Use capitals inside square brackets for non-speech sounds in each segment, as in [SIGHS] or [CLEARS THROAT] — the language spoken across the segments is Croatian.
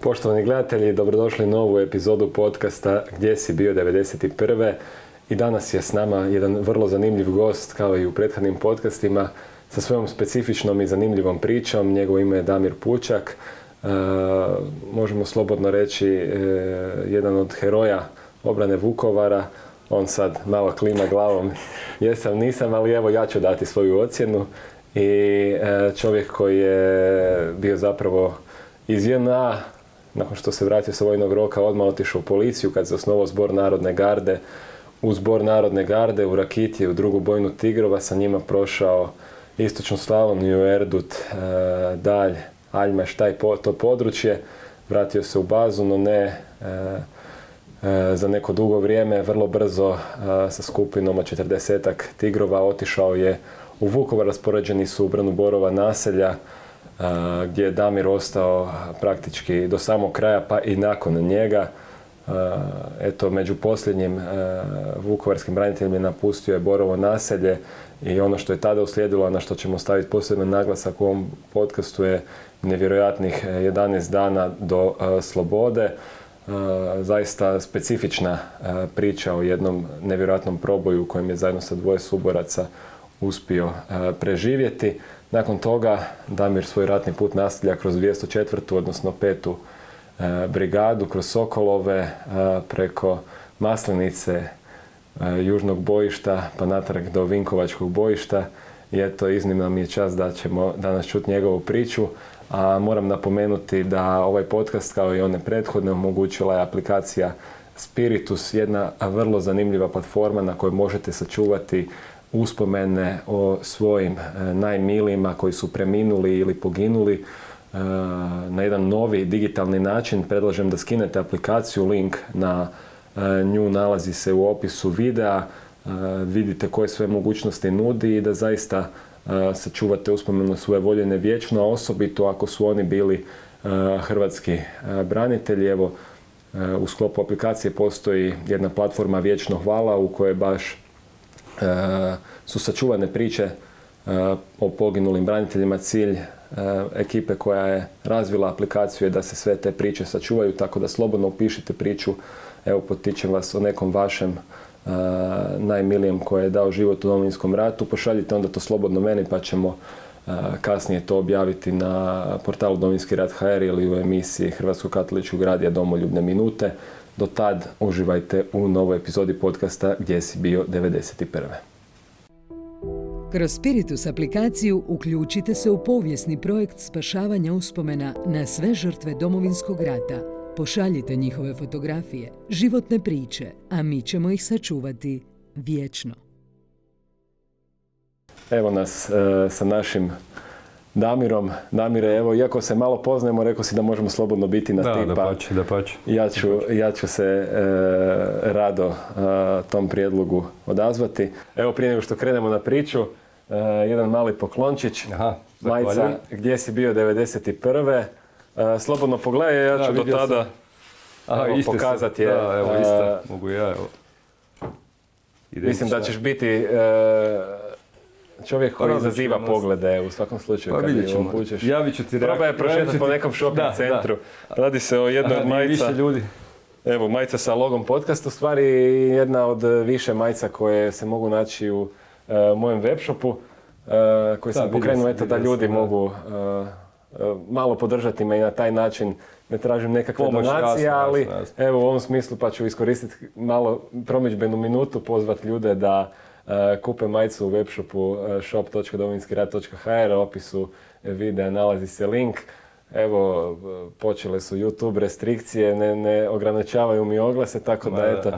Poštovani gledatelji, dobrodošli u novu epizodu podcasta Gdje si bio 91. I danas je s nama jedan vrlo zanimljiv gost, kao i u prethodnim podcastima, sa svojom specifičnom i zanimljivom pričom. Njegovo ime je Damir Pučak. E, možemo slobodno reći e, jedan od heroja obrane Vukovara. On sad malo klima glavom. [LAUGHS] Jesam, nisam, ali evo ja ću dati svoju ocjenu. I e, čovjek koji je bio zapravo iz JNA, nakon što se vratio sa vojnog roka, odmah otišao u policiju kad se osnovao zbor Narodne garde. U zbor Narodne garde u Rakitije, u drugu bojnu Tigrova, sa njima prošao istočnu Slavoniju, Erdut, e, Dalj, Aljmaš, taj to područje. Vratio se u bazu, no ne e, e, za neko dugo vrijeme, vrlo brzo sa skupinom od 40 tigrova otišao je u Vukovar, raspoređeni su u Brnu Borova naselja, gdje je Damir ostao praktički do samog kraja pa i nakon njega. Eto, među posljednjim vukovarskim braniteljima napustio je Borovo naselje i ono što je tada uslijedilo, na što ćemo staviti posebno naglasak u ovom podcastu je nevjerojatnih 11 dana do slobode. Zaista specifična priča o jednom nevjerojatnom proboju u kojem je zajedno sa dvoje suboraca uspio preživjeti. Nakon toga Damir svoj ratni put nastavlja kroz 204. odnosno petu e, brigadu, kroz Sokolove, e, preko Maslenice, e, južnog bojišta, pa natrag do Vinkovačkog bojišta. I eto, iznimno mi je čast da ćemo danas čuti njegovu priču. A moram napomenuti da ovaj podcast, kao i one prethodne, omogućila je aplikacija Spiritus, jedna vrlo zanimljiva platforma na kojoj možete sačuvati uspomene o svojim e, najmilijima koji su preminuli ili poginuli e, na jedan novi digitalni način. Predlažem da skinete aplikaciju, link na e, nju nalazi se u opisu videa, vidite koje sve mogućnosti nudi i da zaista sačuvate uspomenu svoje voljene vječno, osobito ako su oni bili hrvatski branitelji. Evo, u sklopu aplikacije postoji jedna platforma Vječno hvala u kojoj baš su sačuvane priče e, o poginulim braniteljima. Cilj e, ekipe koja je razvila aplikaciju je da se sve te priče sačuvaju, tako da slobodno upišite priču. Evo, potičem vas o nekom vašem e, najmilijem koje je dao život u Domovinskom ratu. Pošaljite onda to slobodno meni pa ćemo kasnije to objaviti na portalu Domovinski rat HR ili u emisiji Hrvatskog katoličkog radija Domoljubne minute. Do tad uživajte u novoj epizodi podcasta Gdje si bio 91. Kroz Spiritus aplikaciju uključite se u povijesni projekt spašavanja uspomena na sve žrtve domovinskog rata. Pošaljite njihove fotografije, životne priče, a mi ćemo ih sačuvati vječno. Evo nas e, sa našim Damirom. Damire, evo, iako se malo poznajemo, rekao si da možemo slobodno biti na da, tipa. Da, pači, da pači. Ja ću, ja ću se e, rado e, tom prijedlogu odazvati. Evo, prije nego što krenemo na priču, e, jedan mali poklončić. Aha, Majica, gdje si bio 91. slobodno pogledaj, ja ću do tada evo, pokazati. Je, da, evo, isto, mogu ja, evo. Mislim da ćeš biti Čovjek koji izaziva poglede u svakom slučaju pa, kad ćemo. upućeš. Javit ću ti Probaj prošetati po nekom shopping da, centru. Da. Radi se o jednoj od majica. Više ljudi. Evo, majica sa logom podcasta, u stvari jedna od više majica koje se mogu naći u uh, mojem webshopu, uh, koji sam pokrenuo, eto, da ljudi mogu uh, malo podržati me i na taj način ne tražim nekakve Pomoć, donacije, jasno, ali jasno, jasno. evo u ovom smislu pa ću iskoristiti malo promičbenu minutu, pozvati ljude da kupe majicu u webshopu eh, shop.domovinskirat.hr, u opisu videa nalazi se link. Evo, počele su YouTube restrikcije, ne, ne ograničavaju mi oglase, tako da eto, eh,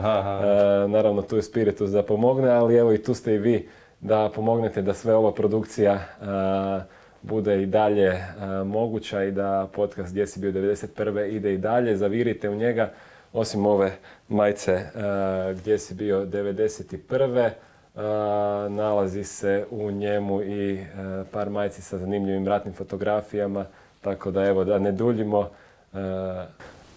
naravno tu je Spiritus da pomogne, ali evo i tu ste i vi da pomognete da sve ova produkcija bude i dalje moguća i da podcast Gdje si bio 91. ide i dalje, zavirite u njega, osim ove majice Gdje si bio 91 nalazi se u njemu i e, par majci sa zanimljivim ratnim fotografijama, tako da evo da ne duljimo. E,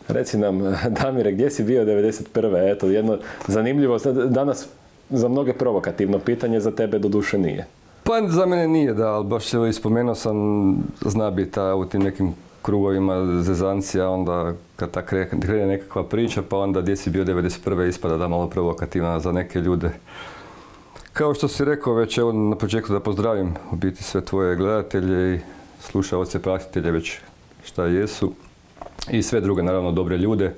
reci nam, [LAUGHS] Damire, gdje si bio 91. Eto, jedno zanimljivo, danas za mnoge provokativno pitanje, za tebe do duše nije. Pa za mene nije, da, ali baš evo ispomenuo sam, zna biti u tim nekim krugovima zezancija, onda kad tak krene nekakva priča, pa onda gdje si bio 91. ispada da malo provokativna za neke ljude. Kao što si rekao već, evo na početku da pozdravim u biti sve tvoje gledatelje i slušalce, pratitelje već šta jesu i sve druge naravno dobre ljude.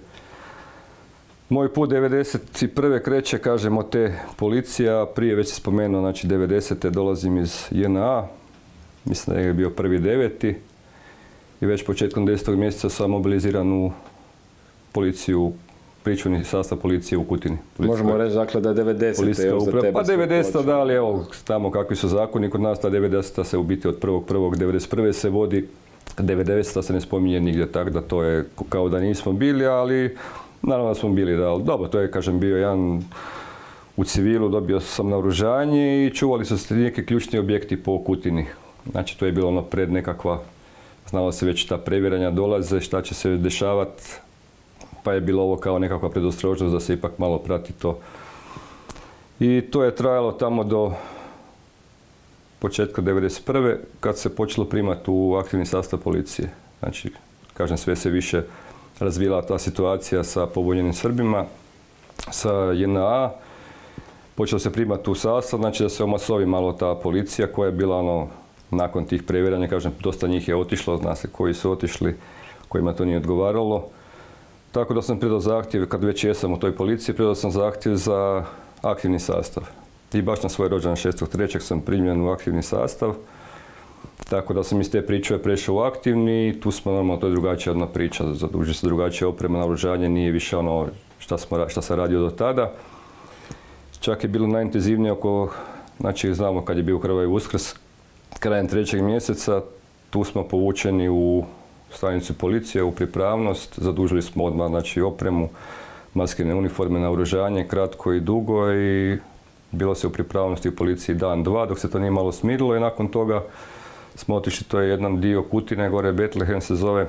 Moj put 91. kreće, kažemo, te policija, prije već se spomenuo, znači 90. dolazim iz JNA, mislim da je bio prvi deveti i već početkom 10. mjeseca sam mobiliziran u policiju, pričuvni sastav policije u Kutini. Možemo reći dakle da je 90. za tebe Pa 90. da, ali evo, tamo kakvi su zakoni kod nas, ta 90. se u biti od 1.1.91. se vodi 90. se ne spominje nigdje, tako da to je kao da nismo bili, ali naravno da smo bili, da, dobro, to je, kažem, bio jedan u civilu, dobio sam naoružanje i čuvali su se neki ključni objekti po Kutini. Znači, to je bilo ono pred nekakva, znalo se već ta prevjeranja dolaze, šta će se dešavati, pa je bilo ovo kao nekakva predostrožnost da se ipak malo prati to. I to je trajalo tamo do početka 1991. kad se počelo primati u aktivni sastav policije. Znači, kažem, sve se više razvila ta situacija sa pobunjenim Srbima, sa JNA. Počelo se primati u sastav, znači da se omasovi malo ta policija koja je bila ono, nakon tih prevjeranja, kažem, dosta njih je otišlo, zna se koji su otišli, kojima to nije odgovaralo. Tako da sam predao zahtjev, kad već jesam u toj policiji, predao sam zahtjev za aktivni sastav. I baš na svoj rođendan 6.3. sam primljen u aktivni sastav. Tako da sam iz te priče prešao u aktivni i tu smo normalno, to je drugačija jedna priča, zaduži se drugačije oprema, naoružanje, nije više ono šta, smo, šta sam radio do tada. Čak je bilo najintenzivnije oko, znači znamo kad je bio Hrvaj Uskrs, krajem trećeg mjeseca, tu smo povučeni u stanicu policije, u pripravnost, zadužili smo odmah znači, opremu, maskine uniforme, naoružanje, kratko i dugo i bilo se u pripravnosti u policiji dan, dva, dok se to nije malo smirilo i nakon toga smo otišli, to je jedan dio Kutine, gore Betlehem se zove,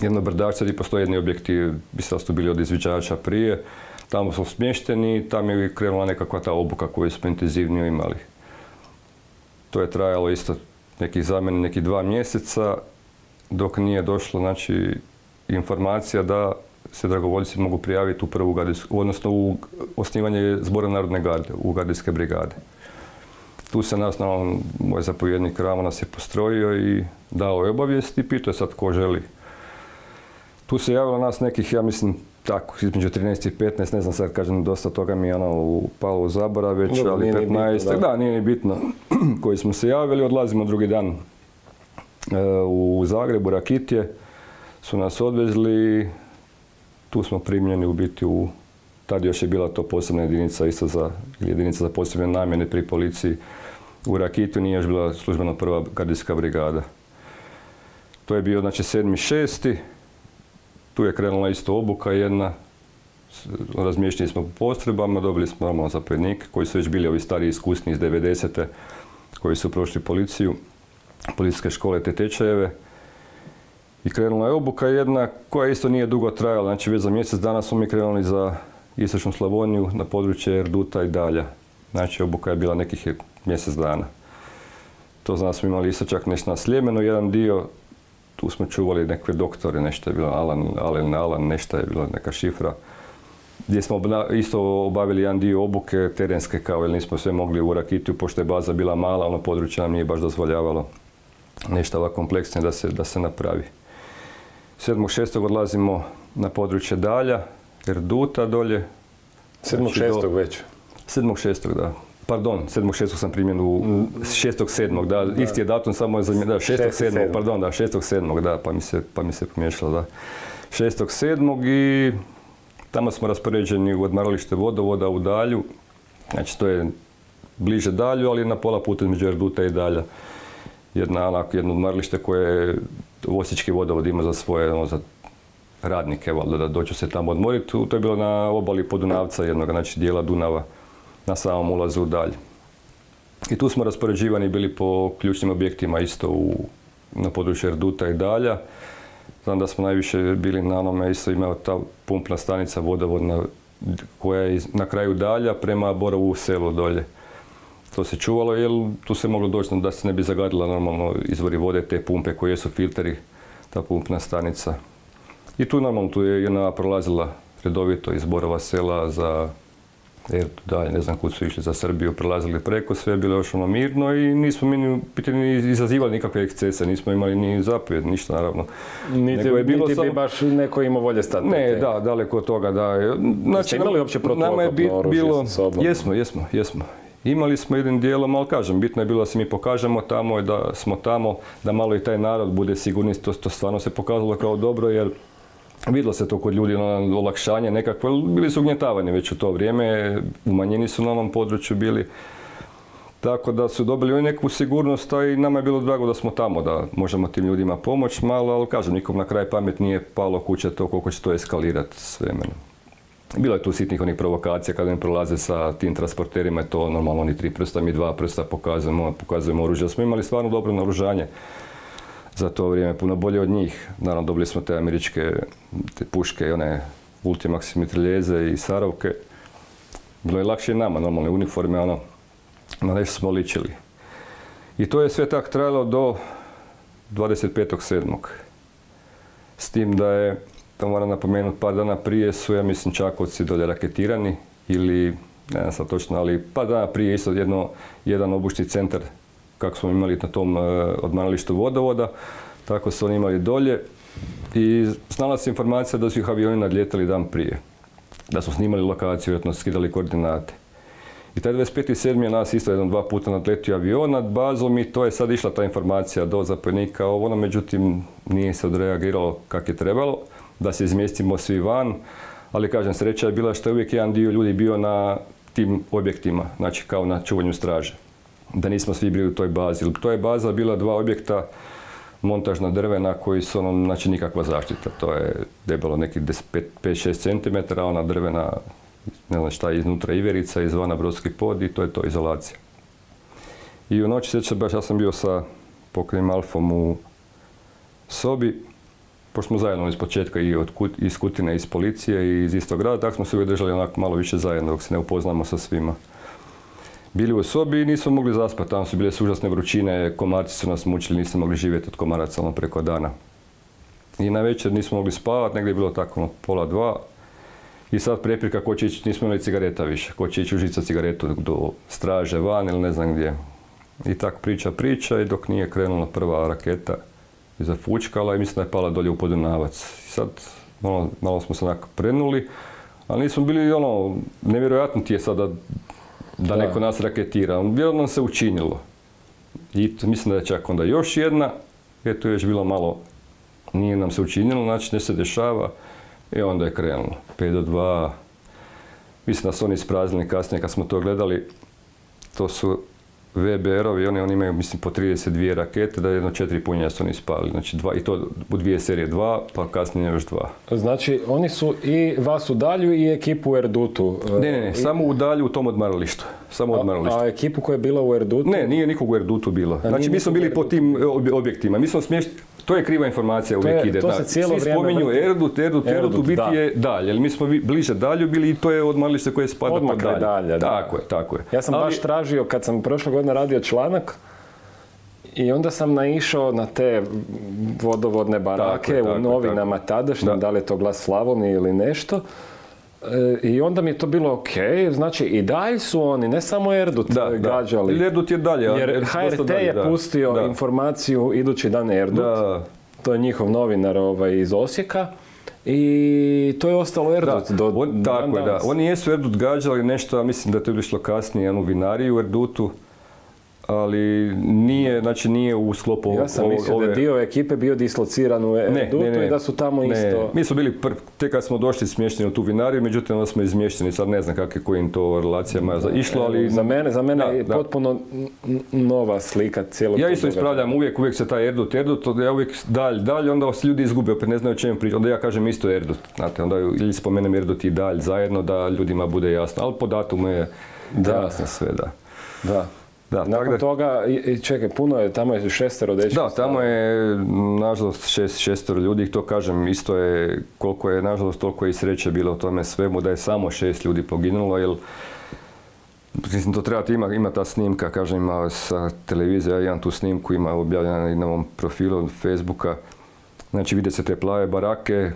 jedno brdače gdje postoje jedni objekti, da su bili od izviđača prije, tamo smo smješteni i tamo je krenula nekakva ta obuka koju smo intenzivnije imali. To je trajalo isto nekih za mene nekih dva mjeseca dok nije došlo znači informacija da se dragovoljci mogu prijaviti u prvu gardijsku, odnosno u osnivanje zbora Narodne garde, u gardijske brigade. Tu se nas, moj zapovjednik Ramo nas je postrojio i dao je obavijest i pitao je sad ko želi. Tu se javilo nas nekih, ja mislim, tako, između 13 i 15, ne znam sad, kažem, dosta toga mi je ono upalo u zaborav već, ali 15, da. nije ni bitno, [CLEARS THROAT] koji smo se javili, odlazimo drugi dan u Zagrebu, Rakitje, su nas odvezli, tu smo primljeni u biti u, tad još je bila to posebna jedinica, isto za, jedinica za posebne namjene pri policiji, u Rakitu nije još bila službeno prva gardijska brigada. To je bio, znači, sedmi, šesti, tu je krenula isto obuka jedna, razmješteni smo po postrebama, dobili smo normalno zapovjednike koji su već bili ovi stari iskusni iz 90. koji su prošli policiju, policijske škole te tečajeve. I krenula je obuka jedna koja isto nije dugo trajala, znači već za mjesec dana smo mi krenuli za Istočnu Slavoniju na područje Erduta i dalja. Znači obuka je bila nekih mjesec dana. To znam smo imali isto čak nešto na Sljemenu, jedan dio tu smo čuvali neke doktore, nešto je bilo Alan, Alan, Alan, nešto je bilo neka šifra. Gdje smo isto obavili jedan dio obuke terenske kao jer nismo sve mogli u Rakitiju, pošto je baza bila mala, ono područje nam nije baš dozvoljavalo nešto ovako kompleksnije da se, da se napravi. 7.6. odlazimo na područje Dalja, Erduta dolje. 7.6. Znači već? 7.6. da pardon, 7.6. sam primjen u 6.7. da, da, isti je datum samo za da, 6.7. pardon, da, 6.7. da, pa mi se, pa mi se pomiješalo, da. 6.7. i tamo smo raspoređeni u odmaralište vodovoda u Dalju, znači to je bliže Dalju, ali na pola puta između Erduta i Dalja. Jedna, jedno odmaralište koje Osječki vodovod ima za svoje, ono, za radnike, valjda, da dođu se tamo odmoriti. To je bilo na obali Podunavca jednog, znači dijela Dunava na samom ulazu dalje. I tu smo raspoređivani bili po ključnim objektima isto u, na području Erduta i Dalja. Znam da smo najviše bili na onome isto imao ta pumpna stanica vodovodna koja je na kraju Dalja prema Borovu selu dolje. To se čuvalo jer tu se moglo doći da se ne bi zagadila normalno izvori vode, te pumpe koje su filteri ta pumpna stanica. I tu normalno, tu je jedna prolazila redovito iz Borova sela za jer dalje, ne znam kud su išli za Srbiju, prelazili preko, sve je bilo još ono mirno i nismo mi ni, izazivali nikakve ekscese, nismo imali ni zapijed, ništa naravno. Niti, je bilo niti bi baš neko imao volje stati. Ne, da, daleko od toga, da. Znači, Ste imali uopće nama je bilo, jesmo, jesmo, jesmo. Imali smo jednim dijelom, ali kažem, bitno je bilo da se mi pokažemo tamo i da smo tamo, da malo i taj narod bude sigurni, to, stvarno se pokazalo kao dobro, jer Vidjelo se to kod ljudi, ono, olakšanje nekakvo, bili su ugnjetavani već u to vrijeme, umanjeni su na ovom području bili. Tako da su dobili oni neku sigurnost, a i nama je bilo drago da smo tamo, da možemo tim ljudima pomoći malo, ali kažem, nikom na kraj pamet nije palo kuće to koliko će to eskalirati s vremenom. Bilo je tu sitnih onih provokacija kada oni prolaze sa tim transporterima, to normalno oni tri prsta, mi dva prsta pokazujemo, pokazujemo oružje. Smo imali stvarno dobro naoružanje za to vrijeme, puno bolje od njih. Naravno, dobili smo te američke te puške, one Ultimax mitraljeze i sarovke. Bilo je lakše i nama, normalne uniforme, ono, na nešto smo ličili. I to je sve tak trajalo do 25.7. S tim da je, to moram napomenuti, par dana prije su, ja mislim, Čakovci dolje raketirani ili, ne znam sad točno, ali par dana prije isto jedno, jedan obučni centar kako smo imali na tom e, vodovoda, tako su oni imali dolje. I znala se informacija da su ih avioni nadljetali dan prije. Da su snimali lokaciju, vjerojatno skidali koordinate. I taj 25.7. je nas isto jedan dva puta nadletio avion nad bazom i to je sad išla ta informacija do zapovjednika ovo, ono, međutim nije se odreagiralo kako je trebalo, da se izmjestimo svi van, ali kažem, sreća je bila što je uvijek jedan dio ljudi bio na tim objektima, znači kao na čuvanju straže da nismo svi bili u toj bazi. To je baza bila dva objekta, montažna drvena koji su ono, znači nikakva zaštita. To je debelo nekih 5-6 cm, ona drvena, ne znam šta iznutra iverica, izvana brodski pod i to je to izolacija. I u noći sjećam baš, ja sam bio sa pokojnim Alfom u sobi, pošto smo zajedno iz početka i od iz Kutine, iz policije i iz istog grada, tako smo se uvijek držali onako malo više zajedno dok se ne upoznamo sa svima bili u sobi i nismo mogli zaspati. Tamo su bile užasne vrućine, komarci su nas mučili, nismo mogli živjeti od komaraca ono preko dana. I na večer nismo mogli spavati, negdje je bilo tako ono, pola dva. I sad preprika ko će ići, nismo imali cigareta više, ko će ići užica cigaretu do straže van ili ne znam gdje. I tak priča priča i dok nije krenula prva raketa i zafučkala i mislim da je pala dolje u Podunavac. I sad malo, malo smo se onako prenuli, ali nismo bili ono, nevjerojatno ti je sada da, neko nas raketira. Vjerojatno se učinilo. I mislim da je čak onda još jedna, je tu još bilo malo, nije nam se učinilo, znači ne se dešava. I onda je krenulo. 5 do 2. Mislim da su oni ispraznili kasnije kad smo to gledali. To su VBR-ovi, oni, oni imaju mislim po 32 rakete, da jedno četiri punjenja su oni spali. Znači dva, i to u dvije serije dva, pa kasnije još dva. Znači oni su i vas u dalju i ekipu u Erdutu? Ne, ne, ne, samo u dalju u tom odmaralištu. Samo odmaralištu. A, a ekipu koja je bila u Erdutu? Ne, nije nikog u Erdutu bilo. znači mi smo bili po tim objektima. Mi smo smješt, to je kriva informacija to uvijek ide. To se cijelo Svi spominju Erdut, Erdut, Erdut, u biti je dalje. Jer mi smo bliže dalju bili i to je odmaralište koje spada Odmah pa dalje. dalje tako je, tako je. Ja sam baš tražio, kad sam prošle godine radio članak, i onda sam naišao na te vodovodne barake u novinama tadašnjim, da. li je to glas Slavonije ili nešto. E, I onda mi je to bilo ok, znači i dalje su oni, ne samo Erdut da, gađali. Da. Erdut je dalje. Jer HRT je pustio informaciju idući dan Erdut. To je njihov novinar ovaj, iz Osijeka. I to je ostalo Erdut do on, Tako je, da. Oni jesu Erdut gađali nešto, a mislim da je to išlo kasnije, jednu vinariju u Erdutu ali nije, znači nije u sklopu Ja sam mislio ove... da je dio ekipe bio dislociran u Erdutu i da su tamo ne. isto... Mi smo bili, pr... te kad smo došli smješteni u tu vinariju, međutim onda smo izmješteni, sad ne znam kakve kojim to relacijama je išlo, ali... Za mene, za mene je potpuno nova slika cijelog Ja isto ispravljam, uvijek, uvijek se taj Erdut, Erdut, ja uvijek dalj, dalj, onda se ljudi izgube, opet ne znaju o čemu pričati, onda ja kažem isto Erdut, znate, onda ili spomenem Erdut i dalj zajedno da ljudima bude jasno, ali po datumu je da. jasno sve, da. Da. Da, Nakon toga, čekaj, puno je, tamo je šestero dečka. Da, tamo je, nažalost, šest, šestero ljudi, to kažem, isto je, koliko je, nažalost, toliko je i sreće bilo u tome svemu, da je samo šest ljudi poginulo, jer Mislim, to trebate, ima, ima ta snimka, kažem, ima sa televizije, ja imam tu snimku, ima objavljena na ovom profilu Facebooka, Znači vide se te plave barake.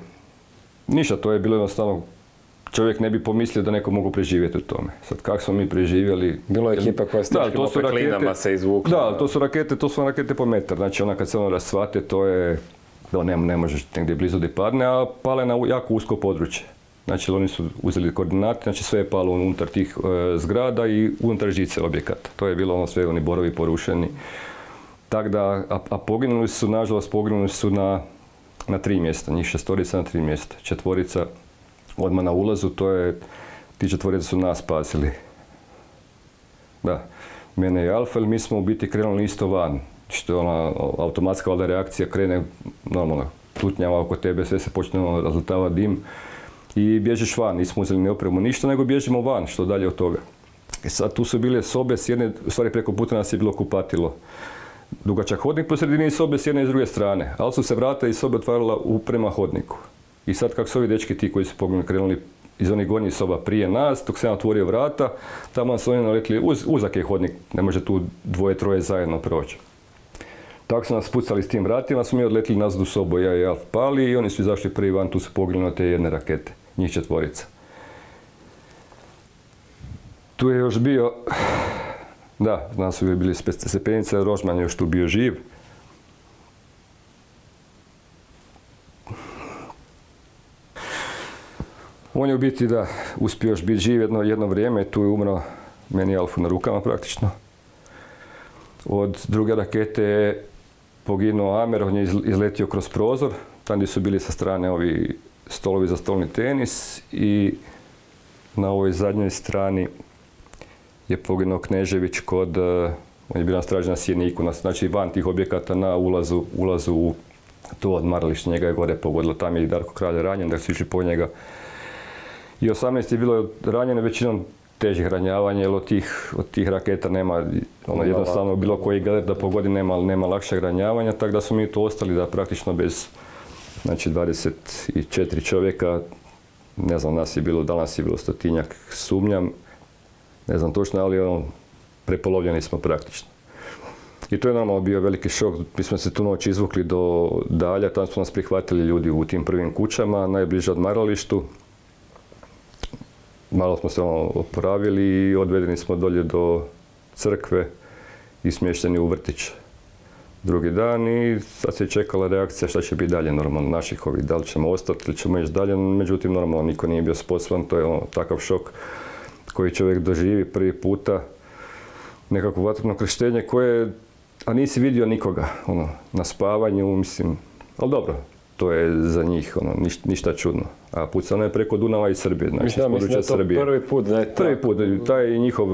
Ništa, to je bilo jednostavno čovjek ne bi pomislio da neko mogu preživjeti u tome. Sad kako smo mi preživjeli... Bilo je ekipa koja s teškim opeklinama se izvukla. Da, to su rakete, to su rakete po metar. Znači ona kad se ono rasvate, to je... Da ne, ne možeš negdje blizu da padne, a pale na jako usko područje. Znači oni su uzeli koordinate, znači sve je palo unutar tih e, zgrada i unutar žice objekata. To je bilo ono sve, oni borovi porušeni. Tako da, a, a poginuli su, nažalost, poginuli su na, na tri mjesta, njih šestorica na tri mjesta. Četvorica odmah na ulazu, to je, ti četvorica su nas spasili. Da, mene i Alfa, mi smo u biti krenuli isto van. Što je ona automatska valjda reakcija, krene normalno, tutnjava oko tebe, sve se počne ono, razletava dim i bježiš van. Nismo uzeli ni opremu ništa, nego bježimo van, što dalje od toga. E sad tu su bile sobe s jedne, u stvari preko puta nas je bilo kupatilo. Dugačak hodnik po sredini sobe s jedne i s druge strane, ali su se vrata i sobe otvarala u prema hodniku. I sad kako su ovi dečki ti koji su poginuli krenuli iz onih gornjih soba prije nas, dok ja otvorio vrata, tamo su oni naletili, uz, uzak je hodnik, ne može tu dvoje, troje zajedno proći. Tako su nas pucali s tim vratima, smo mi odletili nazad u sobu, ja i Alf pali i oni su izašli prvi van, tu su na te jedne rakete, njih četvorica. Tu je još bio, [SIGHS] da, nas su bili stepenice, Rožman je još tu bio živ. On je u biti da uspio još biti živ jedno, jedno vrijeme, tu je umro meni Alfu na rukama praktično. Od druge rakete je poginuo Amer, on je izletio kroz prozor, tam gdje su bili sa strane ovi stolovi za stolni tenis i na ovoj zadnjoj strani je poginuo Knežević kod, eh, on je bio na Sjeniku, znači van tih objekata na ulazu, ulazu u to odmaralište, njega je gore pogodilo, tam je i Darko Kralj ranjen, da su išli po njega. I 18 je bilo ranjeno većinom težih ranjavanja, jer od tih, od tih raketa nema, ono jednostavno bilo koji galer da pogodi nema, nema lakšeg ranjavanja, tako da su mi tu ostali da praktično bez znači 24 čovjeka, ne znam, nas je bilo, danas je bilo stotinjak, sumnjam, ne znam točno, ali ono, prepolovljeni smo praktično. I to je normalno bio veliki šok. Mi smo se tu noć izvukli do dalja, tamo su nas prihvatili ljudi u tim prvim kućama, najbliže odmaralištu. Malo smo se ono oporavili i odvedeni smo dolje do crkve i smješteni u vrtić drugi dan i sad se čekala reakcija šta će biti dalje normalno naših ovih, da li ćemo ostati ili ćemo ići dalje, međutim normalno niko nije bio sposoban, to je ono, takav šok koji čovjek doživi prvi puta, nekakvo vatreno krštenje koje, a nisi vidio nikoga, ono, na spavanju, mislim, ali dobro, to je za njih ono, ništa, čudno. A pucano je preko Dunava i Srbije, znači da, područja Srbije. prvi put da je Prvi put, taj njihov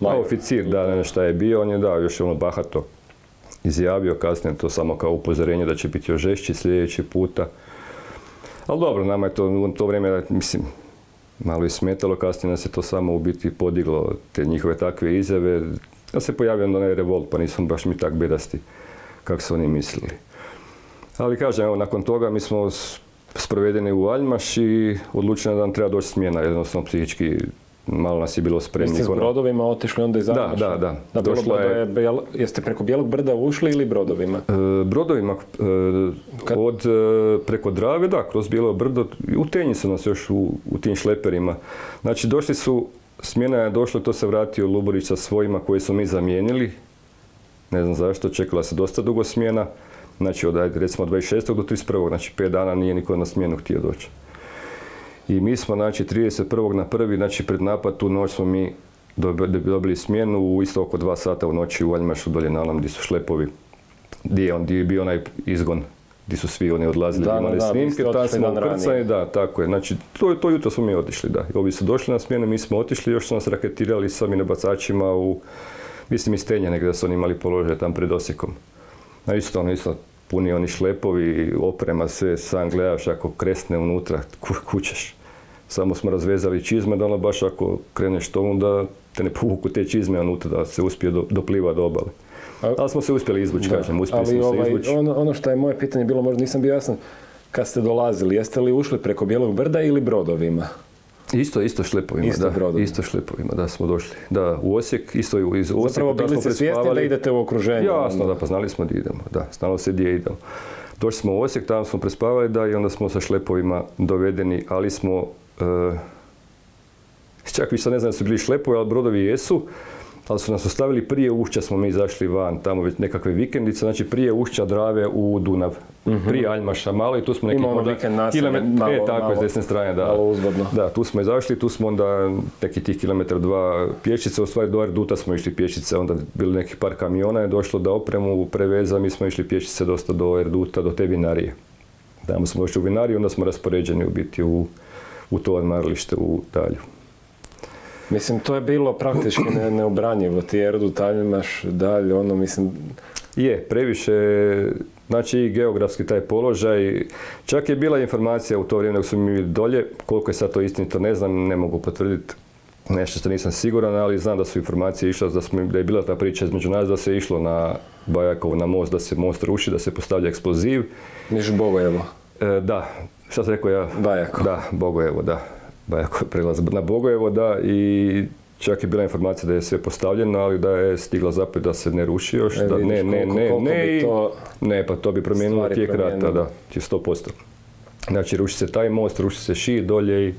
Major. oficir, da, ne šta je bio, on je dao još ono bahato izjavio kasnije to samo kao upozorenje da će biti još žešći sljedeći puta. Ali dobro, nama je to u to vrijeme, mislim, malo i smetalo, kasnije nas je to samo u biti podiglo, te njihove takve izjave. Ja se pojavio na onaj revolt, pa nisam baš mi tak bedasti kako su oni mislili. Ali kažem, evo, nakon toga mi smo sprovedeni u Aljmaš i odlučili da nam treba doći smjena, jednostavno psihički malo nas je bilo spremni. Jeste s brodovima otišli onda iz Da, da, da. da Došla je... jeste preko Bijelog brda ušli ili brodovima? E, brodovima, e, od, e, preko Drave, da, kroz Bijelo brdo, u Tenji su nas još u, u tim šleperima. Znači, došli su, smjena je došla, to se vratio Luborić sa svojima koje su mi zamijenili. Ne znam zašto, čekala se dosta dugo smjena. Znači, od, recimo, 26. do 31. Znači, 5 dana nije niko na smjenu htio doći. I mi smo, znači, 31. na prvi, znači, pred napad tu noć smo mi dobili smjenu u isto oko dva sata u noći u Aljmašu dolje na onom gdje su šlepovi, gdje je, on, gdje je bio onaj izgon gdje su svi oni odlazili, da, imali da, snimke, tada smo ukrcani, da, tako je. Znači, to, to jutro smo mi otišli, da. I ovi su došli na smjenu, mi smo otišli, još su nas raketirali sa minobacačima u, mislim, iz Tenja negdje su oni imali položaj tam pred Osijekom. A isto, ono, isto, puni oni šlepovi, oprema, sve, sam gledaš ako kresne unutra, kućeš. Samo smo razvezali čizme da ono baš ako kreneš tomu da te ne povuku te čizme unutra, da se uspije do, dopliva do obale. Ali smo se uspjeli izvući, kažem, uspjeli smo ovaj, se izvući. Ono, ono što je moje pitanje bilo, možda nisam bio jasan, kad ste dolazili, jeste li ušli preko Bijelog brda ili brodovima? Isto, isto šlepovima, isto da. Brodovima. Isto šlepovima, da, smo došli. Da, u Osijek, isto iz Osijeka. Zapravo bili ste svjesni da idete u okruženju? Jasno, da, pa znali smo da idemo, da, znalo se gdje idemo. Došli smo u Osijek, tamo smo prespavali da i onda smo sa šlepovima dovedeni, ali smo, e, čak više ne znam da su bili šlepovi, ali brodovi jesu, ali su nas ostavili prije ušća smo mi izašli van, tamo već nekakve vikendice, znači prije ušća Drave u Dunav, prije Aljmaša malo i tu smo neki možda vikend naselje, kilomet- malo- e, tako je, s malo- desne strane, da. malo uzvodno. Da, tu smo izašli, tu smo onda neki tih kilometar dva pješice, u stvari do Erduta smo išli pješice, onda bili neki par kamiona je došlo da opremu preveza, mi smo išli pješice dosta do Erduta, do te vinarije. Tamo smo došli u vinariju, onda smo raspoređeni u biti u, u to odmaralište u Dalju. Mislim, to je bilo praktički ne, neobranjivo. Ti Erdu imaš dalje, ono, mislim, Je, previše, znači i geografski taj položaj. Čak je bila informacija u to vrijeme dok smo mi bili dolje, koliko je sad to istinito ne znam, ne mogu potvrditi nešto što nisam siguran, ali znam da su informacije išle, da, smo, da je bila ta priča između nas da se išlo na Bajakovo, na most, da se most ruši, da se postavlja eksploziv. niš Bogojevo. E, da, šta sam rekao ja? Bajako. Da, Bogojevo, da. Prelaz na Bogojevo, da, i čak je bila informacija da je sve postavljeno, ali da je stigla zapet da se ne ruši još, E, da vidiš ne, ne, koliko- ne, koliko ne, to ne, pa to bi promijenilo tijek rata, da, će 100%. Znači, ruši se taj most, ruši se šir dolje i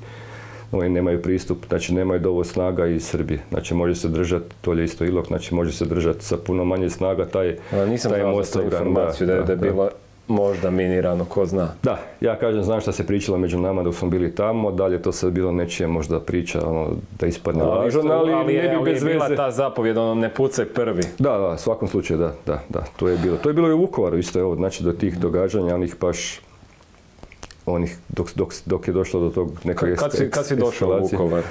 oni nemaju pristup, znači nemaju dovoljno snaga iz Srbije. Znači, može se držati, to je isto ilok, znači može se držati sa puno manje snaga taj, Da, nisam taj most obran, informaciju da, je- da je da. Možda minirano, ko zna. Da, ja kažem, znam šta se pričalo među nama dok smo bili tamo, dalje to sad bilo nečija možda priča, ono, da ispadne isto- ali, ali, ne je, bi ali je bez bila veze. ta zapovjed, ono, ne pucaj prvi. Da, da, u svakom slučaju, da, da, da, to je bilo. To je bilo i u Vukovaru, isto je ovo, znači do tih događanja, onih baš, onih, dok, dok, dok je došlo do tog nekog Kad, si, kad si došao u. Vukovar?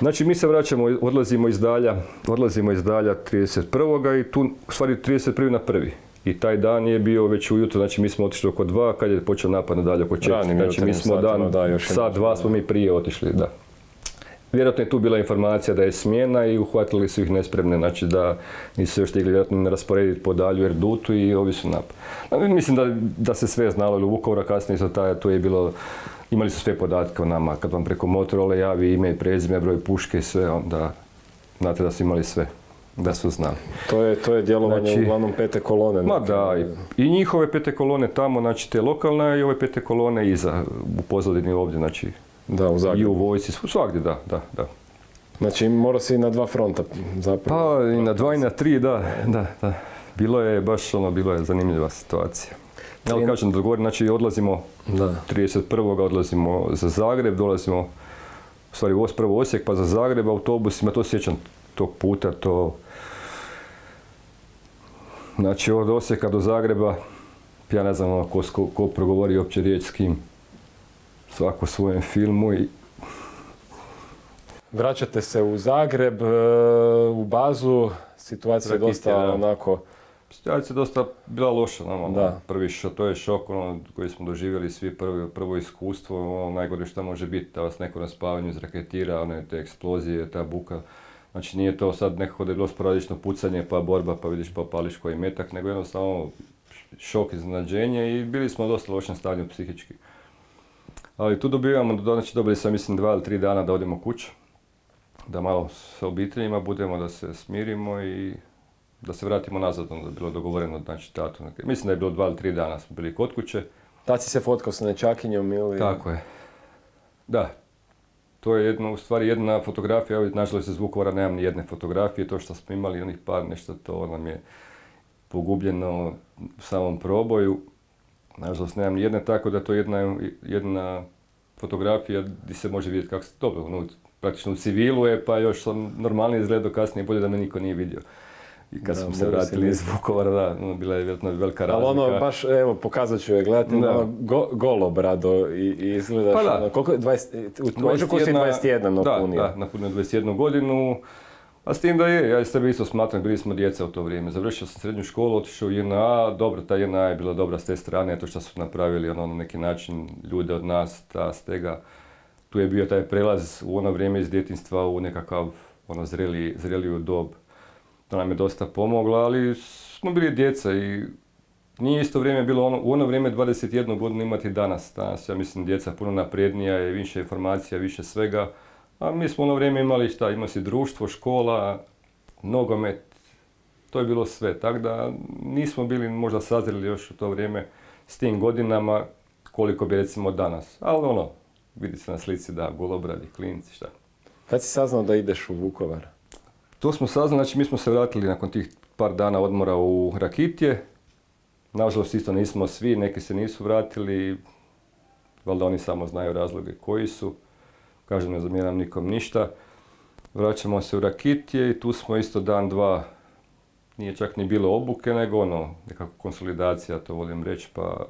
Znači mi se vraćamo, odlazimo iz Dalja, odlazimo iz Dalja 31. i tu, u stvari 31. na prvi. I taj dan je bio već ujutro, znači mi smo otišli oko dva, kad je počeo napad na Dalje oko četiri. Znači mi smo dan, da, još sat, dva smo mi prije otišli, da. Vjerojatno je tu bila informacija da je smjena i uhvatili su ih nespremne, znači da nisu se još stigli vjerojatno rasporediti po dalju Erdutu i ovi su napad. Mislim da, da se sve znalo, ili u Vukovara kasnije su taj, tu je bilo, imali su sve podatke o nama, kad vam preko Motorola javi ime i prezime, broj puške i sve, onda znate da su imali sve, da su znali. To je, to je djelovanje Znači- uglavnom pete kolone. Ma da, i, i njihove pete kolone tamo, znači te lokalne i ove pete kolone iza, u pozadini ovdje, znači Da, u i u vojci, svagdje, da, da, da. Znači, morao si na dva fronta zapravo. Pa i na dva i na tri, da, da, da. Bilo je baš ono, bilo je zanimljiva situacija. Ali Tri- kažem, dogovorim, znači odlazimo Da. 31. odlazimo za Zagreb, dolazimo, u stvari prvo Osijek, pa za Zagreb autobusima, to se sjećam tog puta, to... Znači od Osijeka do Zagreba, ja ne znam ono, ko, ko, ko progovori uopće riječ s kim, svako svojem filmu i Vraćate se u Zagreb, e, u bazu, situacija je dosta da. onako, Situacija je dosta bila loša, normalno. Da. Prvi šo, to je šok ono, koji smo doživjeli svi, prvi, prvo iskustvo, ono, najgore što može biti, da vas neko na spavanju izraketira, one te eksplozije, ta buka. Znači nije to sad nekako da je bilo sporadično pucanje, pa borba, pa vidiš pa pališ koji metak, nego jednostavno šok, iznenađenje i bili smo u dosta lošem stanju psihički. Ali tu dobivamo, znači dobili sam mislim dva ili tri dana da odemo kući, da malo s obiteljima budemo, da se smirimo i da se vratimo nazad, onda je bilo dogovoreno, znači tatu. Mislim da je bilo dva ili tri dana smo bili kod kuće. tad si se fotkao sa nečakinjom ili... Tako je. Da. To je jedno, u stvari jedna fotografija, evo, nažalost iz Vukovara nemam ni jedne fotografije, to što smo imali onih par nešto, to nam je pogubljeno u samom proboju. Nažalost nemam ni jedne, tako da to je jedna, jedna fotografija gdje se može vidjeti kako se, dobro, ono, praktično u civilu je, pa još sam normalnije izgledao kasnije, bolje da me niko nije vidio. I kad Da, smo se vratili iz. Vukovara, da, ono, bila je vjerojatno velika Ali razlika. ono, baš, evo, pokazat ću je, gledati, Da. ono, go, golo, brado, i, i izgledaš, Pa da. ono, koliko je, 20, u ožujku si 21 da, napunio. da, napunio 21 godinu. A s tim da je, ja sebe isto smatram, bili smo djeca u to vrijeme. Završio sam srednju školu, otišao u JNA, dobro, ta JNA je bila dobra s te strane, to što su napravili ono, na neki način ljude od nas, ta stega. Tu je bio taj prelaz u ono vrijeme iz djetinstva u nekakav ono zreli, zreliju dob. To nam je dosta pomoglo, ali smo bili djeca i nije isto vrijeme bilo ono, u ono vrijeme 21 godinu imati danas. Danas ja mislim djeca puno naprednija je, više informacija, više svega. A mi smo ono vrijeme imali šta, imali si društvo, škola, nogomet, to je bilo sve. Tako da nismo bili možda sazreli još u to vrijeme s tim godinama koliko bi recimo danas. Ali ono, vidi se na slici da golobradi, klinci, šta. Kad si saznao da ideš u Vukovar? To smo saznali, znači mi smo se vratili nakon tih par dana odmora u Rakitje. Nažalost isto nismo svi, neki se nisu vratili, valjda oni samo znaju razloge koji su. Kažem, ne zamjeram nikom ništa. Vraćamo se u Rakitje i tu smo isto dan, dva, nije čak ni bilo obuke, nego ono, nekako konsolidacija, to volim reći, pa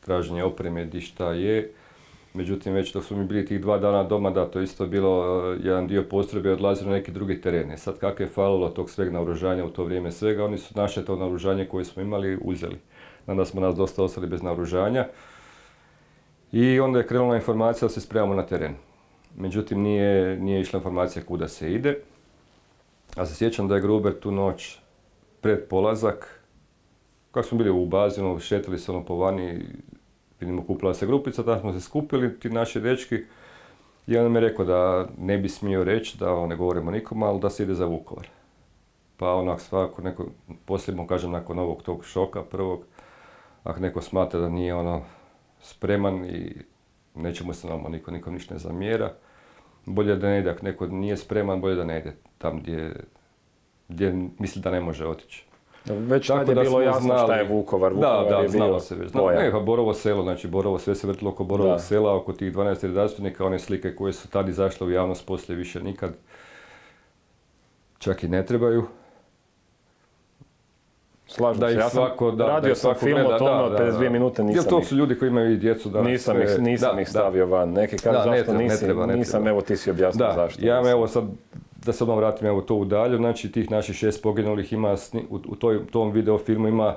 traženje opreme di šta je. Međutim, već dok smo mi bili tih dva dana doma, da, to isto bilo uh, jedan dio postrojbe odlazio na neki drugi terene. Sad kako je falilo tog sveg naoružanja u to vrijeme svega, oni su naše to naoružanje koje smo imali uzeli. Onda smo nas dosta ostali bez naoružanja. I onda je krenula informacija da se spremamo na teren. Međutim, nije, nije išla informacija kuda se ide. A se sjećam da je Gruber tu noć pred polazak, kako smo bili u bazinu, šetali se ono po vani, vidimo kupila se grupica, tamo smo se skupili, ti naši dečki, i on mi je rekao da ne bi smio reći, da ne govorimo nikom, ali da se ide za Vukovar. Pa onak svako, neko, poslije mu kažem nakon ovog tog šoka prvog, ako neko smatra da nije ono spreman i neće mu se nama niko, nikom ništa ne zamjera, bolje da ne ide, ako neko nije spreman, bolje da ne ide tam gdje, gdje misli da ne može otići. Već tad je bilo jasno znali. šta je Vukovar. Vukovar da, da, je znalo se već. Ne, pa Borovo selo, znači Borovo, sve se vrtilo oko Borovog sela, oko tih 12 redarstvenika, one slike koje su tad izašle u javnost, poslije više nikad čak i ne trebaju. Slažem se, ja svako, da, radio sam film o tome, 52 minute nisam Jel to su ljudi koji imaju i djecu danas? Nisam, ih, nisam ih stavio van. Neki kažu zašto nisi, nisam, evo ti si objasnio zašto. Ja evo sad da se odmah vratim evo to u dalju, znači tih naših šest poginulih ima, u, u toj, tom video filmu ima,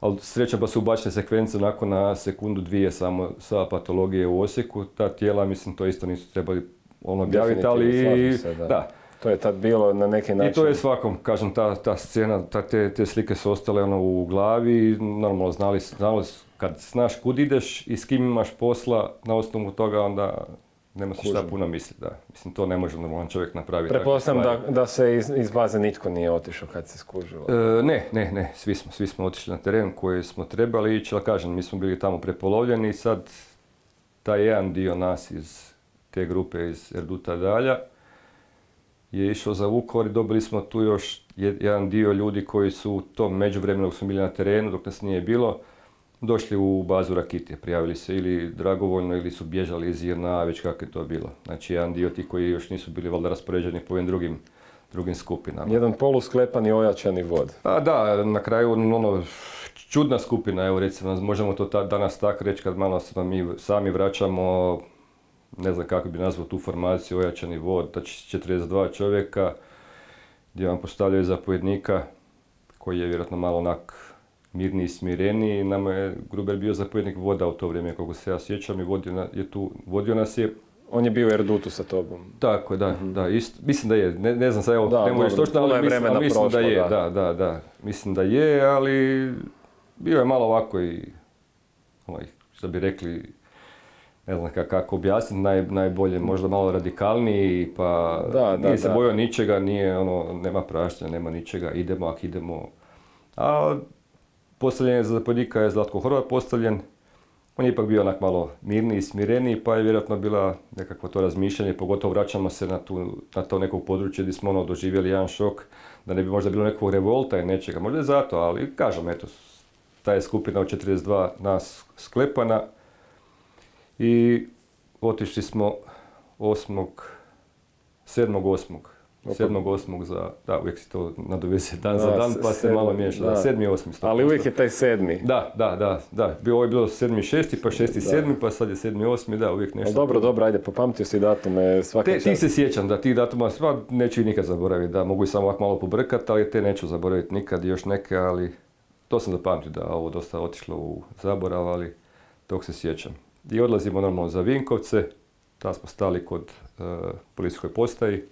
ali sreća pa su ubačene sekvence nakon na sekundu dvije samo sa patologije u Osijeku, ta tijela mislim to isto nisu trebali ono objaviti, ali se, da. da. To je tad bilo na neki način. I to je svakom, kažem, ta, ta scena, ta, te, te slike su ostale ono u glavi, normalno znali, znali kad znaš kud ideš i s kim imaš posla, na osnovu toga onda nema se šta puno misliti, da. Mislim, to ne može normalan čovjek napraviti. Pretpostavljam da, da se iz, iz baze nitko nije otišao kad se skužilo. E, ne, ne, ne, svi smo, svi smo otišli na teren koji smo trebali ići, ali kažem, mi smo bili tamo prepolovljeni i sad taj jedan dio nas iz te grupe iz Erduta Dalja je išao za Vukovar i dobili smo tu još jedan dio ljudi koji su u tom međuvremenu dok smo bili na terenu, dok nas nije bilo, došli u bazu Rakitije, prijavili se ili dragovoljno ili su bježali iz JNA, već kako je to bilo. Znači jedan dio ti koji još nisu bili valjda raspoređeni po ovim drugim, drugim skupinama. Jedan polusklepani ojačani vod. A da, na kraju ono, čudna skupina, evo recimo, možemo to ta, danas tako reći kad malo se mi sami vraćamo, ne znam kako bi nazvao tu formaciju, ojačani vod, znači 42 čovjeka, gdje vam postavljaju zapovjednika koji je vjerojatno malo onak mirniji i smireniji. Nama je Gruber bio zapovjednik voda u to vrijeme, kako se ja sjećam, i vodio, je tu, vodio nas je. On je bio u Erdutu sa tobom. Tako je, da, mm da, isto, mislim da je, ne, ne znam sad, evo, da, ne možeš točno, ali mislim, ali mislim prošlo, da je, da. da, da, mislim da je, ali bio je malo ovako i, ovaj, što bi rekli, ne znam kako objasniti, naj, najbolje možda malo radikalniji, pa da, nije se bojao ničega, nije ono, nema praštenja, nema ničega, idemo ako idemo. A Postavljen za zapovjednika je Zlatko Horvat postavljen. On je ipak bio onak malo mirniji, smireniji, pa je vjerojatno bila nekakvo to razmišljanje, pogotovo vraćamo se na, tu, na to neko područje gdje smo ono doživjeli jedan šok, da ne bi možda bilo nekog revolta i nečega, možda je zato, ali kažem, eto, ta je skupina od 42 nas sklepana i otišli smo 8. 7. 8. za, da, uvijek si to nadovesi dan za dan, pa se malo miješa, da, sedmi, osmi. Ali uvijek je taj sedmi. Da, da, da, da, bio ovo je bilo sedmi, šesti, pa šesti, sedmi, pa sad je sedmi, osmi, da, uvijek nešto. dobro, dobro, ajde, popamtio si datume svaka te, Ti se sjećam, da, tih datuma, sva neću ih nikad zaboraviti, da, mogu i samo ovako malo pobrkati, ali te neću zaboraviti nikad, još neke, ali to sam zapamtio da ovo dosta otišlo u zaborav, ali tog se sjećam. I odlazimo normalno za Vinkovce, tamo smo stali kod uh, policijskoj postaji,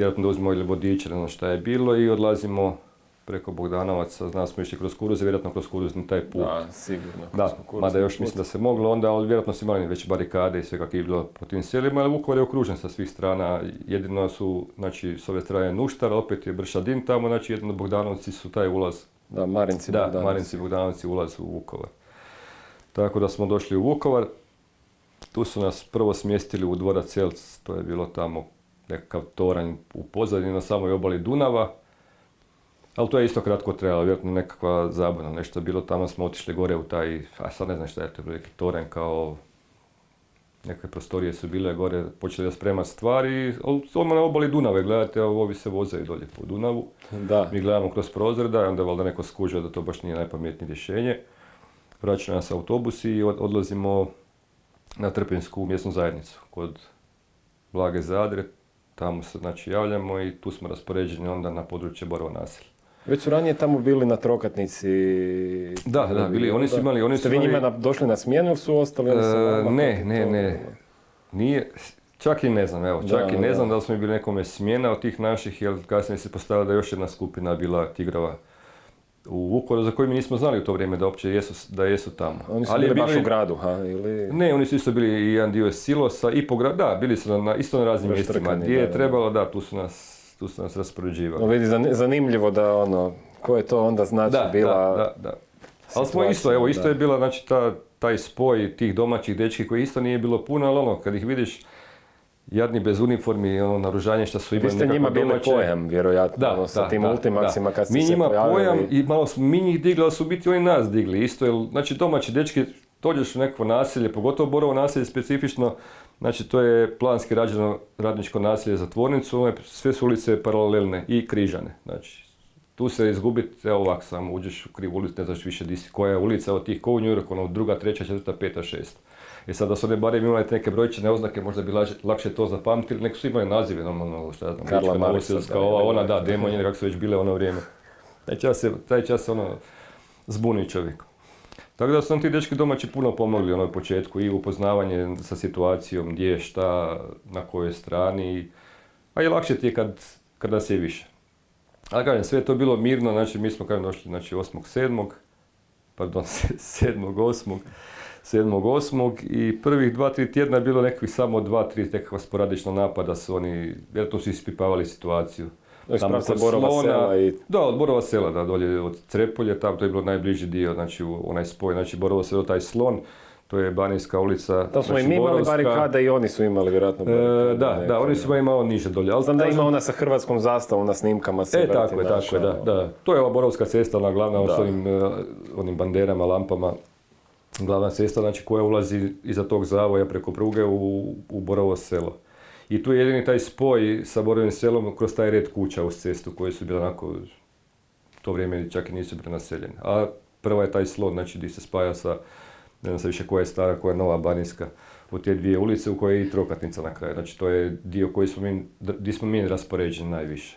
vjerojatno da uzmemo ili vodiče, ne znam šta je bilo i odlazimo preko Bogdanovaca, znam smo išli kroz Kuruze, vjerojatno kroz Kuruzni taj put. Da, sigurno. Da, mada još mislim da se moglo onda, ali vjerojatno su imali već barikade i sve kako je bilo po tim sjelima, ali Vukovar je okružen sa svih strana, jedino su, znači, s ove strane Nuštar, opet je Bršadin tamo, znači jedino Bogdanovci su taj ulaz Da, Marinci, Da, Bogdanovci. Marinci i Bogdanovci ulaz u Vukovar. Tako da smo došli u Vukovar. Tu su nas prvo smjestili u dvorac Elc, to je bilo tamo nekakav toranj u pozadini na samoj obali Dunava. Ali to je isto kratko trajalo, vjerojatno nekakva zabuna, nešto je bilo tamo, smo otišli gore u taj, a sad ne znam šta je to, neki toranj kao neke prostorije su bile gore, počeli da sprema stvari, ali odmah na obali Dunave, gledate, ovi se voze i dolje po Dunavu. Da, Mi gledamo kroz prozor da onda valjda neko skužio da to baš nije najpametnije rješenje. Vraćaju nas autobusi i od- odlazimo na Trpinjsku mjesnu zajednicu kod Blage Zadre. Tamo se znači javljamo i tu smo raspoređeni onda na područje Borova naselja. Već su ranije tamo bili na trokatnici. Da, da, bili, oni su imali, oni Ste su vi njima na- došli na smjenu ili su ostali E, ne, ne, to- ne. Nije, čak i ne znam, evo, čak Da, i ne da. znam da li smo bili nekome smjena od tih naših, jer kasnije se postavila da je još jedna skupina bila tigrova u Vukovaru, za koju mi nismo znali u to vrijeme da uopće jesu, da jesu tamo. Oni su Ali je bili baš u gradu, ha, ili... Ne, oni su isto bili i jedan dio silosa i po gra- da, bili su na, isto na raznim mjestima. Gdje je trebalo, da, tu su nas, tu su nas raspoređivali. No, vidi, zan- zanimljivo da ono, ko je to onda znači da, bila... da, da, da. Ali smo isto, evo, isto da. je bila, znači, ta, taj spoj tih domaćih dečki koji isto nije bilo puno, ali ono, kad ih vidiš, jadni bez uniformi i ono naružanje što su Vi imali ste nekako njima bili domaće. pojam, vjerojatno, Da, ono, sa da, tim da, ultimaksima kad ste Mi se njima pojavili. pojam i malo smo mi njih digli, ali su biti oni nas digli. Isto je, znači domaći dečki, dođeš u nekakvo naselje, pogotovo Borovo naselje specifično, znači to je planski rađeno radničko naselje za tvornicu, one sve su ulice paralelne i križane. Znači, tu se izgubiti, evo ovako samo, uđeš u krivu ulicu, ne znaš više di koja je ulica od tih, ko u New Yorku, ono, druga, treća, četvrta, peta, šesta. I sad da su one barem imale neke brojčane oznake, možda bi lakše to zapamtili, nek su imali nazive, normalno, šta ja znam, Karla da, ova, ona, da, demonje, kako su već bile ono vrijeme. Taj čas, je, taj čas ono, zbuni čovjek. Tako da su nam ti dečki domaći puno pomogli ono, početku i upoznavanje sa situacijom, gdje, šta, na kojoj strani, a i lakše ti je kad, kad nas je više. Ali kažem, sve je to bilo mirno, znači mi smo kažem došli znači 8.7. pardon, [LAUGHS] 7.8. 7.8. i prvih dva, tri tjedna je bilo nekakvih samo dva, tri nekakva sporadična napada su oni, vjerojatno su ispipavali situaciju. To iz Tamo kod Borova Slona- sela i... Da, od Borova sela, da, dolje od Crepolje, tam to je bilo najbliži dio, znači u onaj spoj, znači Borovo selo, taj slon, to je Banijska ulica. Tamo smo i znači, mi imali barikade i oni su imali vjerojatno E, barikade da, da, oni su imali malo niže dolje. Ali Znam da ima ona sa hrvatskom zastavom na snimkama se E, vrti tako je, naša, tako je, da, ono. da. To je ova Borovska cesta, ona glavna, Da. s onim, e, onim banderama, lampama. Glavna cesta, znači koja ulazi iza tog zavoja preko pruge u, u Borovo selo. I tu je jedini taj spoj sa Borovim selom kroz taj red kuća uz cestu koje su bile onako, to vrijeme čak i nisu bile naseljene. A prva je taj slon, znači gdje se spaja sa, ne znam sad više koja je stara, koja je nova Banijska, u te dvije ulice u kojoj je i trokatnica na kraju. Znači to je dio koji smo mi, gdje smo mi raspoređeni najviše.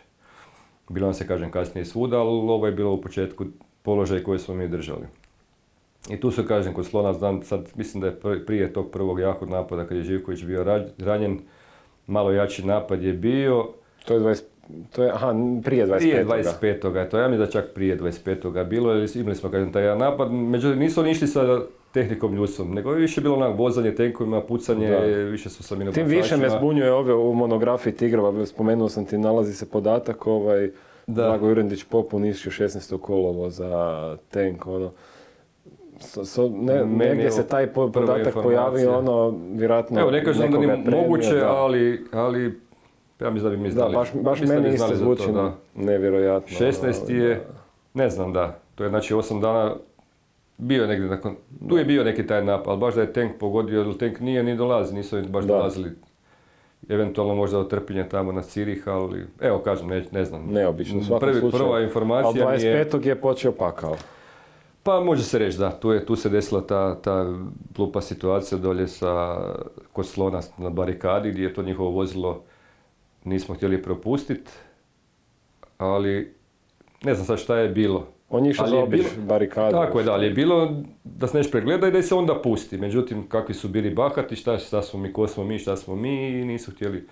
Bilo nam se, kažem, kasnije svuda, ali ovo je bilo u početku položaj koji smo mi držali. I tu se, kažem, kod Slona, znam, sad mislim da je pr- prije tog prvog jakog napada, kad je Živković bio ra- ranjen, malo jači napad je bio. To je 20... To je, aha, prije 25. Prije 25. To ja mislim da čak prije 25. bilo, imali smo, kažem, taj napad. Međutim, nisu oni išli sa tehnikom ljudstvom, nego je više bilo onak vozanje tenkovima, pucanje, Da. više su sa Tim više me zbunjuje ove u monografiji Tigrova, spomenuo sam ti, nalazi se podatak ovaj, Da. Drago Jurendić Pop uništio 16. kolovo za tank, ono. So, so- ne, Meni negdje je se taj podatak pojavio, ono, vjerojatno Evo, ne kažem da nije moguće, da. ali, ali ja mislim da bi mi Da, znali. baš, baš mislim da meni isto znali za to, zvuči da. nevjerojatno. 16 ali je, da. ne znam da, to je znači 8 dana, bio je negdje nakon, tu je bio neki taj napad, ali baš da je tank pogodio, jer tank nije ni dolazi, nisu baš Da. dolazili. Eventualno možda od trpinja tamo na Cirih, ali evo kažem, ne, ne znam. Neobično, u svakom Prvi, slučaju. Prva Ali informacija mi je... 25. je počeo pakao. Pa može se reći da, tu, je, tu se desila ta, ta glupa situacija dolje sa, kod slona na barikadi gdje je to njihovo vozilo nismo htjeli propustiti, ali ne znam sad šta je bilo. On je išao zaobići barikadu. Tako je, da, ali je bilo da se nešto pregleda i da se onda pusti. Međutim, kakvi su bili bahati, šta, šta smo mi, ko smo mi, šta smo mi i nisu htjeli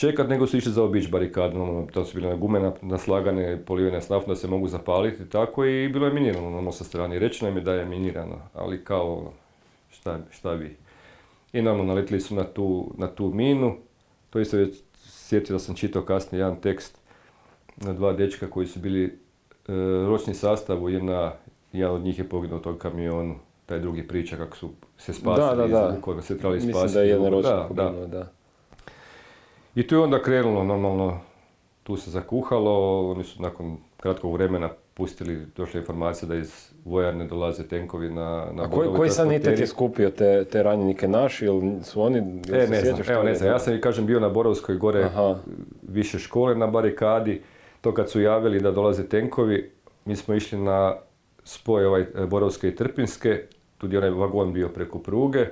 čekat, nego su išli za obić barikadu. Normalno, to su bile na gume na- naslagane, polivene s naftom da se mogu zapaliti, tako i bilo je minirano normalno sa strane. Rečeno im je da je minirano, ali kao šta, šta vi. I normalno naletili su na tu, na tu minu. To isto je sjetio da sam čitao kasnije jedan tekst na dva dečka koji su bili ročni sastav u jedna, jedan od njih je poginuo u tom kamionu, taj drugi priča kako su se spasili Da, da, da. se trebali spasiti. Mislim da je da. poginuo, da. I tu je onda krenulo normalno, tu se zakuhalo, oni su nakon kratkog vremena pustili, došle informacije da iz vojarne dolaze tenkovi na, na A koji, koji sanitet je skupio te, te ranjenike? Naši ili su oni... jel E, ne znam, evo ne znam, ja sam i kažem bio na Borovskoj gore Aha. više škole na barikadi, to kad su javili da dolaze tenkovi, mi smo išli na spoj ovaj Borovske i Trpinske, tu je onaj vagon bio preko pruge,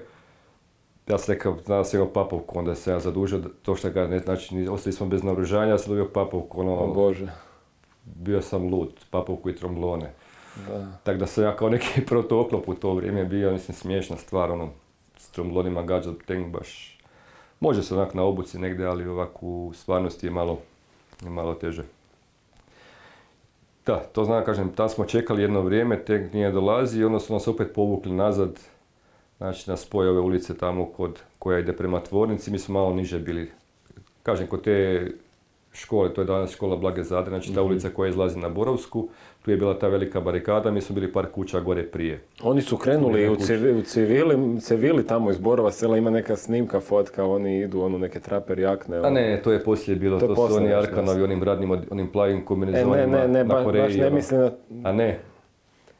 ja sam rekao, znao sam imao papovku, onda se ja zadužio, to što ga ne znači, ostali smo bez naoružanja, ja sam dobio papovku, ono, O Bože. bio sam lud, papovku i tromblone. Tako da sam ja kao neki [LAUGHS] protoklop u to vrijeme bio, mislim, smiješna stvar, ono, s tromblonima gađat tank baš, može se onak na obuci negdje, ali ovako u stvarnosti je malo, je malo teže. Da, to znam, kažem, tam smo čekali jedno vrijeme, tank nije dolazi i onda su nas opet povukli nazad, znači na spoj ove ulice tamo kod, koja ide prema tvornici, mi smo malo niže bili, kažem, kod te škole, to je danas škola Blage Zadre, znači ta ulica koja izlazi na Borovsku, tu je bila ta velika barikada, mi smo bili par kuća gore prije. Oni su krenuli u, civi, u civili, civili tamo iz Borova sela, ima neka snimka, fotka, oni idu ono neke traper jakne. A ono. ne, to je poslije bilo, To to, su oni Arkanovi, onim radnim, onim plavim E, kombinezonima ne, ne, ne, na Koreji. baš ne ono. mislim na... A ne,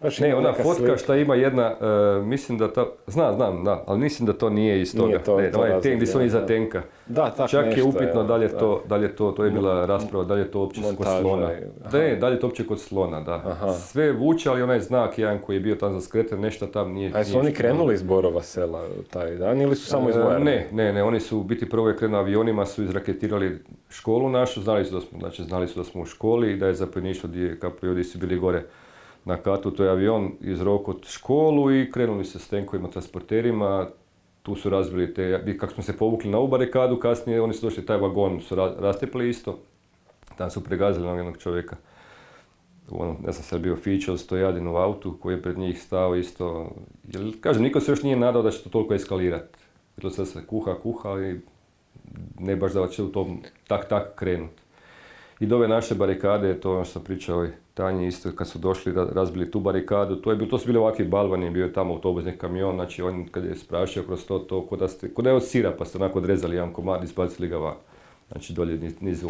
Baš ne, ona fotka slika. šta ima jedna, e, mislim da ta, znam, znam, da, ali mislim da to nije iz Nije toga. to- ne, to onaj tank gdje su oni da. tenka. Da, tak Čak je upitno ja, da li je to, da li je to, to je bila rasprava, da li je to uopće kod slona. Da, ne, da li je to uopće kod slona, da. Aha. Sve vuče, ali onaj znak jedan koji je bio tam za skreten, nešto tam nije. A su nije oni što- krenuli iz Borova sela taj dan ili su samo iz E, vojarne? Ne, ne, ne, oni su u biti prvo je krenuo avionima, su izraketirali školu našu, znali su da smo, znači znali su da smo u školi i da je zapovjedništvo gdje kapriodi su bili gore na katu, to je avion iz od školu i krenuli se s tenkovima, transporterima, tu su razbili te, i kako smo se povukli na ovu barikadu, kasnije oni su došli, taj vagon su ra- rastepli isto, tam su pregazili onog jednog čovjeka. Onom, ne znam sad bio Fićo, Stojadin u autu koji je pred njih stao isto. Jer, kažem, niko se još nije nadao da će to toliko eskalirati. Bilo sad se kuha, kuha, ali ne baš da će u tom tak tak krenut. I do ove naše barikade, to ono što sam pričao Tanji isto, kad su došli, ra- razbili tu barikadu, to, je bilo, to su bili ovakvi balvani, bio je tamo autobusni kamion, znači on kad je sprašio kroz to, to ko da, ste, ko da je od sira, pa ste onako odrezali jedan komad i izbacili ga van. Znači dolje niz, niz.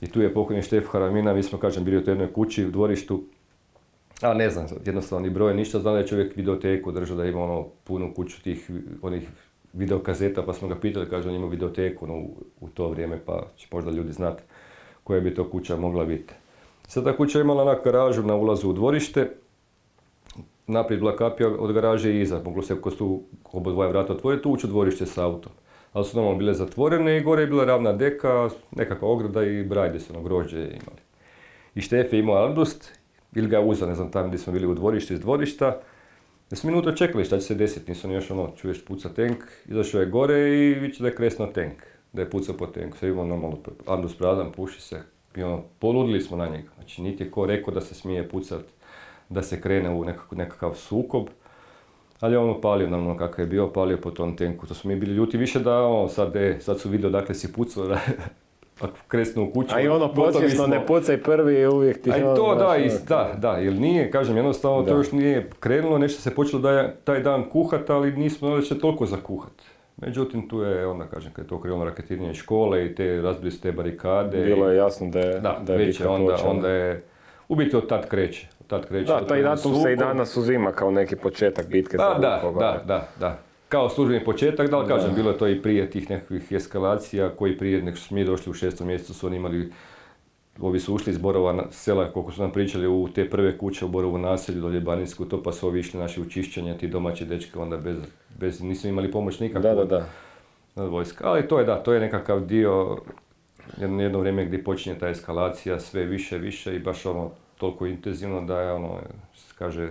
I tu je pokojni Štef Haramina, mi smo, kažem, bili u jednoj kući u dvorištu, a ne znam, jednostavno ni broj, ništa, znam da je čovjek videoteku držao, da ima ono punu kuću tih onih videokazeta, pa smo ga pitali, kaže, on ima videoteku no, u, u to vrijeme, pa će možda ljudi znati koja bi to kuća mogla biti. Sad ta kuća imala na garažu na ulazu u dvorište, naprijed bila kapija od garaže i iza, moglo se kroz tu dvoje vrata otvoriti, ući u dvorište s autom. Ali su normalno bile zatvorene i gore je bila ravna deka, nekakva ograda i brajde su ono grožđe imali. I Štef je imao Aldust, ili ga je uzeo, ne znam, tamo gdje smo bili u dvorištu iz dvorišta. Da smo minuto čekali šta će se desiti, nisu ni još ono, čuješ puca tank, izašao je gore i viće da je kresno tank, da je pucao po tanku. Sve imamo normalno, Aldus prazan, puši se, i ono, poludili smo na njega. Znači, niti je ko rekao da se smije pucat, da se krene u nekakav, nekakav sukob. Ali je on upalio, normalno kakav je bio, palio po tom tenku. To smo mi bili ljuti više da, ono, sad, e, sad su vidio dakle si pucao, da, [LAUGHS] ako kresnu u kuću. A i ono podsvjesno smo. ne pucaj prvi uvijek ti... A i ono, to, da, znaš, i, ono, da, da, jer nije, kažem, jednostavno Da. to još nije krenulo, nešto se počelo da je taj dan kuhat, ali nismo da će toliko zakuhat. Međutim, tu je onda, kažem, kad je to krenulo raketiranje škole i te, razbili su te barikade. Bilo je jasno da je, da, da je bitka onda, počela. onda je, u biti od tad kreće. Od tad kreće. Da, taj datum se i danas uzima kao neki početak bitke Da, za da, Vukovar. da, da, da. Kao službeni početak, da, ali kažem, bilo je to i prije tih nekakvih eskalacija, koji prije nek su mi došli u šestom mjesecu su oni imali, ovi su ušli iz Borova sela, koliko su nam pričali, u te prve kuće u Borovu naselju, dolje Baninsku, to pa su ovi išli naši u čišćenje, ti domaći dečki, onda bez, bez nisu imali pomoć nikakvu Da, da, da. vojska. Ali to je da, to je nekakav dio, jedno, jedno vrijeme gdje počinje ta eskalacija, sve više, više i baš ono toliko intenzivno da je ono, se kaže,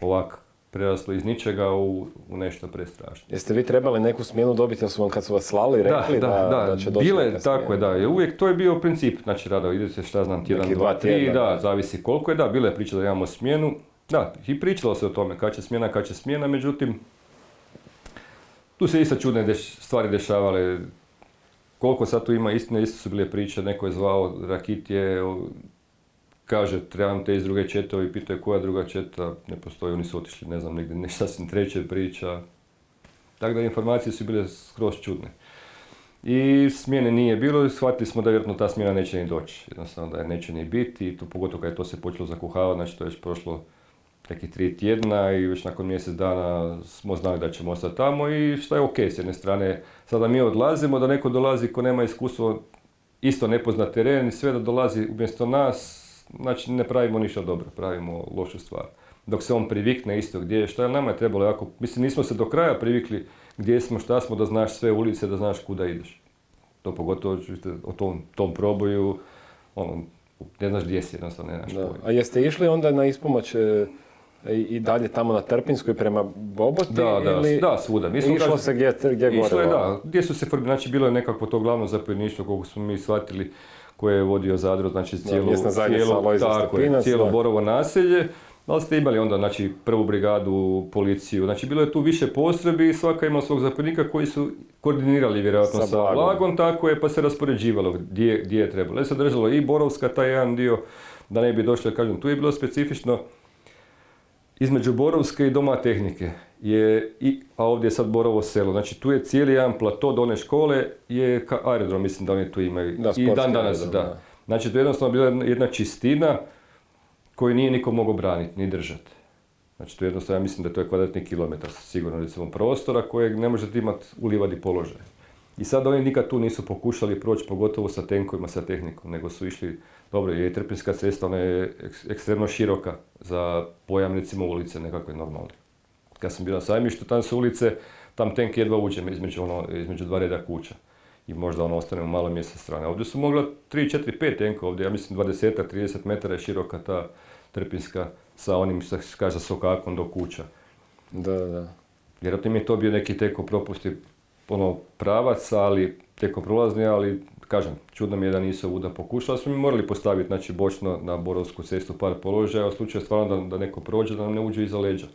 ovak preraslo iz ničega u, u nešto prestrašno. Jeste vi trebali neku smjenu dobiti, jer su vam kad su vas slali rekli da, da, će doći bile, neka tako je, da, jer uvijek to je bio princip, znači rada, idete šta znam, tjedan, dva, tri, da, da. zavisi koliko je, da, bila je priča da imamo smjenu, da, i pričalo se o tome kad će smjena, kad će smjena, međutim, tu se isto čudne deš- stvari dešavale, koliko sad tu ima istine, isto su bile priče, neko je zvao Rakitije, kaže trebam te iz druge četove i pitaju koja druga četa, ne postoji, oni su otišli, ne znam, negdje nešto sasvim treće priča. Tako da informacije su bile skroz čudne. I smjene nije bilo i shvatili smo da vjerojatno ta smjena neće ni doći. Jednostavno da je neće ni biti to pogotovo kad je to se počelo zakuhavati, znači to je već prošlo neki tri tjedna i već nakon mjesec dana smo znali da ćemo ostati tamo i što je ok s jedne strane. Sada mi odlazimo, da neko dolazi ko nema iskustvo, isto nepoznat teren i sve da dolazi umjesto nas, znači ne pravimo ništa dobro, pravimo lošu stvar. Dok se on privikne isto gdje je, šta je nama je trebalo jako, mislim nismo se do kraja privikli gdje smo, šta smo, da znaš sve ulice, da znaš kuda ideš. To pogotovo o tom, tom proboju, ono, ne znaš gdje si, jednostavno ne znaš A jeste išli onda na ispomoć e, i dalje tamo na Trpinskoj prema Boboti? Da, da, ili da, svuda. Mi išlo se gdje, gdje gore? Išlo je, da. Gdje su se, znači bilo je nekako to glavno zapovjedništvo, koliko smo mi shvatili, koje je vodio Zadro, znači cijelo, cijelo, tako, cijelo Borovo naselje. Ali ste imali onda znači, prvu brigadu, policiju, znači bilo je tu više postrebi i svaka ima svog zapovjednika koji su koordinirali vjerojatno sa, sa blagom, tako je, pa se raspoređivalo gdje, gdje je trebalo. Je se držalo i Borovska taj jedan dio, da ne bi došli, kažem, tu je bilo specifično između Borovske i Doma tehnike je, i, a ovdje je sad Borovo selo, znači tu je cijeli jedan plato do one škole, je aerodrom, mislim da oni tu imaju. Da, I dan danas, da. da. Znači to je jednostavno bila jedna čistina, koji nije niko mogao braniti ni držati. Znači to je jednostavno, ja mislim da to je kvadratni kilometar sigurno recimo prostora kojeg ne možete imati u livadi položaj. I sad oni nikad tu nisu pokušali proći, pogotovo sa tenkovima, sa tehnikom, nego su išli, dobro, je Trpinska cesta, ona je ekstremno široka za pojam recimo ulice nekakve normalne. Kad sam bio na sajmištu, tam su ulice, tam tenk jedva uđe između, ono, između dva reda kuća i možda ono ostane u malo mjesta strane. Ovdje su mogla 3, 4, 5 tenka ovdje, ja mislim 20, 30 metara je široka ta Trpinska sa onim što se kaže sokakom do kuća. Da, da. Vjerojatno mi je to bio neki teko propusti ono pravac, ali teko prolazni, ali kažem, čudno mi je da nisu ovuda pokušali, smo mi morali postaviti znači, bočno na Borovsku cestu par položaja, u slučaju stvarno da, da neko prođe, da nam ne uđe iza leđa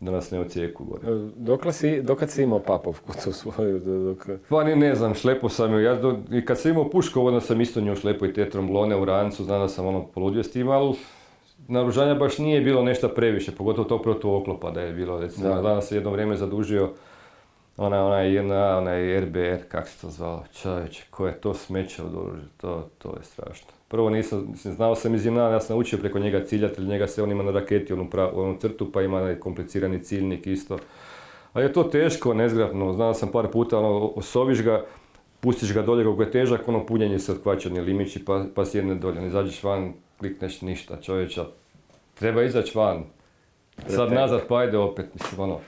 da nas ne ocijeku gore. E, dokle si, dokad si imao papovku tu svoju? Dok... Pa ni ne znam, šlepo sam ju. Ja I kad sam imao pušku, onda sam isto nju šlepo i te tromblone u rancu, znam da sam ono poludio s tim, ali naružanja baš nije bilo nešto previše, pogotovo tog protuoklopa da je bilo. Recimo, da. danas se jedno vrijeme zadužio ona, ona jedna, onaj RBR, kak se to zvao, čovječe, ko je to smeće od oružja, to, to je strašno. Prvo nisam, mislim, znao sam iz JNA, ja sam naučio preko njega ciljati, jer njega se on ima na raketi, onu, onu crtu, pa ima komplicirani ciljnik isto. Ali je to teško, nezgrapno, znao sam par puta, ono, osoviš ga, pustiš ga dolje kako je težak, ono punjenje se otkvačani limići, pa, pa sjedne dolje, ne izađeš van, klikneš ništa, čovječa, treba izaći van, sad nazad pa ajde opet, mislim, ono,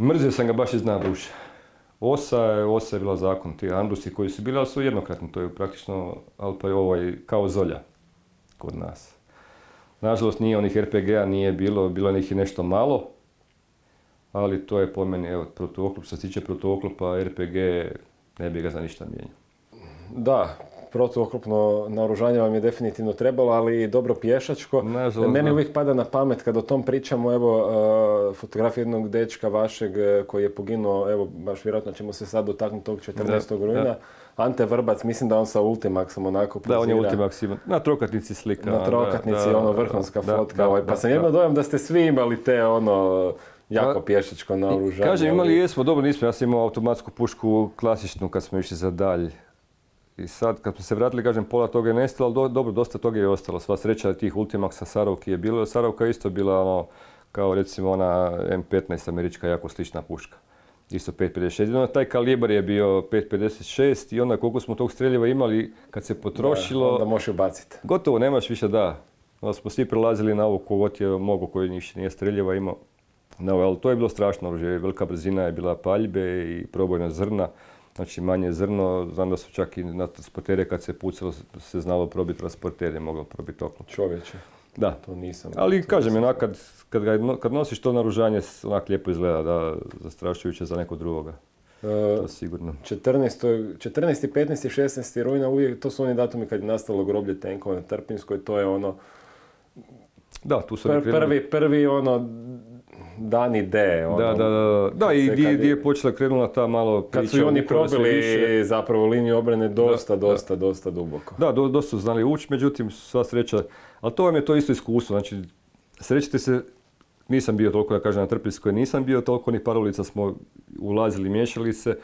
mrzio sam ga baš iz duše. Osa je, osa je bila zakon, ti andusi koji su bili, ali su jednokratni, to je praktično, ali pa je ovaj, kao zolja kod nas. Nažalost nije onih RPG-a nije bilo, bilo ih i nešto malo, ali to je po meni, evo, protuoklop, što se tiče protuoklopa, RPG ne bi ga za ništa mijenjao. Da, protuoklopno naoružanje vam je definitivno trebalo, ali i dobro pješačko. Meni uvijek pada na pamet kad o tom pričamo, evo, uh, fotografija jednog dečka vašeg uh, koji je poginuo, evo, baš vjerojatno ćemo se sad dotaknuti tog 14. rujna. Ante Vrbac, mislim da on sa Ultimaxom onako pozira. Da, on je Ultimax Na trokatnici slika. Na trokatnici, ono, vrhunska fotka. Ovaj, pa sam jedno dojam da ste svi imali te, ono, jako pješačko naoružanje. Kažem, imali jesmo, dobro nismo, ja sam imao automatsku pušku klasičnu kad smo išli za dalj. I sad kad smo se vratili, kažem, pola toga je nestalo, ali dobro, dosta toga je ostalo. Sva sreća tih Ultimaxa Sarovki je bilo. Sarovka je isto bila ono, kao recimo ona M15 američka, jako slična puška. Isto 5.56. Onda taj kalibar je bio 5.56 i onda koliko smo tog streljiva imali kad se potrošilo... Da, onda možeš ubaciti. Gotovo, nemaš više da. Onda smo svi prelazili na ovo kogod je mogo koji više nije streljiva imao. No, ali to je bilo strašno oružje. Velika brzina je bila paljbe i probojna zrna. Znači manje zrno, znam da su čak i na transportere kad se pucalo se znalo probiti transporter je moglo probiti oklop. Čovječe. Da. To nisam. Ali kažem, onak kad, kad, kad nosiš to naružanje, onak lijepo izgleda, da, zastrašujuće za nekog drugoga. Uh, to sigurno. 14. 14. 15. 16. rujna, uvijek, to su oni datumi kad je nastalo groblje tenkova na Trpinskoj, to je ono... Da, tu su prvi, prvi ono dani D. Ono, Da, da, da, da, i gdje, gdje je- počela krenula ta malo priča. Kad su i oni probili više. zapravo liniju obrane dosta, Da, dosta, dosta duboko. Da, do, dosta su znali ući, međutim, sva sreća, ali to vam je to isto iskustvo, znači, srećite se, nisam bio toliko, da kažem, na Trpinskoj, nisam bio toliko, ni par ulica smo ulazili, miješali se,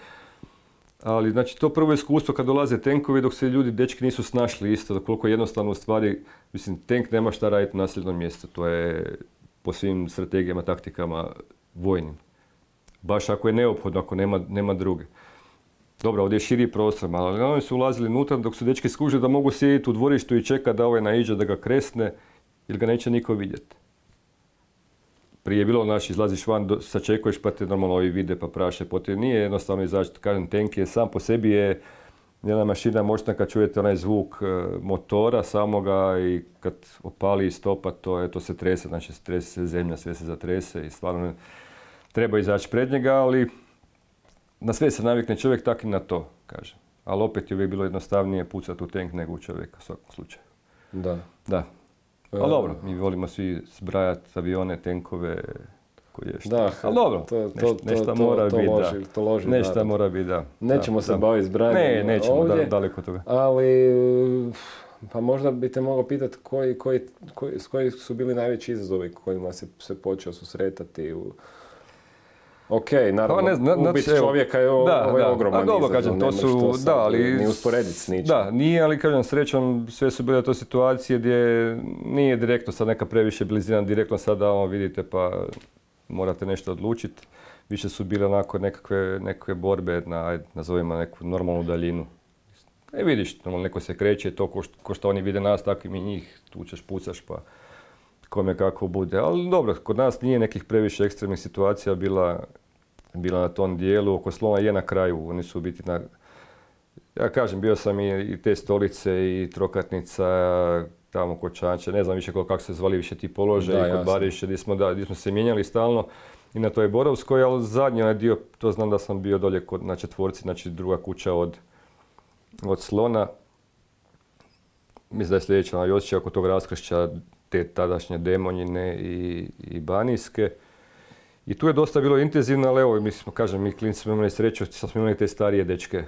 ali, znači, to prvo iskustvo kad dolaze tenkovi, dok se ljudi, dečki nisu snašli isto, da koliko jednostavno u stvari, mislim, tenk nema šta raditi na nasljednom mjestu, to je po svim strategijama, taktikama vojnim. Baš ako je neophodno, ako nema, nema druge. Dobro, ovdje je širi prostor, ali oni su ulazili unutra dok su dečki skužili da mogu sjediti u dvorištu i čekati da ovaj naiđe da ga kresne, jer ga neće niko vidjeti. Prije je bilo, znaš, izlaziš van, do- sačekuješ pa te normalno ovi vide pa praše potem. Nije jednostavno izaći, kažem, tank je sam po sebi je jedna mašina moćna kad čujete onaj zvuk e, motora samoga i kad opali i stopa, to, je, to se trese, znači trese se zemlja, sve se zatrese i stvarno treba izaći pred njega, ali na sve se navikne čovjek tak i na to, kaže. Ali opet je uvijek bilo jednostavnije pucati u tank nego u čovjeka u svakom slučaju. Da. Da. E, Ali dobro, mi volimo svi zbrajati avione, tenkove, šta. Da, Ali dobro, to, to, nešta, to, mora to biti, da. to loži Nešta narod. mora biti, da. Nećemo Da, se da. baviti zbranjem Ne, nećemo, da, ovdje, daleko od toga. ali pa možda bi te mogao pitati koji, koji, koji, s koji su bili najveći izazovi kojima se, se počeo susretati u... Ok, naravno, Pa ne na- ubiti znači, čovjeka je, da, ovo je da. ogroman A dobro, izazov, kažem, to su, da, ali... Ni usporediti s ničim. Da, nije, ali kažem, srećom, sve su bile to situacije gdje nije direktno sad neka previše blizina, direktno sada ovo vidite pa morate nešto odlučiti. Više su bile onako nekakve, nekakve borbe na, nazovimo neku normalnu daljinu. E vidiš, normalno neko se kreće, to ko, što- ko što oni vide nas, tako i mi njih, tučeš, pucaš, pa kome kako bude. Ali dobro, kod nas nije nekih previše ekstremnih situacija bila, bila na tom dijelu. Oko slona je na kraju, oni su biti na... Ja kažem, bio sam i, i te stolice i trokatnica, tamo kod Čanče, ne znam više kako, se zvali više ti položaji, Da, kod. Bariše, gdje smo, da, gdje smo se mijenjali stalno i na toj Borovskoj, ali zadnji onaj dio, to znam da sam bio dolje kod, na četvorci, znači druga kuća od, od slona. Mislim da je sljedeća onaj osjećaj oko tog raskršća te tadašnje demonjine i, i banijske. I tu je dosta bilo intenzivno, ali evo, mi smo, kažem, mi klinci smo imali sreću, što smo imali te starije dečke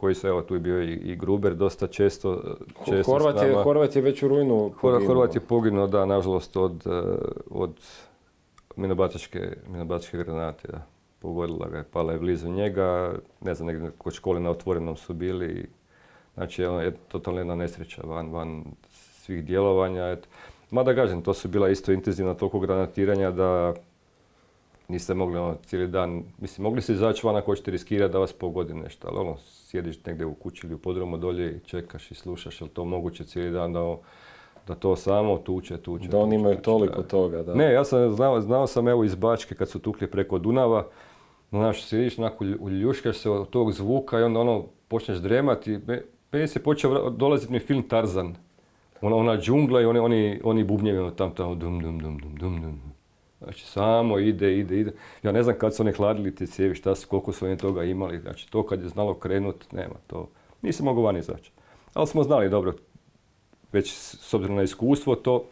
koji su, evo, tu je bio i, i Gruber dosta često, često Horvat je. Horvat je već u rujnu poginuo. Horvat je poginuo, da, nažalost, od, eh, od minobacačke, minobacačke granate, da. Pogodila ga je, pala je blizu njega, ne znam, negdje kod škole na otvorenom su bili. Znači, ono je totalna jedna nesreća van, van svih djelovanja. Et. Mada kažem, to su bila isto intenzivna toliko granatiranja da niste mogli ono, cijeli dan, mislim, mogli ste izaći van ako hoćete riskirati da vas pogodi nešto, ali ono, sjediš negdje u kući ili u podrumu dolje i čekaš i slušaš, je li to moguće cijeli dan da, da to samo tuče, tuče. Da oni imaju toliko da. toga, da. Ne, ja sam znao, znao sam evo iz Bačke kad su tukli preko Dunava, znaš, sjediš onako, ulju- uljuškaš se od tog zvuka i onda ono, počneš dremati. Me- Meni se počeo dolaziti mi film Tarzan. Ona, ona džungla i oni, oni, oni bubnjevi ono tam tamo dum dum dum dum dum dum. Znači samo ide, ide, ide. Ja ne znam kad su oni hladili te cijevi, šta su, koliko su oni toga imali. Znači to kad je znalo krenut, nema to. Nisam mogao van izaći. Ali smo znali dobro, već s obzirom na iskustvo to,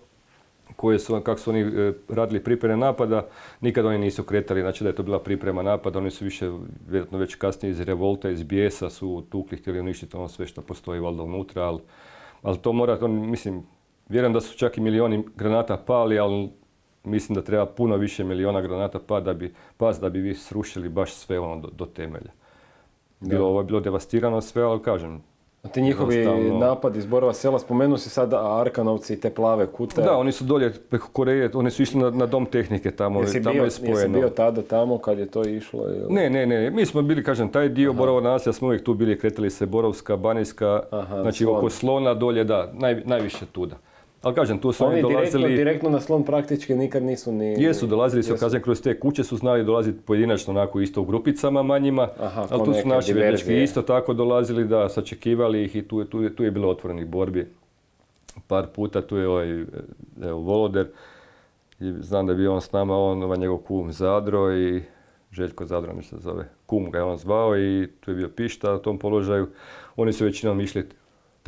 koje su, kako su oni e, radili pripreme napada, nikad oni nisu kretali, znači da je to bila priprema napada, oni su više, vjerojatno već kasnije iz revolta, iz bijesa su tukli, htjeli uništiti ono sve što postoji valjda unutra, ali, ali to mora, mislim, vjerujem da su čak i milioni granata pali, ali mislim da treba puno više miliona granata pa da bi, pas da bi vi srušili baš sve ono do, do temelja. Bilo, ovo je bilo devastirano sve, ali kažem, A ti njihovi napadi iz Borova sela, spomenuo si sad Arkanovci i te plave kute. Da, oni su dolje preko Koreje, oni su išli na, na dom tehnike tamo, jesi, tamo bio, je jesi spojeno. bio tada tamo kad je to išlo? ili- Ne, ne, ne, mi smo bili, kažem, taj dio Borova naselja smo uvijek tu bili, kretali se Borovska, Banijska, Aha, znači Slon. oko Slona dolje, da, naj, najviše tuda. Ali kažem, tu su Oni oni direktno, dolazili, direktno na slon praktički nikad nisu ni... jesu dolazili su, kažem, kroz te kuće su znali dolaziti pojedinačno, onako isto u grupicama manjima, Aha, ali tu su naši dečki isto tako dolazili, da, sačekivali ih i tu, je- tu, tu je bilo otvorenih borbi. Par puta, tu je ovaj, evo, Voloder, i znam da je bio on s nama, on, ovaj njegov kum Zadro i Željko Zadro, mislim se zove, kum ga je on zvao i tu je bio Pišta na tom položaju. Oni su većinom išli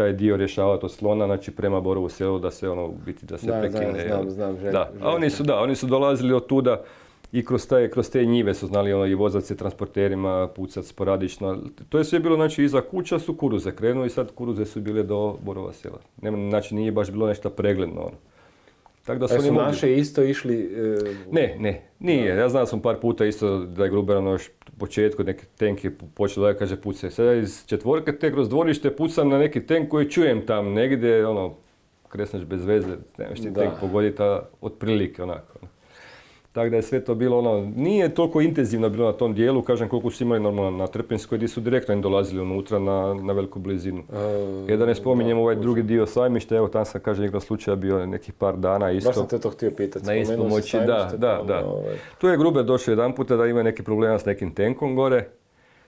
taj dio rješavati od slona, znači prema Borovu selu da se ono, biti da se Da, da, prekine. znam, jel? znam, Željko- da, a oni su, da, oni su dolazili od tuda, i kroz, taj, kroz te njive su znali ono, i vozat se transporterima, pucat sporadično. To je sve bilo, znači, iza kuća su kuruze krenuli i sad kuruze su bile do Borova sela. Znači, nije baš bilo nešto pregledno. Ono. Tako da su, e su naše isto išli... E, ne, ne, nije. Ja znam sam par puta isto da je Gruberano još u početku neke tenke počelo da kaže puce. Sada iz četvorke te kroz dvorište pucam na neki tenk koji čujem tam negdje, ono, kresneš bez veze, nemaš ti tenk pogoditi, otprilike onako. Tako da je sve to bilo ono, nije toliko intenzivno bilo na tom dijelu, kažem koliko su imali normalno na Trpinskoj gdje su direktno im dolazili unutra na, na veliku blizinu. E, da ne spominjem ovaj drugi dio sajmišta, evo tam sam kaže igrom slučaja bio nekih par dana isto. Baš sam te to htio pitati, na ispomoći, da, da, da. Ovaj. Tu je Grube došao jedan puta da imaju neki problema s nekim tenkom gore,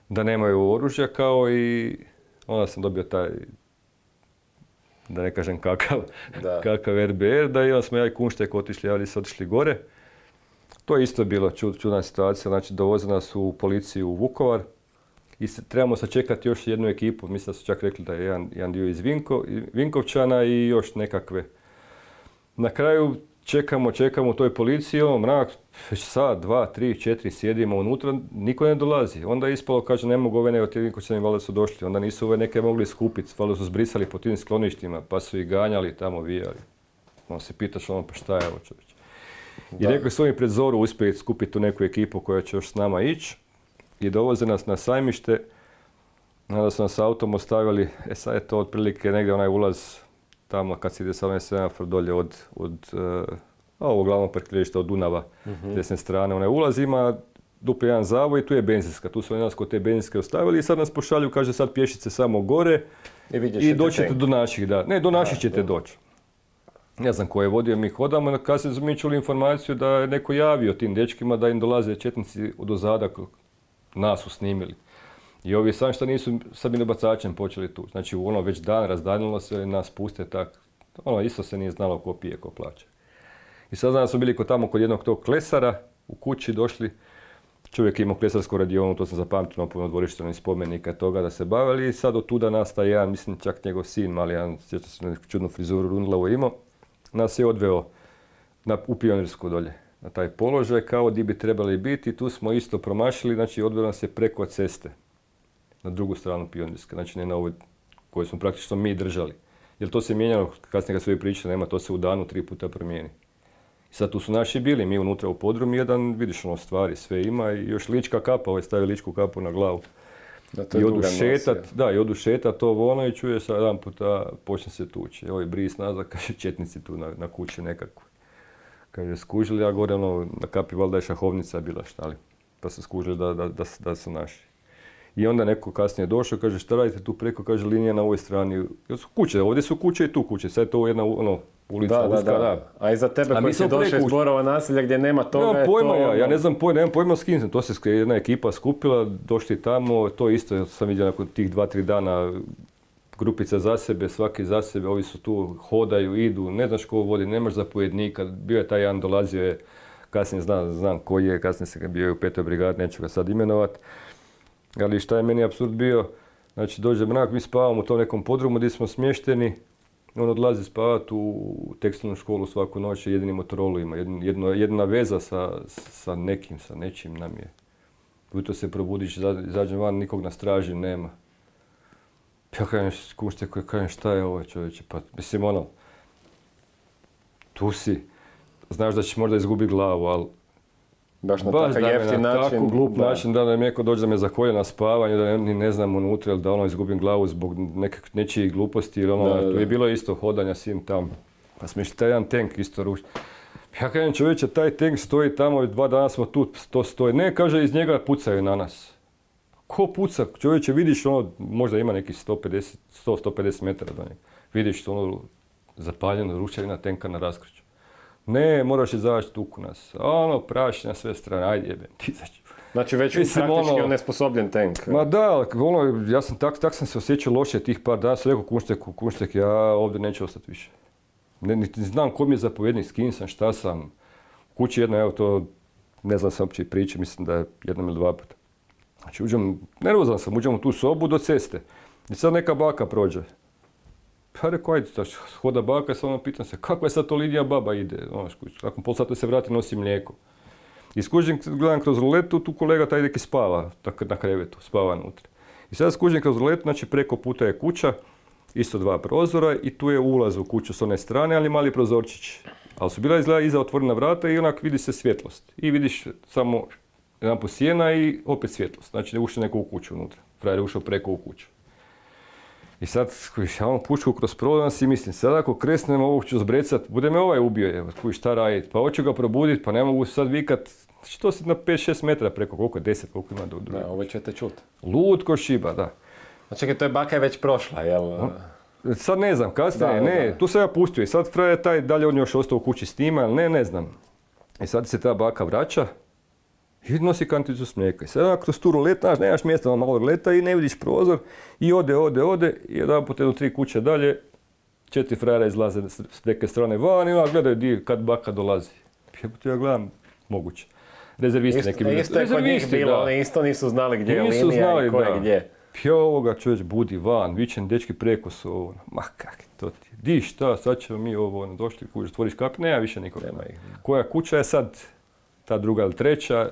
da nemaju oružja kao i onda sam dobio taj da ne kažem kakav, kakav RBR, da i onda smo ja i Kunštek otišli, ali su otišli gore. To je isto bilo čudna situacija, znači dovoze nas u policiju u Vukovar i se, trebamo sačekati još jednu ekipu, mislim da su čak rekli da je jedan, jedan dio iz Vinkovčana i još nekakve. Na kraju čekamo, čekamo u toj policiji, ono, mrak, sad, dva, tri, četiri, sjedimo unutra, niko ne dolazi. Onda je ispalo, kaže, ne mogu ove ne, od Vinkovčani valjda su došli, onda nisu ove neke mogli skupiti, valjda su zbrisali po tim skloništima, pa su ih ganjali tamo, vijali. On se pitaš ono, pa šta je ovo čovječ? I rekli su oni pred zoru uspjeti skupiti tu neku ekipu koja će još s nama ići i dovoze nas na sajmište. Onda su nas autom ostavili, e sad je to otprilike negdje onaj ulaz tamo kad se ide sa onaj semafor dolje od, od uh, ovog glavnog parkirališta od Dunava, uh desne strane. Onaj ulaz ima dupli jedan zavoj i tu je benzinska. Tu su oni nas kod te benzinske ostavili i sad nas pošalju, kaže sad pješice samo gore i, i doćete do naših, da. Ne, do naših ćete doći ne znam ko je vodio, mi hodamo, na kasnije smo mi čuli informaciju da je neko javio tim dečkima da im dolaze četnici od ozada, nas su snimili. I ovi sam što nisu sa minobacačem počeli tu. Znači ono već dan razdanilo se, nas puste tak. Ono isto se nije znalo ko pije, ko plaće. I sad znam smo bili kod tamo kod jednog tog klesara, u kući došli, čovjek imao klesarsku radionu, to sam zapamtio na puno dvorišta spomenika toga da se bavili i sad od tuda nastaje jedan, mislim čak njegov sin, mali jedan, sjeća se čudnu frizuru Rundlavu imao, nas je odveo na, u pionirsku dolje, na taj položaj, kao di bi trebali biti. Tu smo isto promašili, znači odveo nas je preko ceste, na drugu stranu pionirske, znači ne na ovoj koju smo praktično mi držali. Jer to se mijenjalo, kasnije kad su priče, nema, to se u danu tri puta promijeni. I sad tu su naši bili, mi unutra u podrumu, jedan, vidiš ono stvari, sve ima i još lička kapa, ovaj stavi ličku kapu na glavu. Da, I odu šetat, da, i odu šetat ovo ono i čuje sad jedan puta počne se tući. Ovaj bris nazad, [LAUGHS] kaže četnici tu na, na kući nekako. Kaže, skužili, a gore ono, na kapi valjda je šahovnica bila štali. Pa su skužili da, da, da, da su naši. I onda neko kasnije došao, kaže šta radite tu preko, kaže linija na ovoj strani. Su kuće, ovdje su kuće i tu kuće. Sad je to jedna ono, ulica da, uska, da, da. A i za tebe koji si došao iz Borova naselja gdje nema toga nemam pojma, ja, ja ono- ne znam pojma, nemam pojma s kim To se jedna ekipa skupila, došli tamo, to isto sam vidio nakon tih dva, tri dana grupica za sebe, svaki za sebe, ovi su tu, hodaju, idu, ne znaš ko vodi, nemaš zapovjednika, bio je taj jedan, dolazio je, kasnije znam, znam koji je, kasnije se bio u petoj brigadi, neću ga sad imenovat. Ali šta je meni absurd bio, znači dođe mrak, mi spavamo u tom nekom podrumu gdje smo smješteni, on odlazi spavati u tekstilnu školu svaku noć jedinim motorolima, jedno, jedna veza sa, sa nekim, sa nečim nam je. Ujutro se probudiš, izađem van, nikog na straži nema. Ja kažem, kušte koji kažem, šta je ovo čovječe, pa mislim ono, tu si, znaš da ćeš možda izgubiti glavu, ali Baš na Baš takav jeftin način. Tako glup da. način da nam neko dođe da me zakolje na spavanju, da ni ne znam unutra ili da ono izgubim glavu zbog neke, nečijih gluposti ili ono, da, tu je bilo isto hodanja svim tam. Pa smo taj jedan tank isto. Ja kažem čovječe, taj tank stoji tamo, dva dana smo tu, to stoji. Ne, kaže, iz njega pucaju na nas. Ko puca? Čovječe, vidiš ono, možda ima nekih 150, 100-150 metara do njega. Vidiš ono zapaljeno ruševina tenka na raskriću. Ne, moraš izaći tuku nas. Ono, praši na sve strane, ajde jebem, ti Znači već [LAUGHS] Mislim, praktički ono, onesposobljen tank. Ma da, ono, ja sam tak, tak sam se osjećao loše tih par dana, sam rekao Kunšteku, Kunštek, ja ovdje neću ostati više. Ne, niti znam ko mi je zapovjednik, s kim sam, šta sam. Kući jedna, evo to, ne znam sam uopće priče, mislim da je jednom ili dva puta. Znači uđem, nervozan sam, uđem u tu sobu do ceste. I sad neka baka prođe. Pa rekao, ajde, hoda baka, samo pitam se, kakva je sad to linija baba ide? Znaš, nakon pol sata se vrati, nosi mlijeko. I skužim, gledam kroz ruletu, tu kolega taj neki spava na krevetu, spava unutra. I sad skužim kroz ruletu, znači preko puta je kuća, isto dva prozora i tu je ulaz u kuću s one strane, ali mali prozorčić. Ali su bila izgleda iza otvorena vrata i onak vidi se svjetlost. I vidiš samo jedan sjena i opet svjetlost. Znači ne ušao neko u kuću unutra. Frajer je ušao preko u kuću. I sad, ja vam pušku kroz prolaz i mislim, sad ako kresnem ovog ću zbrecat, bude me ovaj ubio, je, kuj šta radit, pa hoću ga probudit, pa ne mogu sad vikat, što si na 5-6 metara preko, koliko je 10, koliko ima do Da, ovo ćete čut. Lud ko šiba, da. A čekaj, to je baka je već prošla, jel? Sad ne znam, kasnije, ne, tu se ja pustio i sad frajer taj dalje on još ostao u kući s njima, ne, ne znam. I sad se ta baka vraća, i nosi kanticu s mlijeka. I sad kroz tu rulet, znaš, nemaš mjesta, malo leta i ne vidiš prozor i ode, ode, ode i jedan put jedno tri kuće dalje, četiri frajera izlaze s neke strane van i ona gledaju di kad baka dolazi. Jebote, ja gledam, moguće. Rezervisti isto, neki bili. Isto je kod njih bilo, oni isto nisu znali gdje je linija znali, i ko je gdje. Pio ovoga čovječ budi van, vičem dečki preko su ovo, ma kak to ti Di šta, sad ćemo mi ovo, ono, došli kući, stvoriš kap, nema više nikoga. Nema ih. Koja kuća je sad, ta druga ili treća.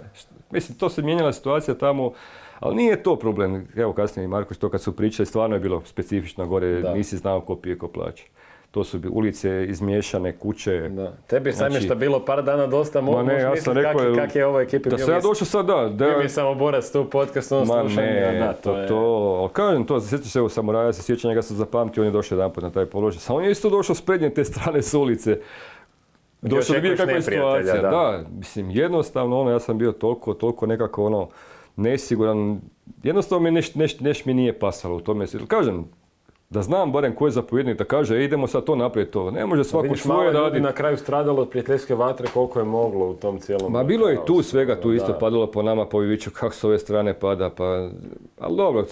Mislim, to se mijenjala situacija tamo, ali nije to problem. Evo kasnije i Marko to kad su pričali, stvarno je bilo specifično gore, nisi znao ko pije, ko plaće. To su ulice izmiješane, kuće. Da. Tebi je znači, što bilo par dana dosta mogu ne, ja sam rekao, kak, je ovo ekipi Da sam ja došao sad, da. da bio mi samo borac tu podcast, ono Ma ne, da, to, to, je... to, kažem to, sjećaš se evo Samuraja, se sjeća njega sam zapamtio, on je došao jedan put na taj položaj. Samo on je isto došao s prednje te strane s ulice. Došao da kakva je situacija. Da. mislim, jednostavno, ono, ja sam bio toliko, toliko nekako, ono, nesiguran. Jednostavno mi nešto neš, neš mi nije pasalo u tome. Kažem, da znam barem ko je zapovjednik, da kaže e, idemo sad to naprijed to. Ne može svako Vidiš, svoje raditi. na kraju stradalo od prijateljske vatre koliko je moglo u tom cijelom... Ma bilo je tu svega, tu isto padalo po nama, po Viviću, kako s ove strane pada, pa... Ali dobro,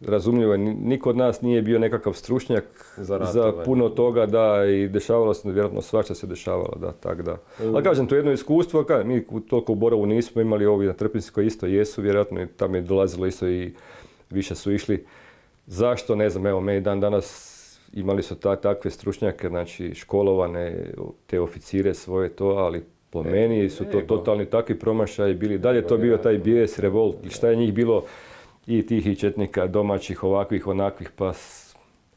razumljivo niko od nas nije bio nekakav stručnjak za, za puno toga, da, i dešavalo se, vjerojatno svašta se dešavalo, da, tak da. Ali kažem, to je jedno iskustvo, mi toliko u Borovu nismo imali, ovi na Trpinskoj isto jesu, vjerojatno i tam je dolazilo isto i više su išli. Zašto, ne znam, evo, meni dan danas imali su ta, takve stručnjake, znači školovane, te oficire svoje to, ali po e, meni su to totalni takvi promašaji bili. Dalje to bio taj bijes, revolt, šta je njih bilo, i tih i četnika domaćih, ovakvih, onakvih, pa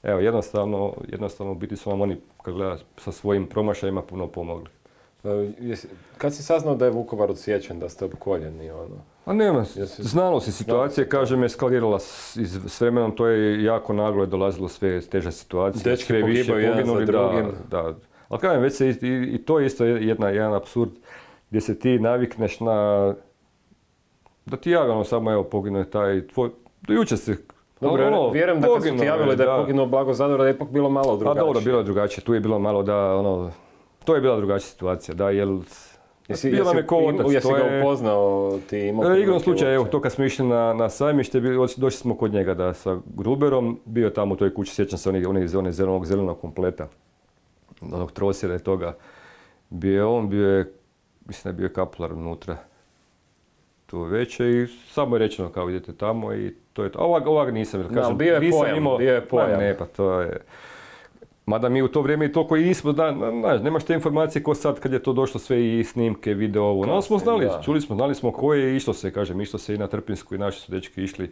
evo, jednostavno, jednostavno biti su vam oni, kad gleda, sa svojim promašajima puno pomogli. E, kad si saznao da je Vukovar odsječen, da ste opkoljeni, ono? A nema, znalo se situacije, kažem, eskalirala s, vremenom, to je jako naglo je dolazilo sve teže situacije. Dečki jedan za drugim. Da, da. Ali kažem, već se i, i, to je isto jedna, jedan absurd gdje se ti navikneš na da ti javi ono samo evo poginuo je taj tvoj, do jučer se dobro, ono, vjerujem da kad su ti javili da je poginuo Blago Zador, da je ipak bilo malo drugačije. A dobro, bilo je drugačije, tu je bilo malo da, ono, to je bila drugačija situacija, da, jel, Jesi, bilo jesi, ko otac, jesi ga upoznao ti imao? E, igrom slučaj, evo, to kad smo išli na, na sajmište, došli smo kod njega da sa Gruberom, bio tamo u toj kući, sjećam se onih, onih, onih zelenog, zelenog kompleta, onog trosjera i toga. Bio on, bio je, mislim da je bio kaplar unutra tu veće i samo je rečeno kao idete tamo i to je to. Ovak, ovak nisam, jer kažem, bio je nisam pojam, imao, bio je pojam. Ne, pa to je... Mada mi u to vrijeme i toliko i nismo, da, znaš, nemaš te informacije ko sad kad je to došlo sve i snimke, video, ovo. No, smo znali, da. čuli smo, znali smo ko je išlo se, kažem, išlo se i na Trpinsku i naši su dečki išli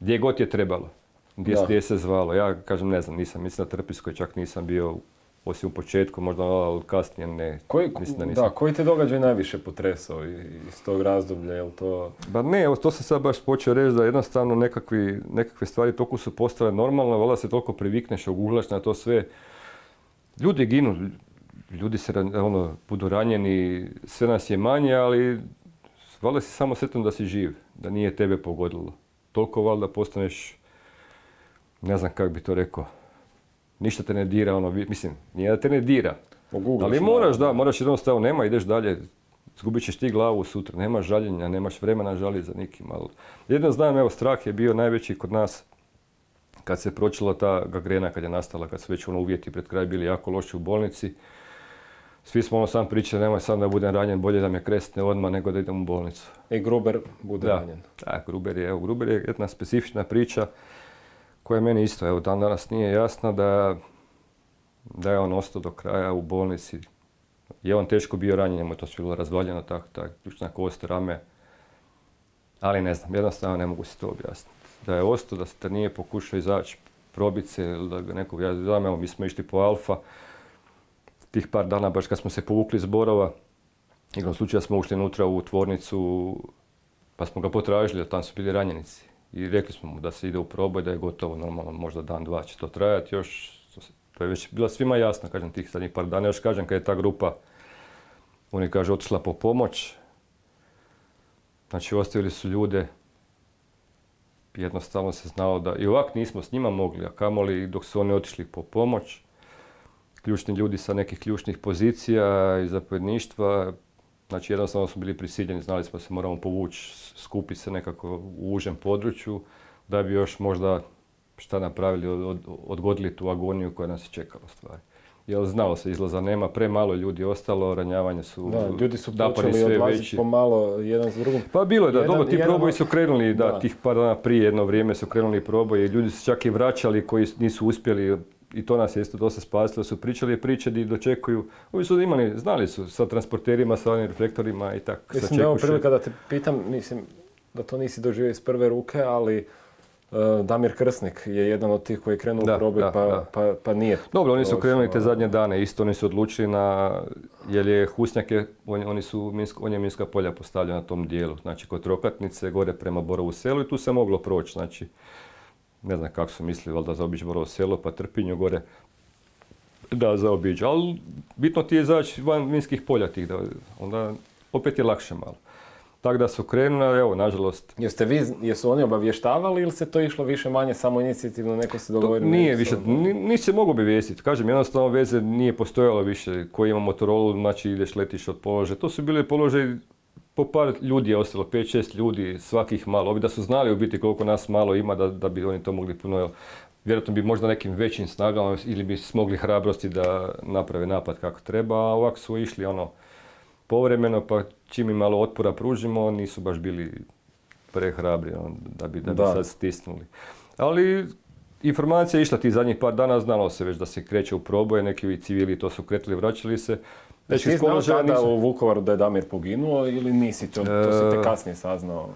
gdje god je trebalo, gdje, gdje se zvalo. Ja, kažem, ne znam, nisam, mislim na Trpinskoj čak nisam bio osim u početku, možda ali kasnije ne. Koji, mislim da, nisam. da, koji te događaj najviše potresao iz tog razdoblja, je to... Ba ne, evo, to sam sad baš počeo reći da jednostavno nekakvi, nekakve stvari toliko su postale normalne, valjda se toliko privikneš, oguglaš na to sve. Ljudi ginu, ljudi se ono, budu ranjeni, sve nas je manje, ali valjda si samo sretan da si živ, da nije tebe pogodilo. Toliko valjda postaneš, ne znam kako bi to rekao, ništa te ne dira, ono, mislim, nije da te ne dira. Ali moraš, da, moraš jednostavno, nema, ideš dalje, zgubit ćeš ti glavu sutra, nemaš žaljenja, nemaš vremena žaliti za nikim. Ali jedno znam, evo, strah je bio najveći kod nas kad se pročila ta gagrena, kad je nastala, kad su već ono uvjeti pred kraj bili jako loši u bolnici. Svi smo ono sam pričali, nemoj sam da budem ranjen, bolje da me kresne odmah nego da idem u bolnicu. I Gruber bude ranjen. Da, Gruber je, evo, Gruber je jedna specifična priča koja meni isto, evo, dan danas nije jasna da, da je on ostao do kraja u bolnici Je on teško bio ranjen, njemu je to sve bilo razvaljeno, tako, ta ključna kost, rame. Ali ne znam, jednostavno ne mogu si to objasniti. Da je ostao, da se nije pokušao izaći, probiti se, ili da ga nekog, ja znam, evo, mi smo išli po Alfa, tih par dana, baš kad smo se povukli iz Borova, igrom slučaja smo ušli unutra u tvornicu, pa smo ga potražili, a tamo su bili ranjenici. I rekli smo mu da se ide u proboj, da je gotovo normalno, možda dan, dva će to trajati još. To je već bila svima jasno, kažem, tih zadnjih par dana. Još kažem, kad je ta grupa, oni kaže, otišla po pomoć. Znači, ostavili su ljude, jednostavno se znalo da i ovak nismo s njima mogli, a kamoli dok su oni otišli po pomoć. Ključni ljudi sa nekih ključnih pozicija i zapovjedništva, znači jednostavno smo bili prisiljeni, znali smo da se moramo povući, skupi se nekako u užem području, da bi još možda šta napravili, od, odgodili tu agoniju koja nas je čekala stvari. Jer znalo se, izlaza nema, premalo ljudi ostalo, ranjavanje su Da, ljudi su počeli sve odlaziti pomalo jedan s drugim. Pa bilo je da, Jedan- dobro, ti jedan- proboji su krenuli, da, da. tih par dana prije jedno vrijeme su krenuli proboji, ljudi su čak i vraćali koji nisu uspjeli, i to nas je isto dosta spasilo, su pričali priče di dočekuju, ovi su imali, znali su sa transporterima, sa onim reflektorima i tako, Mislim da je ovo prilika da te pitam, mislim da to nisi doživio iz prve ruke, ali e, Damir Krsnik je jedan od tih koji je krenuo Da, u proboj da, pa, da. pa, pa nije. Dobro, oni su krenuli te zadnje dane, isto oni su odlučili na, jer je Husnjak je, on, oni su, on je minska polja postavljena na tom dijelu, znači kod Rokatnice, gore prema Borovu selu i tu se moglo proći, znači, ne znam kako su mislili, valjda zaobići Borovo selo, pa Trpinju gore, da zaobiđu, ali bitno ti je izaći van minskih polja tih, da, onda opet je lakše malo. Tako da su krenuli, evo, nažalost, Jeste vi, jesu oni obavještavali ili se to išlo više manje samo inicijativno, neko se dogovorio? nije više, ni- nisi se mogao obavijestiti. Kažem, jednostavno veze nije postojalo više. Koji ima Motorola, znači ideš, letiš od položaja. To su bili položaji, po par ljudi je ostalo, 5-6 ljudi, svakih malo. Ovi da su znali u biti koliko nas malo ima, da, da bi oni to mogli puno, vjerojatno bi možda nekim većim snagama ili bi smogli hrabrosti da naprave napad kako treba, a ovako su išli ono povremeno, pa čim im malo otpora pružimo, nisu baš bili prehrabri on, da bi, da bi Da. sad stisnuli. Ali informacija je išla tih zadnjih par dana, znalo se već da se kreće u proboje, neki civili to su kretili, vraćali se. Dečki ti iz znao tada u Vukovaru da je Damir poginuo ili nisi to, to si te E, kasnije saznao?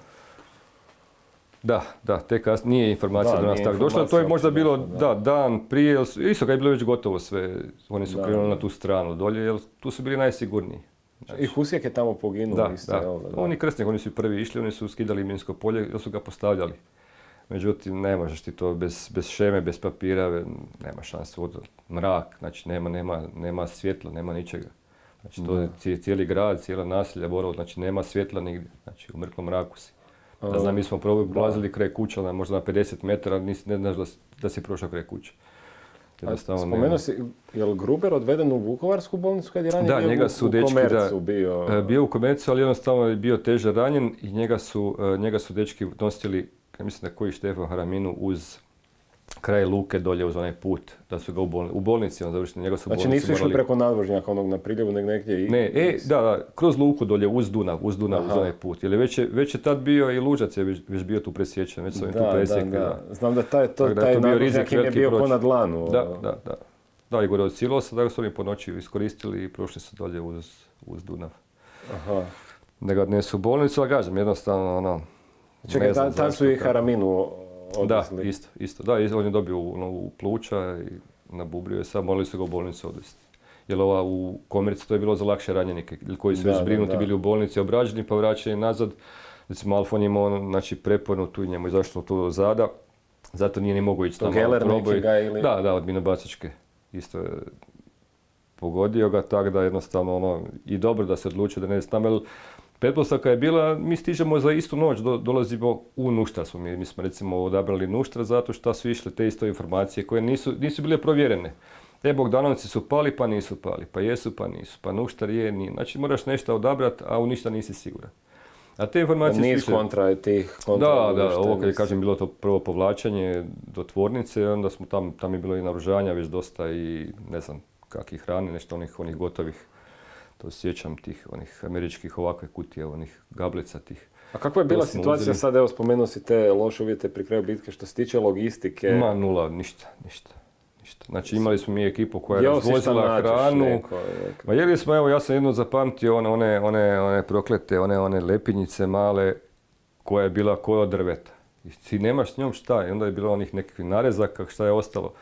Da, da, te kas... nije informacija Da, do nas tako došla. To je možda bilo, da. da. dan prije, isto kad je bilo već gotovo sve, oni su Da. krenuli na tu stranu dolje, jer tu su bili najsigurniji. I Husijek je tamo poginuo Da, isto, da. Oni krsnik, oni su prvi išli, oni su skidali minsko polje, jer su ga postavljali. Međutim, ne možeš ti to bez, bez šeme, bez papira, nema šanse. Mrak, znači nema, nema, nema svjetla, nema ničega. Znači to je cije- cijeli grad, cijela naselja, Borovo, znači nema svjetla nigdje. Znači u mrklom mraku si. Da znam, mi smo probali, prolazili kraj kuća, na, možda na 50 metara, nisi, ne znaš da, si- da si prošao kraj kuće. Nema. Spomenuo si, je li Gruber odveden u Vukovarsku bolnicu kad je ranije Da, bio njega u- su u dečki, da, komercu bio? E, Bio u komerciju, ali jednostavno je bio teže ranjen i njega su, e, njega su dečki nosili, mislim da koji Štefan Haraminu uz kraj luke dolje uz onaj put, da su ga u, bolni, u bolnici on završili, njega su Znači bolnici nisu išli morali- preko nadvožnjaka onog na priljevu, nego negdje i... Ne, e, da, da, kroz luku dolje, uz Dunav, uz Dunav, uz Aha. onaj put. Jer je već, je, već je tad bio i Lužac je već, već bio tu presječen, već su oni tu Da, da, presjekli. da. Znam da taj, to, taj to bio rizik im je bio proći. na dlanu. Da, da, da. Da, i gore od Silosa, da su oni po noći iskoristili i prošli su dolje uz, uz Dunav. Aha. Da ga odnesu u bolnicu, ali kažem, jednostavno, ono, Čekaj, tam, su i kako. Da, isto, isto. Da, on je dobio ono, u pluća i nabubrio je sad, morali su ga u bolnicu odvesti. Jer ova u komerci to je bilo za lakše ranjenike, koji su Da, već da, zbrinuti da. bili u bolnici, obrađeni pa vraćeni nazad. Recimo Alfon je imao znači, preponu, tu i njemu je izašlo to do zada, zato nije ni mogao ići tamo proboj. ili- Da, da, od minobacačke. Isto je pogodio ga tako da jednostavno ono, i dobro da se odlučio da ne ide jer pretpostavka je bila, mi stižemo za istu noć, do- dolazimo u Nuštar smo mi, mi smo recimo odabrali Nuštar zato što su išle te isto informacije koje nisu, nisu bile provjerene. E, Bogdanovci su pali pa nisu pali, pa jesu pa nisu, pa Nuštar je, nije. Znači moraš nešto odabrati, a u ništa nisi siguran. A te informacije Niz su išle- kontra tih kontra. da, da, ovo kad kažem bilo to prvo povlačenje do tvornice, onda smo tam, tam je bilo i naoružanja već dosta i ne znam kakvih hrane, nešto onih, onih gotovih, to sjećam tih onih američkih ovakve kutije, onih gablica tih. A kakva je bila situacija uzeli. sad, evo spomenuo si te loše uvjete pri kraju bitke što se tiče logistike? Ma nula, ništa, ništa. Ništa. Znači imali smo mi ekipu koja je razvozila hranu. Ma jeli smo, evo ja sam jedno zapamtio one, one, one, one proklete, one, one lepinjice male koja je bila koja od drveta. I ti nemaš s njom šta, i onda je bilo onih nekakvih narezaka, šta je ostalo.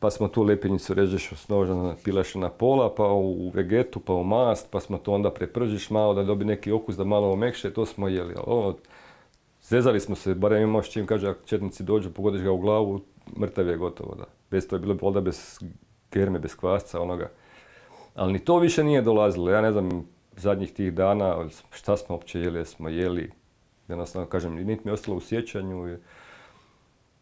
Pa smo tu lepinjicu režeš s noža, pilaš na pola, pa u vegetu, pa u mast, pa smo to onda prepržiš malo da dobi neki okus da malo omekše, to smo jeli. Ono, zezali smo se, barem imaš čim kaže, ako četnici dođu, pogodiš ga u glavu, mrtav je gotovo, da. Bez to je bilo onda bez germe, bez kvasca, onoga. Ali ni to više nije dolazilo. Ja ne znam, zadnjih tih dana, šta smo uopće jeli, smo jeli. Jednostavno, kažem, niti mi je ostalo u sjećanju.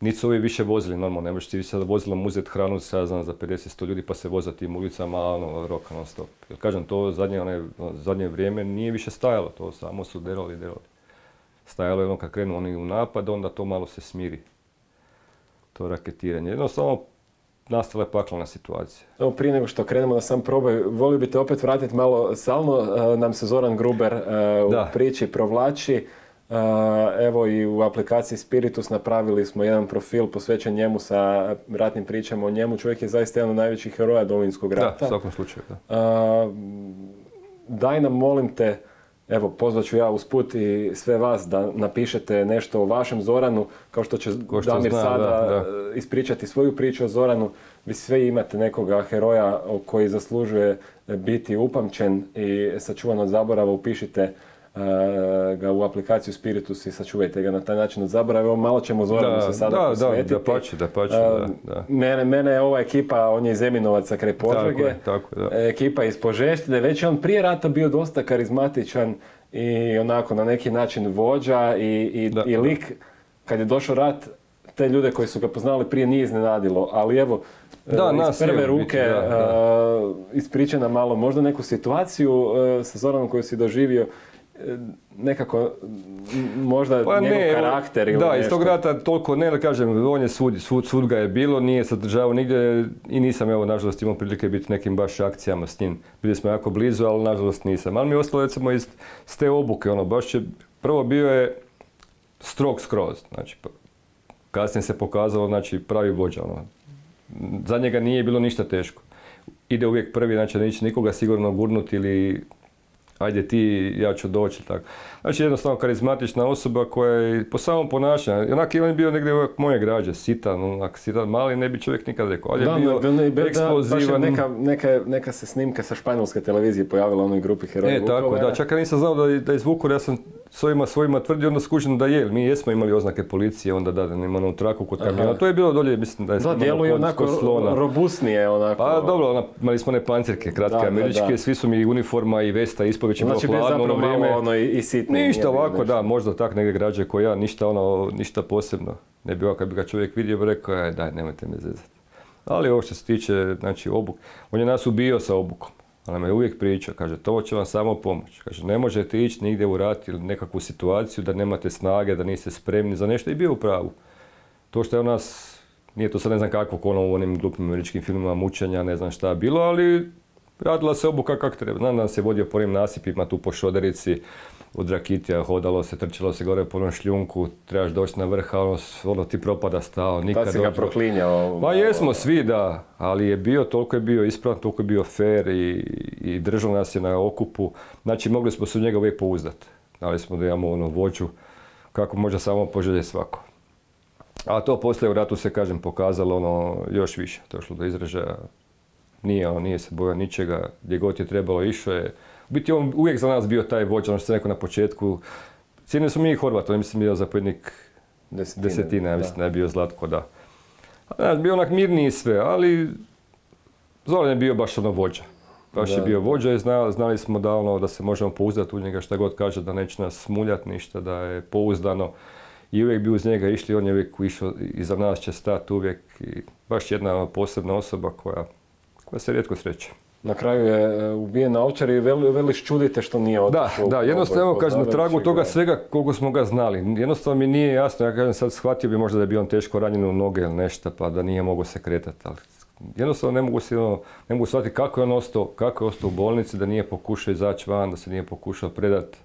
Niti su ovi više vozili, normalno, ne možeš ti više sada vozilom uzeti hranu, sad znam, za 50-100 ljudi pa se voza tim ulicama, ono, roka non stop. Jer kažem, to zadnje, one, zadnje vrijeme nije više stajalo, to samo su derali, derali. Stajalo je ono kad krenu oni u napad, onda to malo se smiri. To raketiranje. Jednostavno, nastala je paklana situacija. Evo prije nego što krenemo na sam probaj, volio bi te opet vratiti malo, salno nam se Zoran Gruber u priči provlači. Evo i u aplikaciji Spiritus napravili smo jedan profil posvećen njemu sa ratnim pričama o njemu. Čovjek je zaista jedan od najvećih heroja Domovinskog rata. Da, u svakom slučaju. Daj nam, molim te, evo pozvat ću ja usput i sve vas da napišete nešto o vašem Zoranu, kao što će Damir sada ispričati svoju priču o Zoranu. Vi sve imate nekoga heroja koji zaslužuje biti upamćen i sačuvan od zaborava. Upišite ga u aplikaciju Spiritus i sačuvajte ga na taj način od zaborava. Evo malo ćemo Zoranu se sada da, posvetiti. Da, da, pače, da, pače, da, da. Mene, mene je ova ekipa, on je iz Eminovaca kraj Požege. Tako da. Ekipa iz Požeštine. Već je on prije rata bio dosta karizmatičan i onako na neki način vođa i, i, i lik kad je došao rat te ljude koji su ga poznali prije nije iznenadilo, ali evo, da, iz prve ruke da, ispričana malo možda neku situaciju sa Zoranom koju si doživio nekako možda pa njegov ne, karakter ili Da, iz tog rata toliko ne, kažem, on je svud, svud, svud ga je bilo, nije sadržavao nigdje i nisam, evo, nažalost, imao prilike biti nekim baš akcijama s njim. Bili smo jako blizu, ali nažalost nisam. Ali mi je ostalo, recimo, iz, te obuke, ono, baš je, prvo bio je strog skroz, znači, pa, kasnije se pokazalo, znači, pravi vođa, ono. Za njega nije bilo ništa teško. Ide uvijek prvi, znači, neće nikoga sigurno gurnuti ili ajde ti, ja ću doći. Tako. Znači jednostavno karizmatična osoba koja je po samom ponašanju, onak on je bio negdje uvijek moje građe, sitan, onak sitan, mali, ne bi čovjek nikad rekao, ali je bio da, eksplozivan. neka, neka, neka, se snimka sa španjolske televizije pojavila u onoj grupi heroja E, tako, da, čak ja nisam znao da, da iz Vukovara, ja sam svojima svojima tvrdio, onda skuženo da je, mi jesmo imali oznake policije, onda da, da nema onu traku kod kamiona, to je bilo dolje, mislim da je Da, djeluje onako slona. robustnije, onako. Pa dobro, ona, imali smo one pancirke, kratke američke, svi su mi uniforma i vesta, ispoveć je znači, bilo hladno ono vrijeme. Ono i, i ništa ovako, da, možda tak negdje građe koji ja, ništa ono, ništa posebno. Ne bi ovako, kad bi ga čovjek vidio, bi rekao, aj, daj, nemojte me zezati. Ali ovo što se tiče, znači, obuk, on je nas ubio sa obukom. Ali me uvijek priča, kaže, to će vam samo pomoći. Kaže, ne možete ići nigdje u rat ili nekakvu situaciju da nemate snage, da niste spremni za nešto i bio u pravu. To što je u nas, nije to sad ne znam kakvo ono u onim glupim američkim filmima mučenja, ne znam šta bilo, ali radila se obuka kako treba. Znam da se vodio po onim nasipima tu po Šoderici, u Drakitija, hodalo se, trčalo se gore po onom šljunku, trebaš doći na vrh, ono, ono ti propada stao, nikad Tad si ga proklinjao. Pa jesmo svi, da, ali je bio, toliko je bio ispravan, toliko je bio fair i, i držao nas je na okupu. Znači, mogli smo se u njega uvijek pouzdati. Dali smo da imamo ono vođu, kako može samo poželjeti svako. A to poslije u ratu se, kažem, pokazalo ono još više. To je šlo do izražaja. Nije, ono, nije se bojao ničega, gdje god je trebalo išao je biti on uvijek za nas bio taj vođa, ono što sam rekao na početku. Cijenili smo mi i Horvat, on je mislim bio zapovjednik desetine, desetine ja mislim da je bio Zlatko, da. A, bio onak mirniji sve, ali Zoran je bio baš ono vođa. Baš je bio vođa i znali smo da, ono, da se možemo pouzdati u njega šta god kaže, da neće nas smuljati ništa, da je pouzdano. I uvijek bi uz njega išli, on je uvijek išao, iza nas će stati uvijek. I baš jedna posebna osoba koja, koja se rijetko sreće na kraju je e, ubijen na ovčar i veliš čudite što nije otišao. Da, da, jednostavno, evo kažem, na tragu toga svega koliko smo ga znali. Jednostavno mi nije jasno, ja kažem sad shvatio bi možda da je bio on teško ranjen u noge ili nešto, pa da nije mogao se kretati, ali jednostavno ne mogu se, ono, ne mogu shvatiti kako je on ostao, kako je ostao u bolnici, da nije pokušao izaći van, da se nije pokušao predati,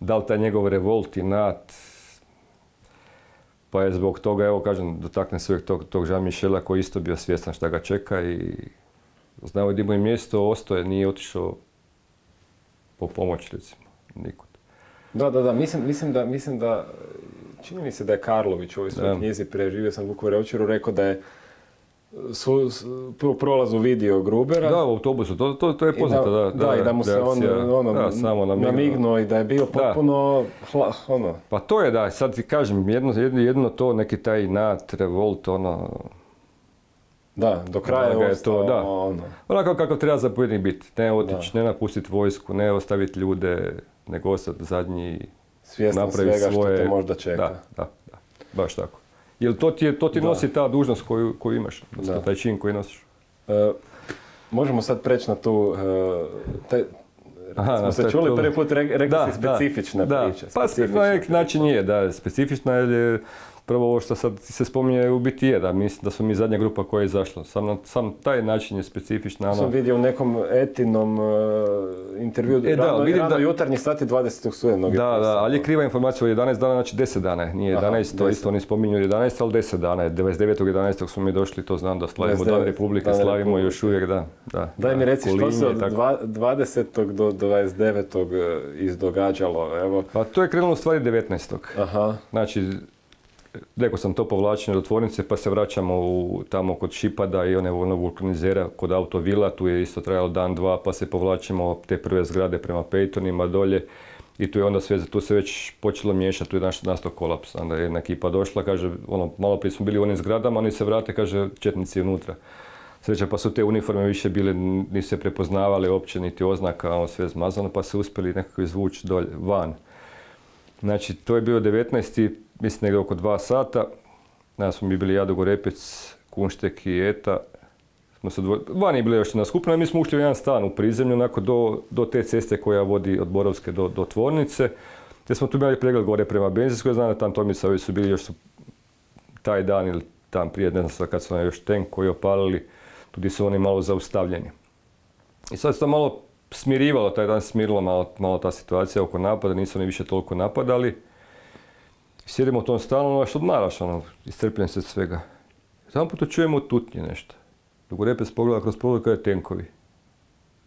da li taj njegov revolt i nat, Pa je zbog toga, evo kažem, dotaknem se uvijek tog, tog Jean Michela koji isto bio svjestan šta ga čeka i znao je gdje mu je mjesto, ostoje, nije otišao po pomoć recimo, nikud. Da, da, da, mislim, mislim da, mislim da, čini mi se da je Karlović u ovoj svojoj Da. knjizi Preživio sam Vukovar Ovčaru rekao da je su, u prolazu vidio Grubera. Da, u autobusu, to, to, to je poznato, da, da, i da mu se on ono, da, samo namignuo. namignuo i da je bio potpuno hla, ono, Pa to je da, sad ti kažem, jedno, jedno, jedno to, neki taj nat, revolt, ono, da, do kraja Da je to, da. ono, onako kako treba zapovjednik biti. Ne otići, ne napustiti vojsku, ne ostaviti ljude, nego ostati zadnji, svjestan svega svoje... što te možda čeka. Da, da, da, baš tako. Jer to ti, je, to ti nosi ta dužnost koju, koju imaš, Da. taj čin koji nosiš. E, možemo sad preći na tu, e, taj, Aha, smo se čuli prvi put, re, rekli si specifična da. priča. Pa specifična način je, da, specifična jer je prvo ovo što sad se spominje u biti je, da, mislim da smo mi zadnja grupa koja je izašla. Sam, sam taj način je specifična. Sam Ono, vidio u nekom etinom e, intervju, E, da, rano, vidim rano da- jutarnji sati 20. studenog. da, da, ali je kriva informacija od 11 dana, znači 10 dana je, nije Aha, 11, to 10. isto oni spominju 11, ali 10 dana je. 29.11. smo mi došli, to znam da slavimo 29. Dan Republike, Dan slavimo Republike. još uvijek, da. da Daj mi da, reci što se od i tako. dva- 20. do 29. e, izdogađalo, evo. Pa to je krenulo u stvari 19. Aha, Znači, rekao sam to povlačenje do tvornice, pa se vraćamo u, tamo kod Šipada i one onog vulkanizera kod autovila, tu je isto trajalo dan, dva, pa se povlačimo te prve zgrade prema Pejtonima dolje i tu je onda sve, tu se već počelo miješati, tu je nastao kolaps. Onda je jedna ekipa došla, kaže, ono, malo prije smo bili u onim zgradama, oni se vrate, kaže, četnici unutra. Sreća pa su te uniforme više bile, nisu se prepoznavale uopće, niti oznaka, ono sve zmazano, pa se uspjeli nekako izvući dolje, van. Znači, to je bio 19. mislim negdje oko dva sata. Danas smo mi bili Jado Gorepec, Kunštek i Eta. Smo se dvo... Van je bila još jedna skupina mi smo ušli u jedan stan u prizemlju, onako do, do te ceste koja vodi od Borovske do, do tvornice. Te smo tu imali pregled gore prema benzinskoj, znam da tam Tomica, ovi su bili još su taj dan ili tam prije, ne znam sad kad su nam još tank koji opalili, tu su oni malo zaustavljeni. I sad to malo smirivalo, taj dan smirila malo, malo ta situacija oko napada, nisu oni više toliko napadali. Sjedimo u tom stanu, ono, što odmaraš, ono, iscrpljen se svega. Tamo puta čujemo tutnje nešto. Dok repes pogleda kroz prozor kaže tenkovi.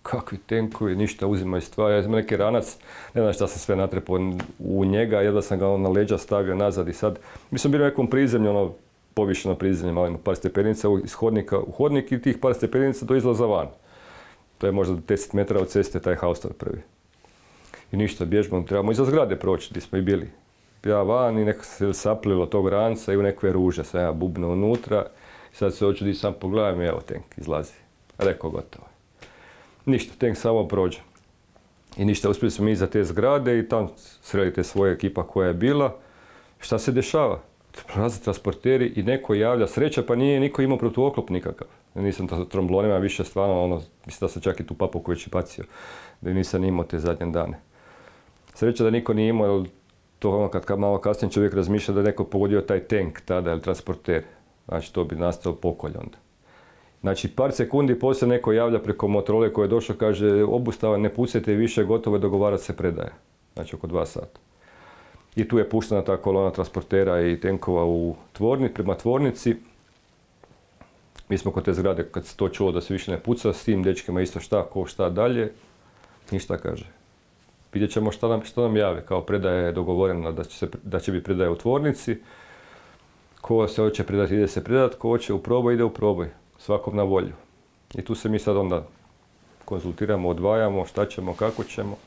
Kakvi tenkovi, ništa uzimaju stvari. Ja imam neki ranac, ne znam šta sam sve natrepao u njega, jedva sam ga ono, na leđa stavio nazad i sad, mi smo bili u nekom prizemlju, ono, povišeno prizemlje, malo par stepenica iz hodnika u hodnik i tih par stepenica do izlaza van. To je možda 10 metara od ceste, taj haustor prvi. I ništa, bježimo, trebamo iza zgrade proći, gdje smo i bili. Ja van i neko se saplilo tog ranca i u nekve ruže sam ja bubno unutra. Sad se hoću di sam pogledam i evo tank izlazi. Rekao gotovo. Ništa, tank samo prođe. I ništa, uspjeli smo mi iza te zgrade i tam sreli te svoje ekipa koja je bila. Šta se dešava? Prolaze transporteri i neko javlja sreća, pa nije niko imao protuoklop nikakav. Nisam to tromblonima više stvarno, ono, mislim da sam čak i tu papuku već i bacio, da nisam imao te zadnje dane. Sreća da niko nije imao, jer to ono kad, malo kasnije čovjek razmišlja da je neko pogodio taj tank tada ili transporter. Znači to bi nastao pokolj onda. Znači par sekundi poslije neko javlja preko motorole koji je došao, kaže obustava, ne pucajte više, gotovo je dogovarat se predaje. Znači oko dva sata. I tu je puštena ta kolona transportera i tenkova u tvorni, prema tvornici. Mi smo kod te zgrade, kad se to čulo da se više ne puca, s tim dečkima isto šta, ko šta dalje, ništa kaže. Vidjet ćemo šta nam, šta nam jave, kao predaja je dogovorena da će, se, da će biti predaja u tvornici. Ko se hoće predati, ide se predati, ko hoće u proboj, ide u proboj. Svakom na volju. I tu se mi sad onda konzultiramo, odvajamo, šta ćemo, kako ćemo.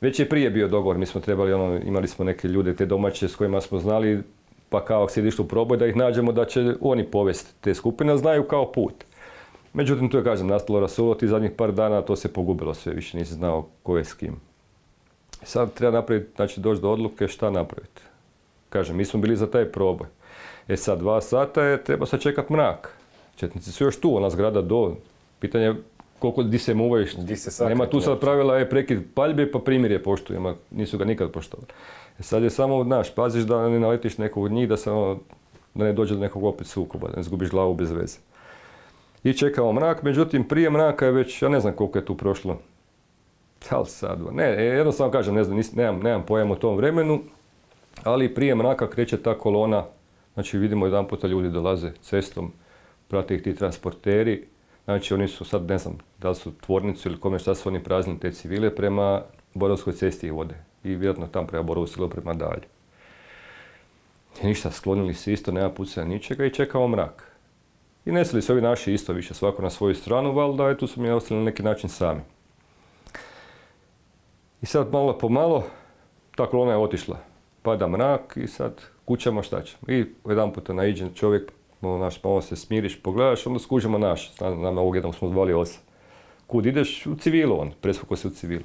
Već je prije bio dogovor, mi smo trebali, ono, imali smo neke ljude, te domaće s kojima smo znali, pa kao ako se u proboj, da ih nađemo da će oni povesti te skupine, znaju kao put. Međutim, tu je, kažem, nastalo rasulo, ti zadnjih par dana to se pogubilo sve, više nisi znao ko je s kim. Sad treba napraviti, znači doći do odluke šta napraviti. Kažem, mi smo bili za taj proboj. E sad, dva sata je, treba sad mrak. Četnici su još tu, ona zgrada do. Pitanje je koliko di se muvaju. Di se Nema tu sad pravila, je prekid paljbe pa primirje poštujemo. Nisu ga nikad poštovali. E sad je samo, znaš, paziš da ne naletiš nekog od njih, da, se ono, da ne dođe do nekog opet sukoba, da ne izgubiš glavu bez veze. I čekamo mrak, međutim prije mraka je već, ja ne znam koliko je tu prošlo. Da li sad, ne, jednostavno kažem, ne znam, nis- nemam, nemam pojam o tom vremenu. Ali prije mraka kreće ta kolona, znači vidimo jedan puta ljudi dolaze cestom, prate ih ti transporteri, znači oni su sad, ne znam, da li su tvornicu ili kome šta su oni praznili te civile prema Borovskoj cesti ih vode. I vjerojatno tam prema Borovu silo prema dalje. I ništa, sklonili se isto, nema pucanja ničega i čekamo mrak. I nesili se ovi naši isto više, svako na svoju stranu, valjda, tu su mi ostali na neki način sami. I sad malo po malo, ta kolona je otišla. Pada mrak i sad kućamo šta ćemo. I jedan puta naiđe čovjek, malo, naš, malo se smiriš, pogledaš, onda skužimo naš. Nama ovog jednog smo zvali osa. Kud ideš? U civilu on, presvako se u civilu.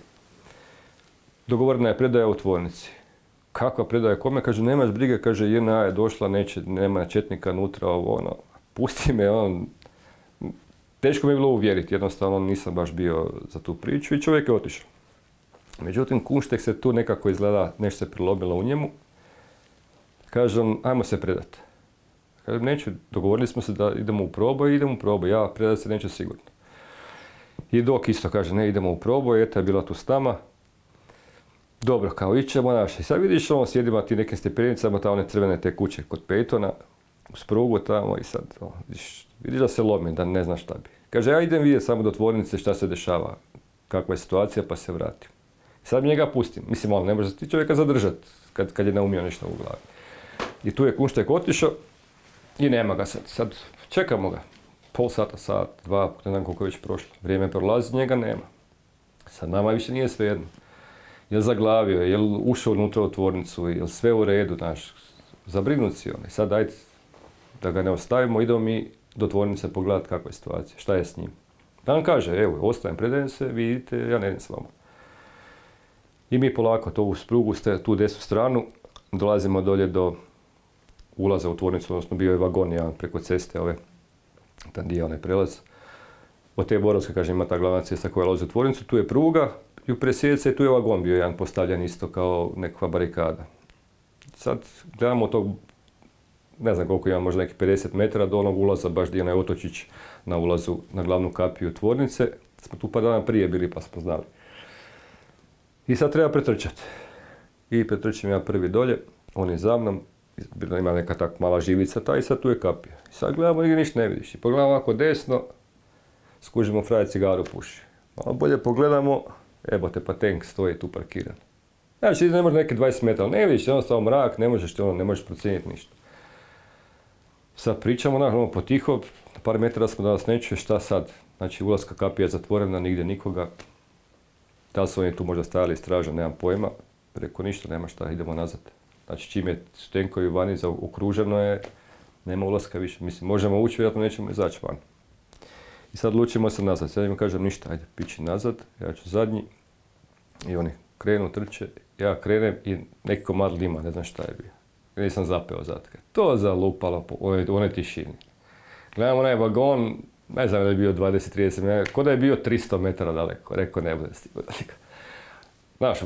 Dogovorena je predaja u tvornici. Kakva predaja kome? Kaže, nemaš brige, kaže, jedna je došla, neće, nema četnika unutra, ovo, ono. Pusti me, on, teško mi je bilo uvjeriti, jednostavno nisam baš bio za tu priču i čovjek je otišao. Međutim, Kunštek se tu nekako izgleda, nešto se prilobilo u njemu. Kažem, ajmo se predati. Kažem, neću, dogovorili smo se da idemo u proboj, idemo u proboj, ja predat se neću sigurno. I dok isto kaže, ne, idemo u proboj, eta je bila tu s nama. Dobro, kao ićemo naš. I sad vidiš, on sjedima ti nekim stepenicama, tamo one crvene te kuće kod Pejtona, u sprugu tamo i sad, vidiš, vidiš da se lomi, da ne znaš šta bi. Kaže, ja idem vidjeti samo do tvornice šta se dešava, kakva je situacija, pa se vratim. Sad njega pustim. Mislim, on ne može ti čovjeka zadržati kad, kad je naumio nešto u glavi. I tu je Kunštek otišao i nema ga sad. Sad čekamo ga. Pol sata, sat, dva, ne znam koliko je već prošlo. Vrijeme prolazi, njega nema. Sad nama više nije svejedno. Jel zaglavio, jel ušao unutra u tvornicu, jel sve u redu, znaš, zabrinut si on. sad ajde da ga ne ostavimo, idemo mi do tvornice pogledati kakva je situacija, šta je s njim. Da nam kaže, evo, ostajem, predajem se, vidite, ja ne idem s vama. I mi polako to u sprugu ste tu desnu stranu, dolazimo dolje do ulaza u tvornicu, odnosno bio je vagon jedan preko ceste ove, tam dio onaj prelaz. Od te Borovske, kaže, ima ta glavna cesta koja ulazi u tvornicu, tu je pruga, i u presjedice tu je vagon bio jedan postavljen isto kao nekakva barikada. Sad gledamo tog, ne znam koliko ima, možda neki 50 metara do onog ulaza, baš gdje je onaj otočić na ulazu na glavnu kapiju tvornice. Smo tu par dana prije bili pa smo znali. I sad treba pretrčati. I pretrčim ja prvi dolje, on je za mnom, ima neka tak mala živica ta i sad tu je kapija. I sad gledamo i ništa ne vidiš. I pogledamo ovako desno, skužimo fraje cigaru puši. Malo bolje pogledamo, evo te pa tank stoji tu parkiran. Znači, ne može neke 20 metara, ne vidiš, jednostavno mrak, ne možeš, ono, ne možeš procijeniti ništa. Sad pričamo, ono, potiho, par metara smo danas neću, šta sad? Znači, ulaska kapija je zatvorena, nigdje nikoga, da su oni tu možda stajali straža, nemam pojma. Preko ništa, nema šta, idemo nazad. Znači čim je tenkovi vani okruženo je, nema ulaska više. Mislim, možemo ući, vjerojatno nećemo izaći van. I sad lučimo se nazad. Sad im kažem ništa, ajde, pići nazad, ja ću zadnji. I oni krenu, trče, ja krenem i neki komad lima, ne znam šta je bio. Nisam zapeo zatke. To zalupalo po onoj tišini. Gledam onaj vagon, ne znam da je bio 20-30 metara, ko da je bio 300 metara daleko, rekao ne bude stigao daleko. Znaš,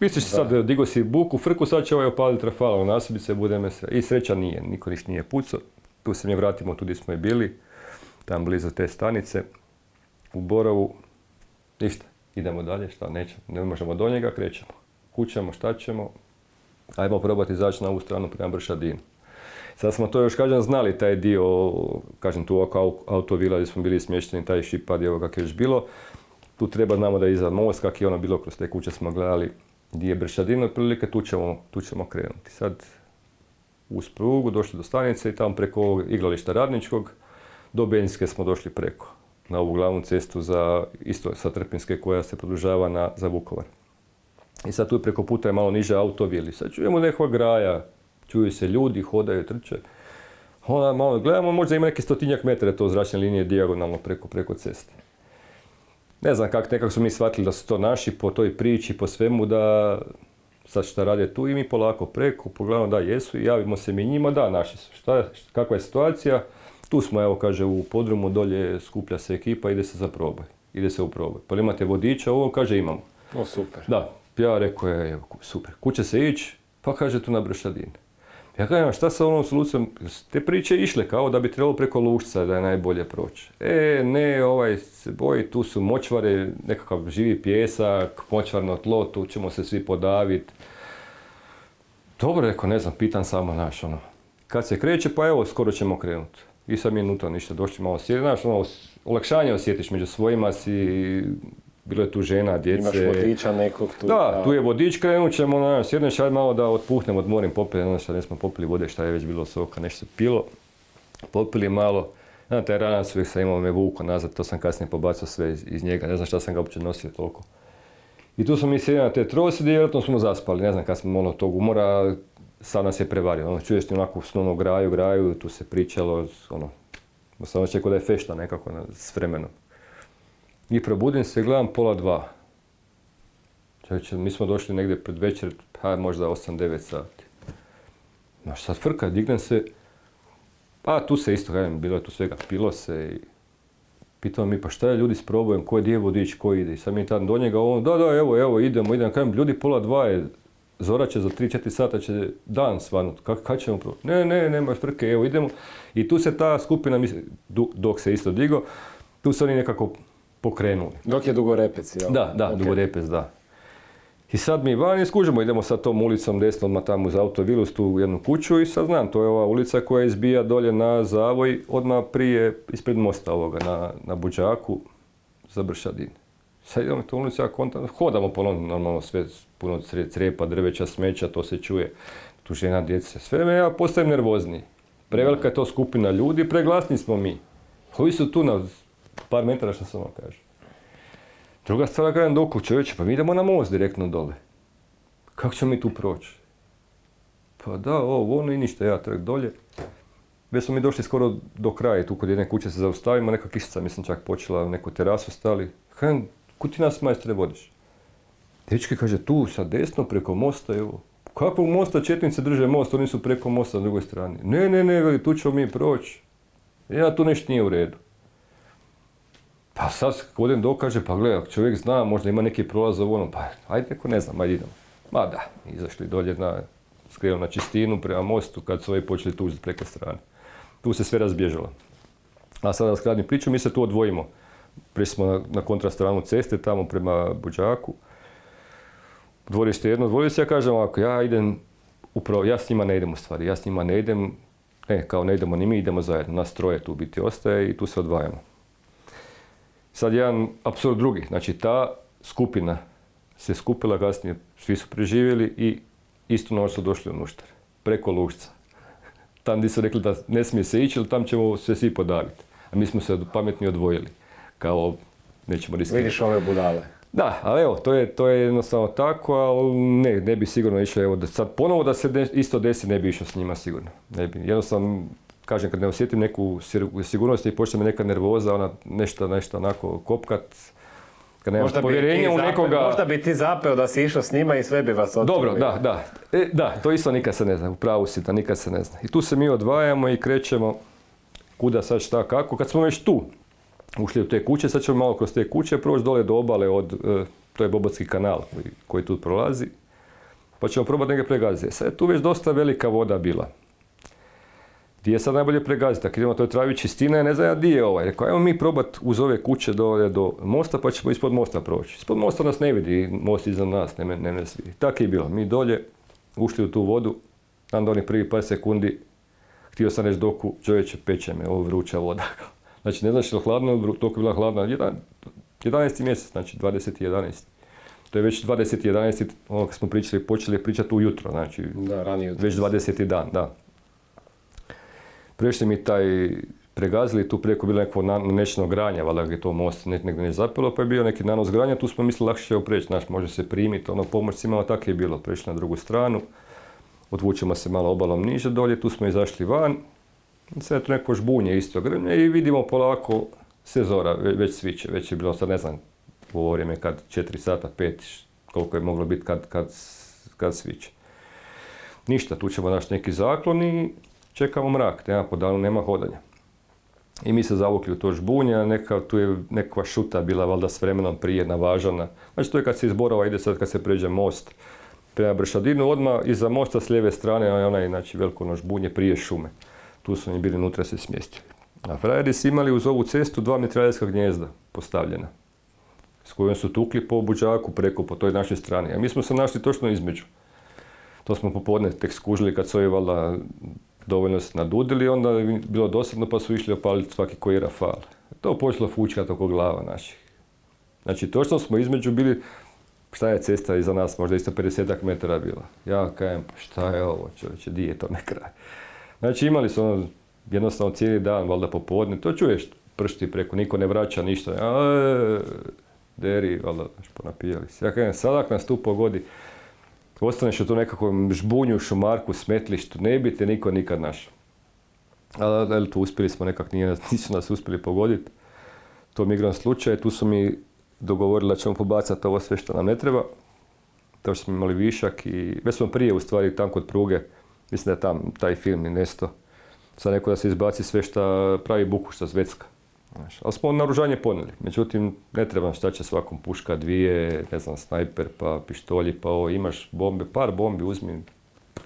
misliš sad, digo si buku, frku, sad će ovaj opaliti rafala u nasubice, bude me I sreća nije, niko ništa nije pucao. Tu se mi vratimo, tu gdje smo i bili, tam blizu te stanice, u Borovu. Ništa, idemo dalje, šta, nećemo, ne možemo do njega, krećemo. Kućamo, šta ćemo, ajmo probati izaći na ovu stranu prema Bršadinu. Sad smo to još, kažem, znali taj dio, kažem, tu oko autovila gdje smo bili smješteni, taj šipad je kako je još bilo. Tu treba znamo da je iza most, kak je ono bilo kroz te kuće smo gledali gdje je Bršadin, otprilike tu ćemo, tu ćemo krenuti. Sad uz prugu došli do stanice i tamo preko ovog igrališta radničkog do Benjske smo došli preko na ovu glavnu cestu za isto sa Trpinske koja se produžava na, za Vukovar. I sad tu preko puta je malo niže autovili. Sad čujemo nekog graja, čuju se ljudi, hodaju, trče. Onda malo gledamo, možda ima neki stotinjak metara to zračne linije dijagonalno preko, preko ceste. Ne znam kako, nekako su mi shvatili da su to naši po toj priči, po svemu da sad šta rade tu i mi polako preko, pogledamo da jesu i javimo se mi njima, da naši su. Šta, kakva je situacija? Tu smo, evo kaže, u podrumu dolje skuplja se ekipa, ide se za proboj. Ide se u proboj. Pa imate vodiča, ovo kaže imamo. O, super. Da, ja rekao je, evo, super. Kuće se ići? Pa kaže tu na Bršadin. Ja kažem, šta sa onom solucijom? Te priče išle kao da bi trebalo preko lušca da je najbolje proći. E, ne, ovaj se boji, tu su močvare, nekakav živi pjesak, močvarno tlo, tu ćemo se svi podaviti. Dobro, rekao, ne znam, pitan samo, znaš, ono, kad se kreće, pa evo, skoro ćemo krenuti. I sad mi unutra ništa, došli malo sjeti, znaš, ono, olakšanje osjetiš među svojima si, bilo je tu žena, djece. Imaš vodiča nekog tu. Da, tu je vodič, krenut ćemo, znaš, sjedneš, aj malo da otpuhnem, odmorim, popili, znaš, šta nismo popili vode, šta je već bilo soka, nešto pilo, popili malo. Znam, taj ranac uvijek sam imao me vuko nazad, to sam kasnije pobacio sve iz, iz njega, ne znam šta sam ga uopće nosio toliko. I tu smo mi sjedili na te troside i vjerojatno smo zaspali, ne znam kad smo malo tog umora, sad nas je prevario. Ono, čuješ ti onako snovno graju, graju, tu se pričalo, ono, sam očekao da je fešta nekako s vremenom. I probudim se, gledam pola dva. Čovječe, mi smo došli negdje pred večer, pa možda 8-9 sati. Znaš, sad frka, dignem se, pa tu se isto, kažem, bilo je tu svega, pilo se i pitao mi, pa šta je ljudi s probojem, ko je gdje vodič, ko ide? I sad mi tam do njega, on, da, da, evo, evo, idemo, idemo. Kažem, ljudi, pola dva je, Zora će za 3-4 sata će dan svanut. Kako kad ćemo pro... Ne, ne, nema frke, evo idemo. I tu se ta skupina, dok se isto digo, tu su oni nekako pokrenuli. Dok je Dugorepec, jel? Da, da, okay. Dugorepec, da. I sad mi van skužimo, idemo sad tom ulicom desno tamo uz autovilus tu u jednu kuću i sad znam, to je ova ulica koja izbija dolje na Zavoj, odmah prije, ispred mosta ovoga, na, na Buđaku, za Bršadin. Sad idemo tu ulicu, ja kontam, hodamo po normalno sve, puno crepa, drveća, smeća, to se čuje. Tu žena, djece, sve me ja postajem nervozniji. Prevelika je to skupina ljudi, preglasni smo mi. Koji su tu na par metara što samo kaže. Druga stvar, kažem dok čovječe, pa mi idemo na most direktno dole. Kako ćemo mi tu proći? Pa da, ovo, ono i ništa, ja trek dolje. Već smo mi došli skoro do kraja, tu kod jedne kuće se zaustavimo, neka kišica mislim čak počela, neku terasu stali. Kažem, kud ti nas majstore vodiš? Dečki kaže, tu sa desno preko mosta, evo. Kakvog mosta četnice drže most, oni su preko mosta na drugoj strani. Ne, ne, ne, veli, tu ćemo mi proći. Ja, tu nešto nije u redu. Pa sad godin dokaže, pa gledaj, čovjek zna, možda ima neki prolaz ovo, ono, pa ajde, neko ne znam, ajde idemo. Ma da, izašli dolje na, skrenuo na čistinu prema mostu kad su ovi počeli tužiti preko strane. Tu se sve razbježalo. A sada skratim priču, mi se tu odvojimo. Prišli smo na, na kontrastranu ceste, tamo prema Buđaku. Dvorište jedno, dvorište, ja kažem ovako, ja idem, upravo, ja s njima ne idem u stvari, ja s njima ne idem, ne, kao ne idemo ni mi, idemo zajedno, nas troje tu biti ostaje i tu se odvajamo. Sad jedan apsurd drugi, znači ta skupina se skupila kasnije, svi su preživjeli i isto noć su došli u Nuštar, preko Lušca. Tam gdje su rekli da ne smije se ići, ali tam ćemo se svi podaviti. A mi smo se pametni odvojili, kao nećemo riskirati. Vidiš ove budale. Da, ali evo, to je, to je jednostavno tako, ali ne, ne bi sigurno išao, evo, da sad ponovo da se isto desi, ne bi išao s njima sigurno. Ne bi, jednostavno, kažem, kad ne osjetim neku sigurnost i počne me neka nervoza, ona nešto, nešto onako kopkat, kad nemaš povjerenja u nekoga... Možda bi ti zapeo da si išao s njima i sve bi vas očuli. Dobro, da, da. E, da, to isto nikad se ne zna, u pravu si, da nikad se ne zna. I tu se mi odvajamo i krećemo kuda sad šta kako. Kad smo već tu, ušli u te kuće, sad ćemo malo kroz te kuće proći dole do obale od, e, to je Bobotski kanal koji, koji tu prolazi, pa ćemo probati neke pregaziti. Sad je tu već dosta velika voda bila. Gdje je sad najbolje pregaziti? Ako idemo toj travi čistine, ne znam ja di je ovaj. Rekao, ajmo mi probati uz ove kuće do, do mosta, pa ćemo ispod mosta proći. Ispod mosta nas ne vidi, most iza nas, ne, ne, ne vidi. Tako je bilo. Mi dolje, ušli u tu vodu, tam do onih prvi par sekundi, htio sam reći doku, čovječe, peče me, ovo vruća voda. [LAUGHS] Znači, ne znaš je hladno, toliko je bila hladna. 11. mjesec, znači 20.11. To je već 20.11. ono kad smo pričali, počeli pričati ujutro, znači da, ranije već 20. dan, da. Prešli mi taj, pregazili, tu preko bilo neko nečno granja, valjda je to most negdje ne zapelo, pa je bio neki nanos granja, tu smo mislili lakše će preći, znaš, može se primiti, ono pomoć imala, tako je bilo, prešli na drugu stranu, odvučemo se malo obalom niže dolje, tu smo izašli van, Sve to neko žbunje isto i vidimo polako se zora već sviće, već je bilo sad ne znam u ovo vrijeme kad 4 sata, 5, koliko je moglo biti kad, kad, kad sviće. Ništa, tu ćemo naći neki zaklon i čekamo mrak, nema po danu, nema hodanja. I mi se zavukli u to žbunje, neka, tu je nekakva šuta bila valjda s vremenom prije navažana. Znači to je kad se izborava, ide sad kad se pređe most prema Bršadinu, odmah iza mosta s lijeve strane, onaj znači veliko žbunje prije šume tu su oni bili unutra se smjestili. A frajeri su imali uz ovu cestu dva mitraljerska gnjezda postavljena, s kojom su tukli po buđaku preko, po toj našoj strani. A mi smo se našli točno između. To smo popodne tek skužili kad su ovi dovoljno se nadudili, onda je bilo dosadno pa su išli opaliti svaki koji rafal. To počelo fučkati oko glava naših. Znači, točno smo između bili, šta je cesta iza nas, možda isto 50 metara bila. Ja kajem, pa šta je ovo čovječe, di je to ne kraj. Znači, imali su ono, jednostavno cijeli dan, valjda popodne, to čuješ pršti preko, niko ne vraća ništa. A, deri, valjda, ponapijali se. Ja kajem, sad ako nas tu pogodi, ostaneš u tu nekakvom žbunju, šumarku, smetlištu, ne bi te niko nikad našao. Ali tu uspjeli smo nekak, nije, [LAUGHS] nisu nas uspjeli pogoditi. To mi igran slučaj, tu su mi dogovorili da ćemo pobacati ovo sve što nam ne treba. To što smo imali višak i već smo prije u stvari tam kod pruge, mislim da je tam taj film i nesto. Sad neko da se izbaci sve što pravi buku, što zvecka. Znaš, ali smo naružanje poneli. Međutim, ne treba šta će svakom puška, dvije, ne znam, snajper, pa pištolji, pa ovo, imaš bombe, par bombi uzmi,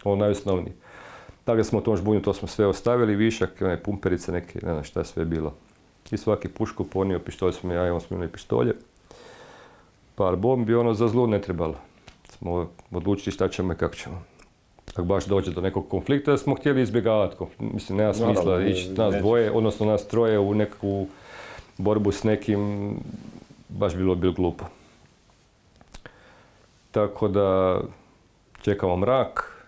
ovo najosnovniji. Tako da smo u tom žbunju, to smo sve ostavili, višak, one pumperice neke, ne znam šta je sve bilo. I svaki pušku ponio, pištolj smo ja, imamo smo imali pištolje. Par bombi, ono za zlu ne trebalo. Smo odlučili šta ćemo i kako ćemo. Ako baš dođe do nekog konflikta, smo htjeli izbjegavati Mislim, nema smisla ići nas dvoje, odnosno nas troje u nekakvu borbu s nekim, baš bilo bilo glupo. Tako da čekamo mrak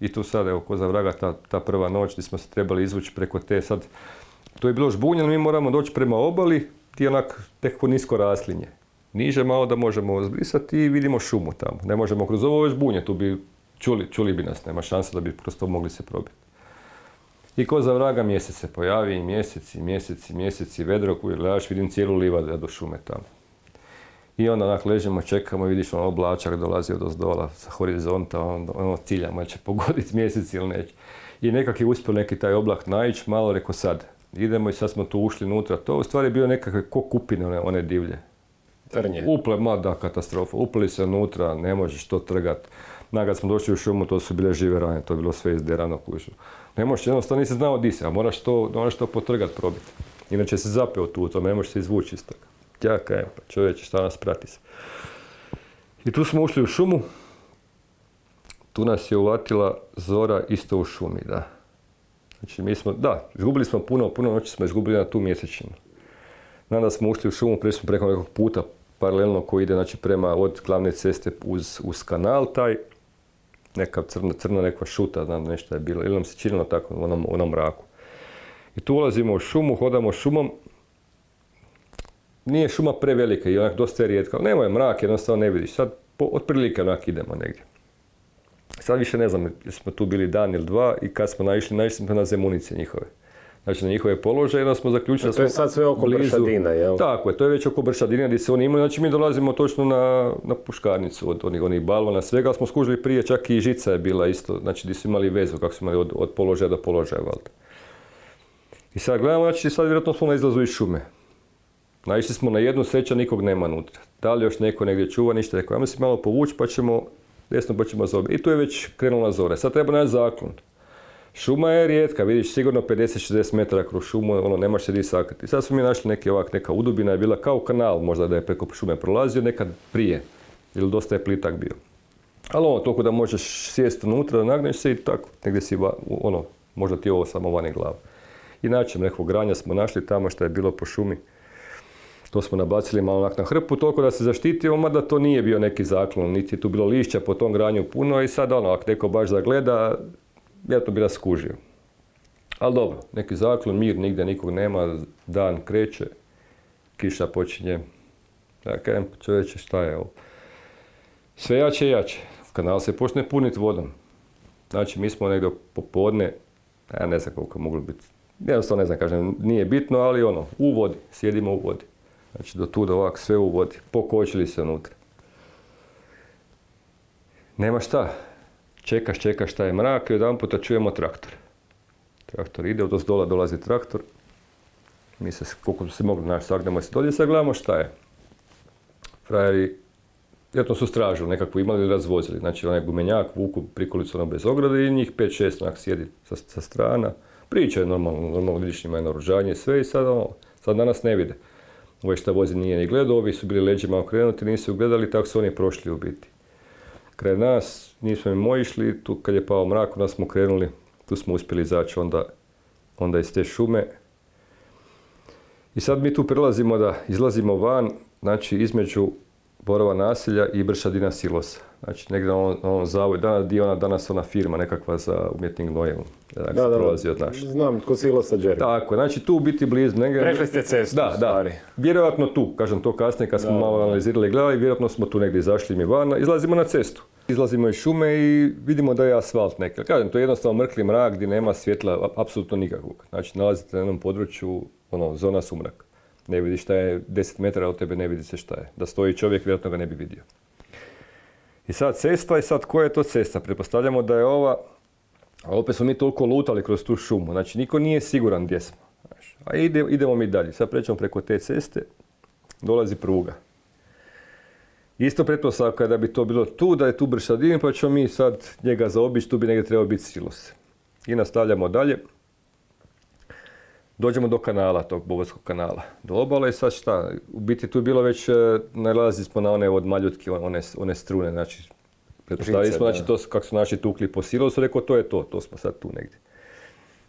i tu sad, evo, ko za vraga, ta, ta prva noć gdje smo se trebali izvući preko te sad, to je bilo žbunjeno, mi moramo doći prema obali, ti onak nekako nisko raslinje. Niže malo da možemo zbrisati i vidimo šumu tamo. Ne možemo kroz ovo žbunje, tu bi čuli, čuli bi nas, nema šanse da bi kroz to mogli se probiti. I ko za vraga mjesec se pojavi, mjeseci, mjeseci, mjeseci, vedro koji gledaš, vidim cijelu livadu do šume tamo. I onda onak ležimo, čekamo, vidiš ono oblačak dolazi od ozdola sa horizonta, onda ono ciljamo, će pogoditi [LAUGHS] mjesec ili neće. I nekak je uspio neki taj oblak naići, malo reko sad, idemo i sad smo tu ušli unutra. To u stvari bio nekakve ko kupine one, one divlje. Trnje. Uple, ma da, katastrofa. Upli se unutra, ne možeš to trgat. Na kad smo došli u šumu, to su bile žive rane, to je bilo sve izderano kuću. Ne možeš, jednostavno nisi znao di se, a moraš to, moraš to potrgat, probiti. Inače se zapeo tu, to ne možeš se izvući iz toga. Tjaka je, pa čovječe, šta nas prati se. I tu smo ušli u šumu. Tu nas je uvatila zora isto u šumi, da. Znači mi smo, da, izgubili smo puno, puno noći smo izgubili na tu mjesečinu. Nada smo ušli u šumu, prešli smo preko nekog puta paralelno koji ide znači, prema od glavne ceste uz, uz kanal taj neka crna, crna nekva šuta, znam nešto je bilo, ili nam se činilo tako u onom, onom mraku. I tu ulazimo u šumu, hodamo šumom, nije šuma prevelika i onak dosta je rijetka, ali nemoj mrak, jednostavno ne vidiš. Sad po, otprilike onak idemo negdje. Sad više ne znam, smo tu bili dan ili dva i kad smo naišli, naišli smo na zemunice njihove znači na njihove položaje, onda smo zaključili da smo To je sad sve oko blizu, Bršadina, jel? Tako je, to je već oko Bršadina gdje se oni imaju, znači mi dolazimo točno na, na puškarnicu od onih, onih balvana, svega, ali smo skužili prije, čak i žica je bila isto, znači gdje su imali vezu, kako su imali od, od položaja do položaja, valjda. I sad gledamo, znači sad vjerojatno smo na izlazu iz šume. Naišli smo na jednu sreća, nikog nema unutra. Da li još neko negdje čuva, ništa rekao. Ajmo se malo povući pa ćemo desno pa ćemo zobe. I tu je već krenula zore. Sad treba naći zaklon. Šuma je rijetka, vidiš sigurno 50-60 metara kroz šumu, ono nemaš se di sakriti. Sad smo mi našli neki ovak, neka udubina je bila kao kanal možda da je preko šume prolazio nekad prije. Ili dosta je plitak bio. Ali ono, toliko da možeš sjesti unutra, nagneš se i tako, negdje si, ono, možda ti ovo samo vani glavu. I nekog granja smo našli tamo što je bilo po šumi. To smo nabacili malo onak na hrpu, toliko da se zaštitio, mada to nije bio neki zaklon, niti je tu bilo lišća po tom granju puno i sad ono, ako neko baš zagleda, to bi skužio. Ali dobro, neki zaklon, mir, nigdje nikog nema, dan kreće, kiša počinje. Ja kažem, čovječe, šta je ovo? Sve jače i jače. Kanal se počne puniti vodom. Znači, mi smo negdje popodne, ja ne znam koliko moglo biti. Jednostavno ne znam, kažem, nije bitno, ali ono, u vodi, sjedimo u vodi. Znači, do tu, ovak, sve u vodi. Pokočili se unutra. Nema šta, čekaš, čekaš šta je mrak i jedan puta čujemo traktor. Traktor ide, od dola dolazi traktor. Mi se, koliko se mogli naći, sagnemo se dolje, sad gledamo šta je. Frajeri, vjerojatno su stražu nekakvu imali ili razvozili. Znači onaj gumenjak, vuku prikolicu ono bez ograde i njih 5-6 onak sjedi sa, sa strana. Pričaju normalno, normalno vidiš njima je naoružanje sve i sad, ono, sad danas ne vide. Ovaj šta vozi nije ni gledao, ovi su bili leđima okrenuti, nisu gledali, tako su oni prošli u biti. Kraj nas, nismo im išli, tu kad je pao mrak, onda smo krenuli, tu smo uspjeli izaći onda, onda iz te šume. I sad mi tu prelazimo da izlazimo van, znači između Borova naselja i Bršadina silosa. Znači negdje na ovom, ovom zavoju, danas, di ona, danas ona firma nekakva za umjetni gnojil. Da, da, prolazi od naše. Znam, kod silosa Jerry. Tako, znači tu biti blizu. Negdje, Rekli ste cestu, da, stvari. Da, vjerojatno tu, kažem to kasnije kad smo Da, malo analizirali i gledali, vjerojatno smo tu negdje izašli mi van, izlazimo na cestu. Izlazimo iz šume i vidimo da je asfalt neki. Kažem, to je jednostavno mrkli mrak gdje nema svjetla, apsolutno nikakvog. Znači, nalazite na jednom području, ono, zona sumraka. Ne vidiš šta je 10 metara od tebe, ne vidi se šta je. Da stoji čovjek, vjerojatno ga ne bi vidio. I sad cesta, i sad koja je to cesta? Pretpostavljamo da je ova, a opet smo mi toliko lutali kroz tu šumu, znači niko nije siguran gdje smo. A ide, idemo mi dalje, sad prećemo preko te ceste, dolazi pruga. Isto pretpostavka je da bi to bilo tu, da je tu Bršadin, pa ćemo mi sad njega zaobići, tu bi negdje trebao biti silos. I nastavljamo dalje. Dođemo do kanala, tog Bovarskog kanala. Do obale i sad šta? U biti tu je bilo već, e, nalazili smo na one od maljutke, one, one strune, znači pretpostavili smo, znači to su- kako su naši tukli po silosu, rekao to je to, to smo sad tu negdje.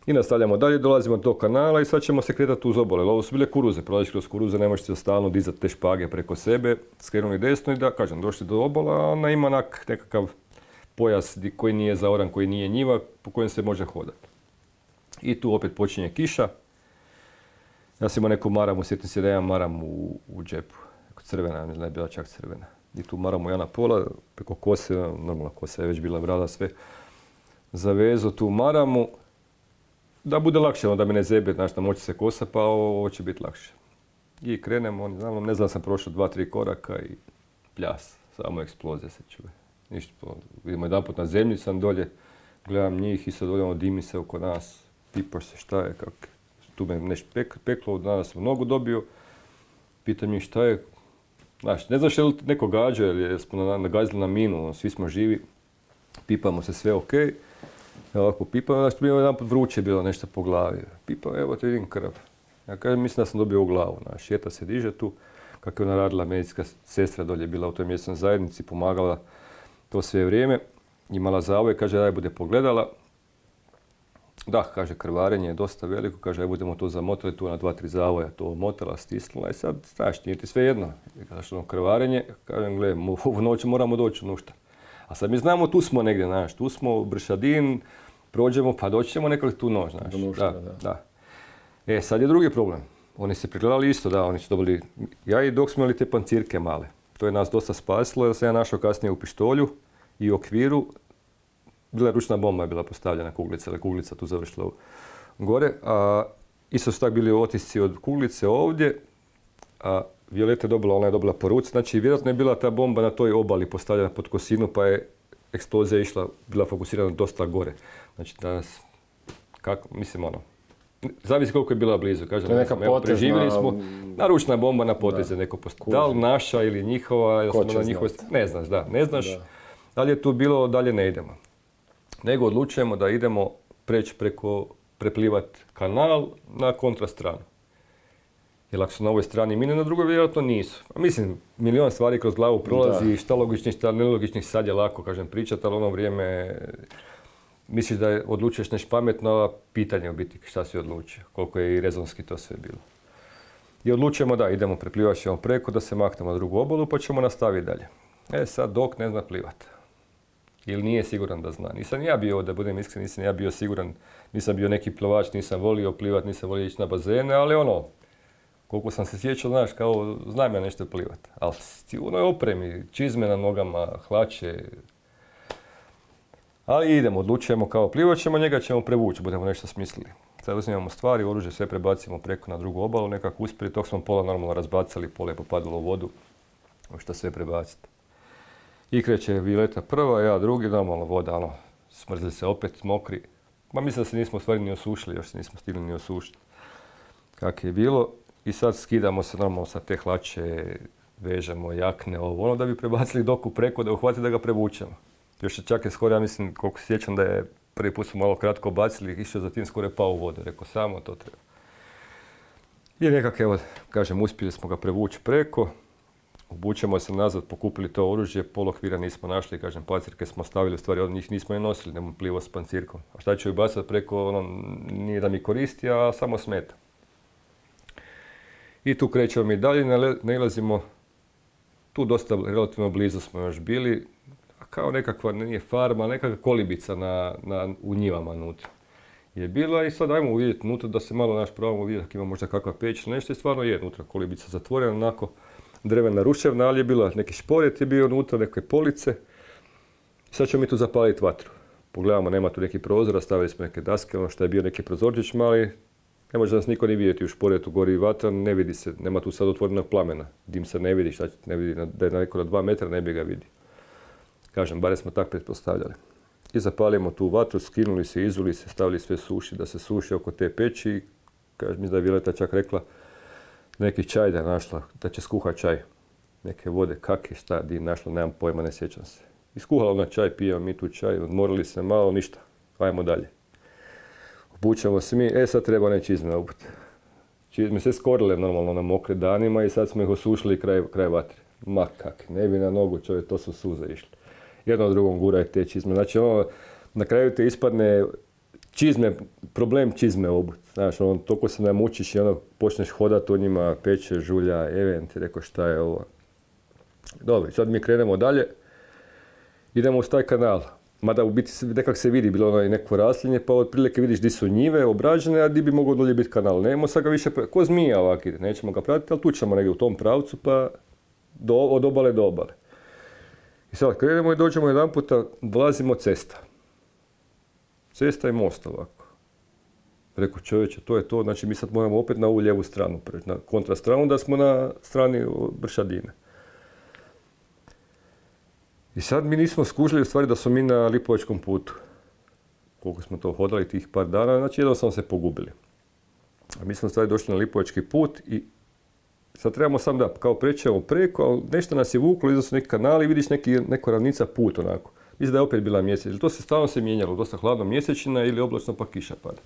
I nastavljamo dalje, dolazimo do kanala i sad ćemo se kretati uz obale. Ovo su bile kuruze, prolaziš kroz kuruze, ne možeš se stalno dizati te špage preko sebe, skrenuli desno i da, kažem, došli do obala, a ona ima onak nekakav pojas koji nije zaoran, koji nije njiva, po kojem se može hodati. I tu opet počinje kiša. Ja sam imao neku maramu, sjetim se da imam maramu u, u džepu. Crvena, ne znam, je bila čak crvena. I tu maramu ja na pola, preko kose, normalno kosa je već bila brada sve. Zavezu tu maramu, da bude lakše, ono, da me ne zebe, znaš, moći se kosa, pa ovo, će biti lakše. I krenemo, ne znam, ne znam, sam prošao dva, tri koraka i pljas, samo eksplozija se čuje. Ništa, idemo jedan put na zemlji, sam dolje, gledam njih i sad odjednom dimi se oko nas, pipaš se šta je, kak, tu me nešto pek, peklo, danas sam nogu dobio, pitam njih šta je, znaš, ne znaš je li neko gađa ili smo na- nagazili na minu, ono, svi smo živi, pipamo se sve ok, ja ovako pipam, znaš, bilo jedan put vruće bilo nešto po glavi, pipam, evo te vidim krv. Ja kažem, mislim da sam dobio u glavu, znaš, šeta se diže tu, kako je ona radila, medicinska sestra dolje bila u toj mjesnoj zajednici, pomagala to sve vrijeme, imala zavoj, kaže, daj bude pogledala, da, kaže, krvarenje je dosta veliko, kaže, aj budemo to zamotali tu na dva, tri zavoja, to omotala, stisnula i sad, znaš, nije ti sve jedno. Ono, krvarenje, kažem, gle, ovu noć moramo doći u nušta. A sad mi znamo, tu smo negdje, znaš, tu smo, Bršadin, prođemo, pa doći ćemo nekako tu noć, znaš. Da, da. da. E, sad je drugi problem. Oni se pregledali isto, da, oni su dobili, ja i dok smo imali te pancirke male. To je nas dosta spasilo, jer sam ja našao kasnije u pištolju i u okviru, bila je ručna bomba je bila postavljena kuglica, ali kuglica tu završila gore. A, isto su tak bili otisci od kuglice ovdje, a Violeta je dobila, ona je dobila po ruci, znači vjerojatno je bila ta bomba na toj obali postavljena pod kosinu, pa je eksplozija išla, bila fokusirana dosta gore. Znači danas, kako, mislim ono, zavisi koliko je bila blizu, kažem, To je ne neka potezna- preživjeli smo, naručna bomba na poteze neko postavila, da li naša ili njihova, ili smo na njihovoj, ne znaš, da, ne znaš, da li je tu bilo, dalje ne idemo. Nego odlučujemo da idemo preći preko, preplivat kanal na kontrastranu. Jer ako su na ovoj strani mine, na drugoj vjerojatno nisu. A mislim, milion stvari kroz glavu prolazi, Da. šta logičnih, šta nelogičnih, sad je lako, kažem, pričati, ali ono vrijeme misliš da je, odlučuješ nešto pametno, a pitanje je u biti šta si odlučio, koliko je i rezonski to sve bilo. I odlučujemo da idemo, preplivat ćemo preko, da se maknemo na drugu obalu, pa ćemo nastaviti dalje. E sad, dok ne zna plivat. Ili nije siguran da zna. Nisam ja bio, da budem iskren, nisam ja bio siguran, nisam bio neki plivač, nisam volio plivat, nisam volio ići na bazene, ali ono, koliko sam se sjećao, znaš, kao, znam ja nešto plivat. Ali u onoj opremi, čizme na nogama, hlače, ali idemo, odlučujemo kao plivat ćemo, njega ćemo prevući, budemo nešto smislili. Sad uzimamo stvari, oružje, sve prebacimo preko na drugu obalu, nekako uspjeli, tog smo pola normalno razbacali, pola je popadalo u vodu, što sve prebaciti. I kreće Violeta prva, ja drugi, normalno voda, ono, smrzli se opet, mokri. Ma mislim da se nismo stvari ni osušili, još se nismo stigli ni osušiti. Kako je bilo. I sad skidamo se normalno sa te hlače, vežemo jakne, ovo, ono, da bi prebacili doku preko, da uhvati da ga prevučemo. Još je čak je skoro, ja mislim, koliko se sjećam da je prvi put smo malo kratko bacili, išao za tim skoro je pao u vodu. Rekao, samo to treba. I nekako, evo, kažem, uspjeli smo ga prevući preko. Obučemo se nazad, pokupili to oružje, polokvira nismo našli, kažem, pancirke smo stavili, stvari od njih nismo i nosili, nemo plivo s pancirkom. A šta ću ju bacati preko, ono, nije da mi koristi, a samo smeta. I tu krećemo mi dalje, nalazimo, tu dosta relativno blizu smo još bili, a kao nekakva, nije farma, nekakva kolibica na, na, u njivama unutra. Je bila i sad ajmo vidjeti unutra da se malo naš probamo vidjeti ako ima možda kakva peć, nešto i stvarno je unutra kolibica zatvorena, onako drvena ruševna, ali je bila neki šporet je bio unutra, neke police. Sad ćemo mi tu zapaliti vatru. Pogledamo, nema tu neki prozora, stavili smo neke daske, ono što je bio neki prozorčić mali, ne može nas niko ni vidjeti u šporetu, gori vatra, ne vidi se, nema tu sad otvorenog plamena. Dim se ne vidi, šta ne vidi, da je neko na dva metra ne bi ga vidi. Kažem, bare smo tak pretpostavljali. I zapalimo tu vatru, skinuli se, izuli se, stavili sve suši, da se suši oko te peći. Kažem, mi da je Violeta čak rekla, neki čaj da je našla, da će skuha čaj. Neke vode, kaki, šta, di našla, nemam pojma, ne sjećam se. Iskuhala ona čaj, pijemo mi tu čaj, odmorili se malo, ništa. Ajmo dalje. Obučemo se mi, e sad treba ne čizme obuti. Čizme se skorile normalno na mokre danima i sad smo ih osušili kraj, kraj vatre. Ma kak, ne bi na nogu čovjek, to su suze išli. Jedno drugom guraj te čizme. Znači ono, na kraju te ispadne čizme, problem čizme obut. Znaš, ono, toliko se namučiš i ono, počneš hodat u njima, peče, žulja, event, rekao šta je ovo. Dobro, sad mi krenemo dalje. Idemo uz taj kanal. Mada u biti nekak se vidi, bilo ono i neko raslinje, pa otprilike vidiš di su njive obrađene, a di bi mogao dolje biti kanal. Nemamo sad ga više, ko zmija ovak ide, nećemo ga pratiti, ali tu ćemo negdje u tom pravcu, pa do, od obale do obale. I sad krenemo i dođemo jedan puta, vlazimo cesta. Cesta i most ovako. Rekao čovječe, to je to, znači mi sad moramo opet na ovu lijevu stranu na kontrastranu da smo na strani Bršadine. I sad mi nismo skužili u stvari da smo mi na Lipovačkom putu. Koliko smo to hodali tih par dana, znači jednostavno se pogubili. A mi smo u stvari došli na Lipovački put i sad trebamo sam da kao prećemo preko, ali nešto nas je vuklo, iza su neki kanali vidiš neki, neko ravnica put onako. Mislim da je opet bila mjesec. To se stalno se mijenjalo, dosta hladno mjesečina ili oblačno pa kiša pada.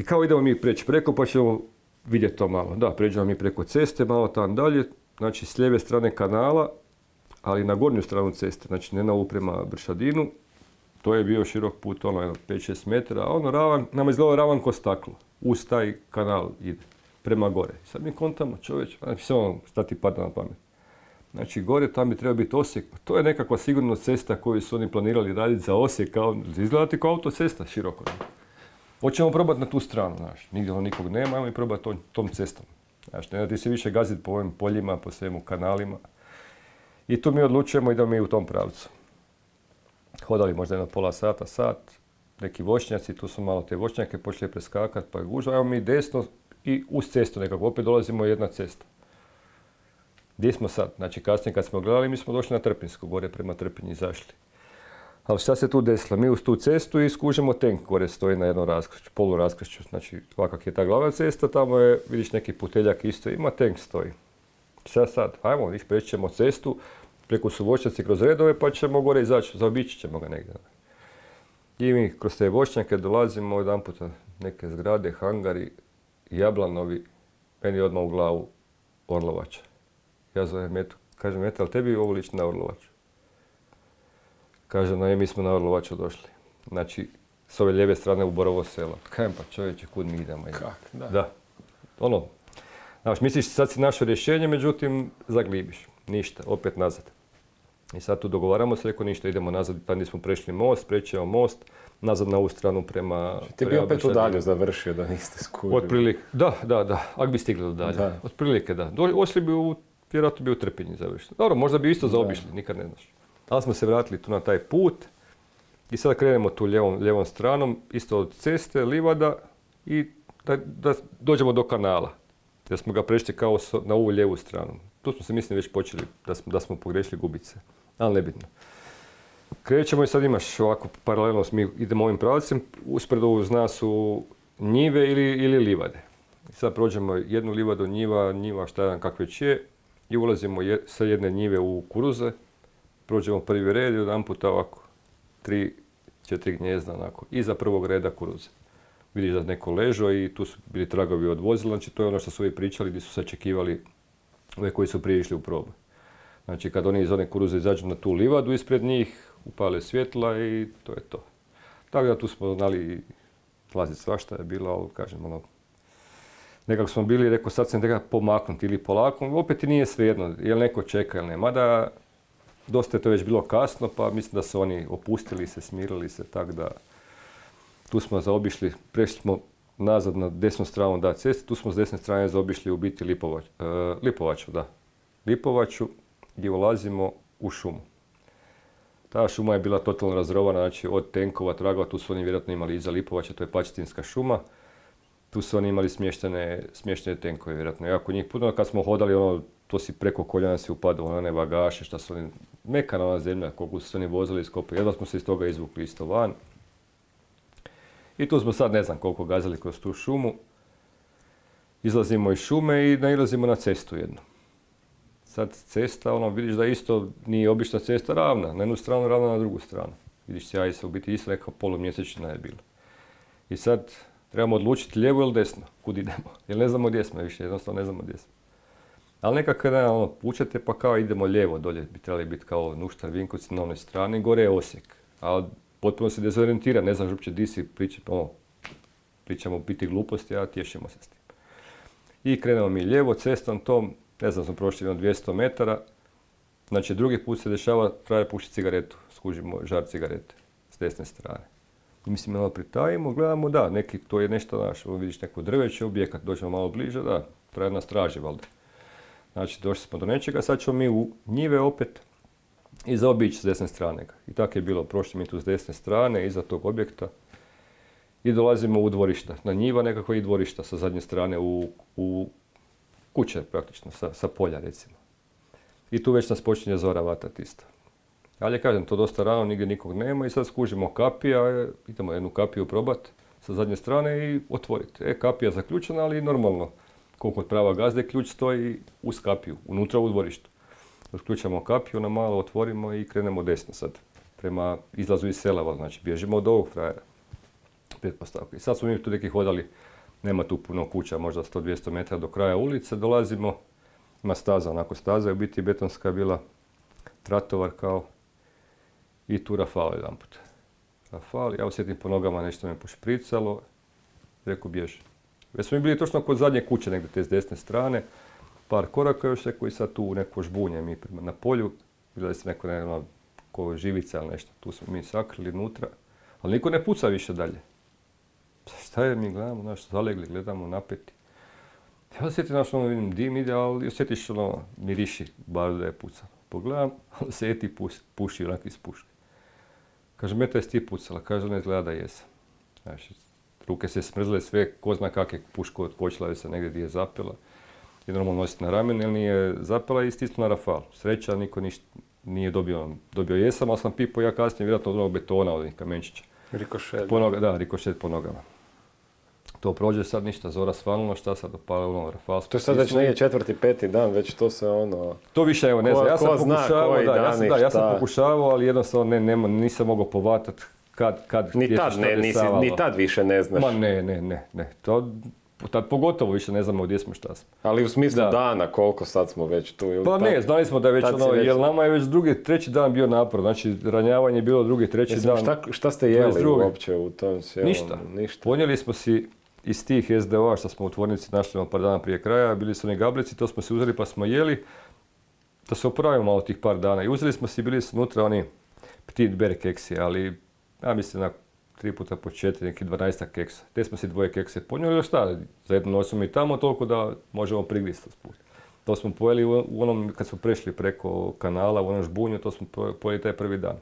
I kao idemo mi preći preko pa ćemo vidjeti to malo. Da, pređemo mi preko ceste, malo tam dalje, znači s lijeve strane kanala, ali na gornju stranu ceste, znači ne na ovu prema Bršadinu. To je bio širok put, ono 5-6 metara, a ono ravan, nama izgleda ravan ko staklo. Uz taj kanal ide, prema gore. Sad mi kontamo čovječ, znači ono šta ti pada na pamet. Znači gore tam bi trebao biti Osijek, pa to je nekakva sigurno cesta koju su oni planirali raditi za Osijek, kao, izgleda ti kao autocesta široko. Hoćemo probati na tu stranu, znaš, nigdje ono nikog nema, ajmo i probati tom, tom cestom. Znači, ne ti se više gaziti po ovim poljima, po svemu kanalima. I tu mi odlučujemo i da mi u tom pravcu. Hodali možda jedno pola sata, sat, neki voćnjaci, tu su malo te voćnjake počeli preskakati, pa je gužva, evo mi desno i uz cestu nekako, opet dolazimo jedna cesta. Gdje smo sad? Znači kasnije kad smo gledali, mi smo došli na Trpinsku, gore prema Trpinji izašli. Ali šta se tu desilo? Mi uz tu cestu i skužemo tank gore stoji na jednom raskršću, polu raskršću. Znači ovakak je ta glavna cesta, tamo je, vidiš neki puteljak isto, ima tank stoji. Šta sad? Ajmo, viš, preći ćemo cestu, preko su voćnjaci kroz redove pa ćemo gore izaći, zaobići ćemo ga negdje. I mi kroz te voćnjake dolazimo jedan puta neke zgrade, hangari, jablanovi, meni odmah u glavu Orlovača. Ja zovem Metu, kažem Meta, ali tebi ovo liči na Orlovaču? Kaže, no je, mi smo na Orlovaču došli. Znači, s ove lijeve strane u Borovo selo. Kajem pa čovječe, kud mi idemo? Kak, da. Da. Ono, znaš, misliš sad si našo rješenje, međutim, zaglibiš. Ništa, opet nazad. I sad tu dogovaramo se, rekao ništa, idemo nazad, pa nismo prešli most, prećemo most, nazad na ovu stranu prema... Znači, ti bi opet u dalju završio da niste skužili. Otprilike, da, da, da, ako bi stigli do dalje. Da. Otprilike, da. Ošli bi u, vjerojatno bi u Trpinji završili. Dobro, možda bi isto zaobišli, nikad ne znaš. Ali smo se vratili tu na taj put i sada krenemo tu ljevom, ljevom stranom, isto od ceste, livada i da, da dođemo do kanala. Jer smo ga prešli kao na ovu lijevu stranu. Tu smo se mislim već počeli da smo, da smo pogrešili gubice ali nebitno. Krećemo i sad imaš ovako paralelno, mi idemo ovim pravcem, uspred uz nas su njive ili, ili livade. I sad prođemo jednu livadu njiva, njiva šta jedan kak već je, i ulazimo sa jedne njive u kuruze, prođemo prvi red i jedan puta ovako, tri, četiri gnjezda onako, iza prvog reda kuruze. Vidiš da neko ležo i tu su bili tragovi od vozila, znači to je ono što su ovi pričali gdje su sačekivali ove koji su prije išli u probu. Znači kad oni iz one kuruze izađu na tu livadu ispred njih, upale svjetla i to je to. Tako da tu smo znali plaziti svašta je bilo, ali kažem, ono, nekako smo bili, rekao sad se treba pomaknuti ili polako, opet nije svejedno, jel neko čeka ili ne. Mada dosta je to već bilo kasno, pa mislim da su oni opustili se, smirili se, tako da tu smo zaobišli, prešli smo nazad na desnu stranu da ceste, tu smo s desne strane zaobišli u biti Lipovać, e, Lipovaču, da. Lipovaču gdje ulazimo u šumu. Ta šuma je bila totalno razrovana, znači od tenkova, tragova, tu su oni vjerojatno imali iza Lipovača, to je Pačitinska šuma. Tu su oni imali smještene, smještene tenkove, vjerojatno. Jako njih puno, kad smo hodali, ono, to si preko koljena si upadalo, one vagaše, šta su oni, mekana ona zemlja, koliko su se oni vozili iz kopa. Jedva smo se iz toga izvukli isto van. I tu smo sad ne znam koliko gazili kroz tu šumu. Izlazimo iz šume i nailazimo na cestu jednu. Sad cesta, ono, vidiš da isto nije obična cesta ravna, na jednu stranu ravna, na drugu stranu. Vidiš sjaj se u biti isto neka polumjesečina je bila. I sad trebamo odlučiti lijevo ili desno, kud idemo. Jer ne znamo gdje smo više, jednostavno ne znamo gdje smo. Ali nekako kada ono, pućete pa kao idemo lijevo, dolje bi trebali biti kao Nuštar Vinkovci na onoj strani, gore je Osijek. Ali potpuno se dezorientira, ne znaš uopće di si, ono, pričamo biti gluposti, a tješimo se s tim. I krenemo mi lijevo cestom tom, ne znam, smo prošli jedno 200 metara, znači drugi put se dešava, traje pušiti cigaretu, skužimo žar cigarete s desne strane. I mislim, malo pritajimo, gledamo, da, neki, to je nešto naš, vidiš neko drveće, objekat, dođemo malo bliže, da, traje nas traži, valjda. Znači, došli smo do nečega, sad ćemo mi u njive opet i zaobići s desne strane. I tako je bilo, prošli mi tu s desne strane, iza tog objekta. I dolazimo u dvorišta, na njiva nekako i dvorišta sa zadnje strane u, u kuće praktično, sa, sa polja recimo. I tu već nas počinje zora vatati isto. Ali kažem, to dosta rano, nigdje nikog nema i sad skužimo kapija, idemo jednu kapiju probat sa zadnje strane i otvoriti. E, kapija zaključena, ali normalno koliko prava gazde, ključ stoji uz kapiju, unutra u dvorištu. Otključamo kapiju, na malo otvorimo i krenemo desno sad, prema izlazu iz sela, znači bježimo od ovog frajera. Pretpostavka. I sad smo mi tu neki hodali, nema tu puno kuća, možda 100-200 metara do kraja ulice, dolazimo, ima staza, onako staza je u biti betonska bila, tratovar kao, i tu Rafale jedan put. Rafal, ja osjetim po nogama nešto me pošpricalo, rekao bježi. Već smo mi bili točno kod zadnje kuće, negdje te s desne strane, par koraka još neko i sad tu neko žbunje mi na polju, vidjeli se neko ne, ono, ko živica ili nešto, tu smo mi sakrili unutra, ali niko ne puca više dalje. Šta je, mi gledamo, znaš, zalegli, gledamo, napeti. Ja osjetim, znaš, ono, vidim dim ide, ali osjetiš, ono, miriši, bar da je pucao. Pogledam, [LAUGHS] osjeti puši, onak iz puške. Kaže, meta je ti pucala, kaže, ne izgleda da jesam. Znaš, ruke se smrzle sve, ko zna kak je je se negdje gdje je zapela. I normalno nositi na ramen, jer nije zapela i stisnu na rafal. Sreća, niko ništa nije dobio. Dobio jesam, ali sam pipo ja kasnije, vjerojatno od onog betona, od kamenčića. Rikošet. Po da, rikošet po nogama. To prođe sad ništa, zora svalno, šta sad ono, rafal To je sad već nije četvrti, peti dan, već to se ono... To više evo ne znam, ja sam pokušavao, da, ja sam, da, ja sam pokušavao, ali jednostavno ne, nema, nisam mogao povatati kad, kad ni tad, ne, nisi, ni tad više ne znaš. Ma ne, ne, ne, ne. To, tad pogotovo više ne znamo gdje smo šta smo. Ali u smislu dana, koliko sad smo već tu? Ili pa ne, znali smo da je već ono, već... jer nama je već drugi, treći dan bio napor, znači ranjavanje je bilo drugi, treći dan. Šta, šta ste jeli uopće u tom sjelu? Ništa. Ništa. Ponijeli smo si iz tih SDO-a što smo u tvornici našli par dana prije kraja, bili su oni gablici, to smo si uzeli pa smo jeli, da se opravimo malo tih par dana. I uzeli smo si, bili su unutra oni petit bear keksi, ali ja mislim na tri puta po četiri, neki dvanaestak keksa. Te smo si dvoje kekse ponijeli, šta, za jednu nosimo i tamo toliko da možemo prigristi sput. To smo pojeli u onom, kad smo prešli preko kanala, u onom žbunju, to smo pojeli taj prvi dan.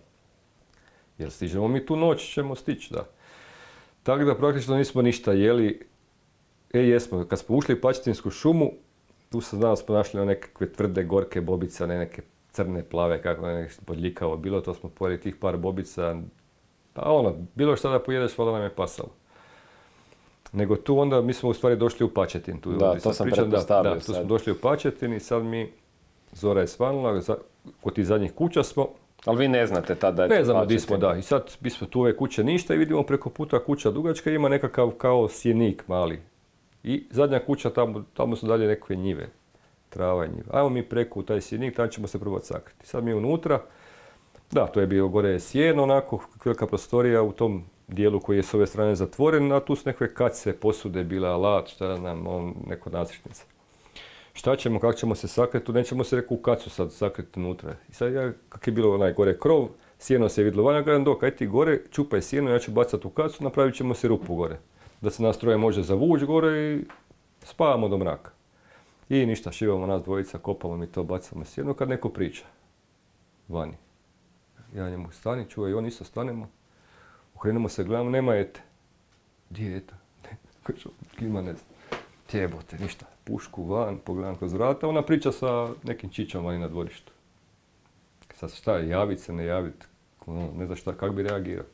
Jer stižemo mi tu noć, ćemo stići, da. Tako da praktično nismo ništa jeli. E, jesmo, kad smo ušli u Pačetinsku šumu, tu se znao smo našli nekakve tvrde, gorke bobice, ne neke crne, plave, kako ne podljikavo bilo, to smo pojeli tih par bobica, pa ono, bilo što da pojedeš, valjda nam je pasalo. Nego tu onda, mi smo u stvari došli u Pačetin. Tu, da, to sam pričam, da, da, tu smo došli u Pačetin i sad mi, Zora je svanula, kod tih zadnjih kuća smo. Ali vi ne znate tada je Ne znamo gdje smo, da. I sad mi smo tu ove kuće ništa i vidimo preko puta kuća dugačka ima nekakav kao sjenik mali. I zadnja kuća, tamo, tamo su dalje nekakve njive. trava i njiva. Ajmo mi preko u taj sjenik, tamo ćemo se probati sakriti. Sad mi unutra, da, to je bio gore sjeno, onako, velika prostorija u tom dijelu koji je s ove strane zatvoren, a tu su nekakve kace, posude, bila alat, šta znam, on, neko nacrtnica. Šta ćemo, kako ćemo se sakriti, tu nećemo se reku u kacu sad sakriti unutra. I sad ja, kak je bilo onaj gore krov, sjeno se je vidjelo vanja, gledam dok, aj ti gore, čupaj sjeno, ja ću bacati u kacu, napravit ćemo se rupu gore. Da se nas troje može zavući gore i spavamo do mraka. I ništa, šivamo nas dvojica, kopamo mi to, bacamo sjeno kad neko priča. Vani. Ja njemu stani, čuvaj, on isto stanemo. Okrenemo se, gledamo, nema ete. Gdje je eta? [LAUGHS] Kažu, klima ne znam. Tjebote, ništa. Pušku van, pogledam kroz vrata, ona priča sa nekim čičom vani na dvorištu. Sad šta, javit se, ne javit, ono, ne znam šta, kak bi reagirao.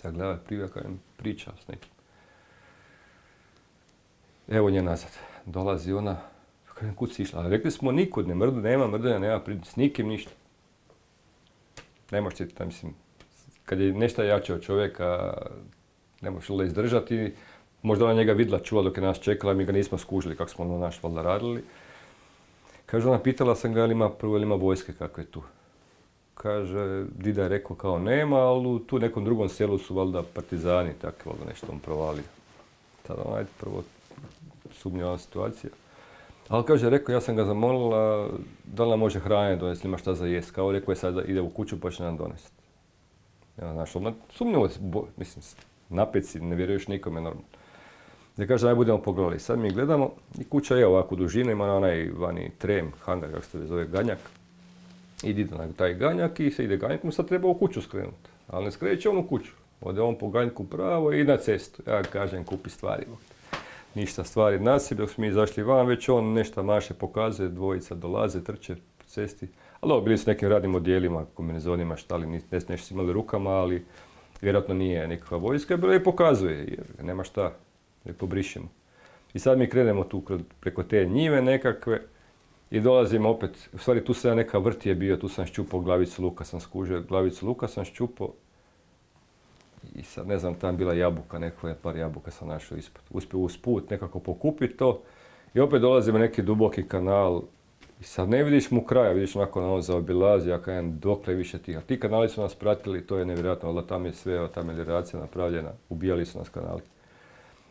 Sad gleda prije im priča s nekim. Evo nje nazad. Dolazi ona, kažem, kud si išla? Rekli smo nikud, ne mrdu, nema mrdenja, nema s nikim ništa. Ne možeš ti, mislim, kad je nešto jače od čovjeka, ne možeš da izdržati. Možda ona njega vidla, čula dok je nas čekala, mi ga nismo skužili kako smo ono naš valjda radili. Kaže, ona pitala sam ga, ali ima prvo ima vojske kako je tu. Kaže, Dida je rekao kao nema, ali u tu nekom drugom selu su valjda partizani, tako valjda nešto on provalio. Tada onaj prvo sumnjava situacija. Ali kaže, rekao, ja sam ga zamolila da li nam može hrane donesti, ima šta za jest. Kao rekao je sad ide u kuću pa će nam donesti. Ja, znaš, ona sumnjala, mislim, napeci, ne vjeruješ nikome normalno. Da kaže, aj budemo pogledali. Sad mi gledamo i kuća je ovako dužina, ima onaj vani trem, hangar, kako se zove, ganjak. Idi na taj ganjak i se ide ganjak, mu sad treba u kuću skrenuti. Ali ne skreće on u kuću. Ode on po ganjku pravo i na cestu. Ja kažem, kupi stvari. Ništa stvari nasip, dok smo mi izašli van, već on nešto maše pokazuje, dvojica dolaze, trče po cesti. Ali bili su nekim radnim odjelima, kombinezonima, šta li, ne nešto su imali rukama, ali vjerojatno nije nikakva vojska, bilo i pokazuje, jer nema šta, ne pobrišemo. I sad mi krenemo tu preko te njive nekakve i dolazimo opet, u stvari tu se neka vrtije bio, tu sam ščupao glavicu luka, sam skužio glavicu luka, sam ščupao i sad ne znam, tam bila jabuka, neko je par jabuka sam našao ispod. Uspio usput nekako pokupiti to i opet dolazimo neki duboki kanal i sad ne vidiš mu kraja, vidiš onako na on zaobilazi, ja kažem dokle više tih. A ti kanali su nas pratili, to je nevjerojatno, ali tam je sve, ta melioracija napravljena, ubijali su nas kanali.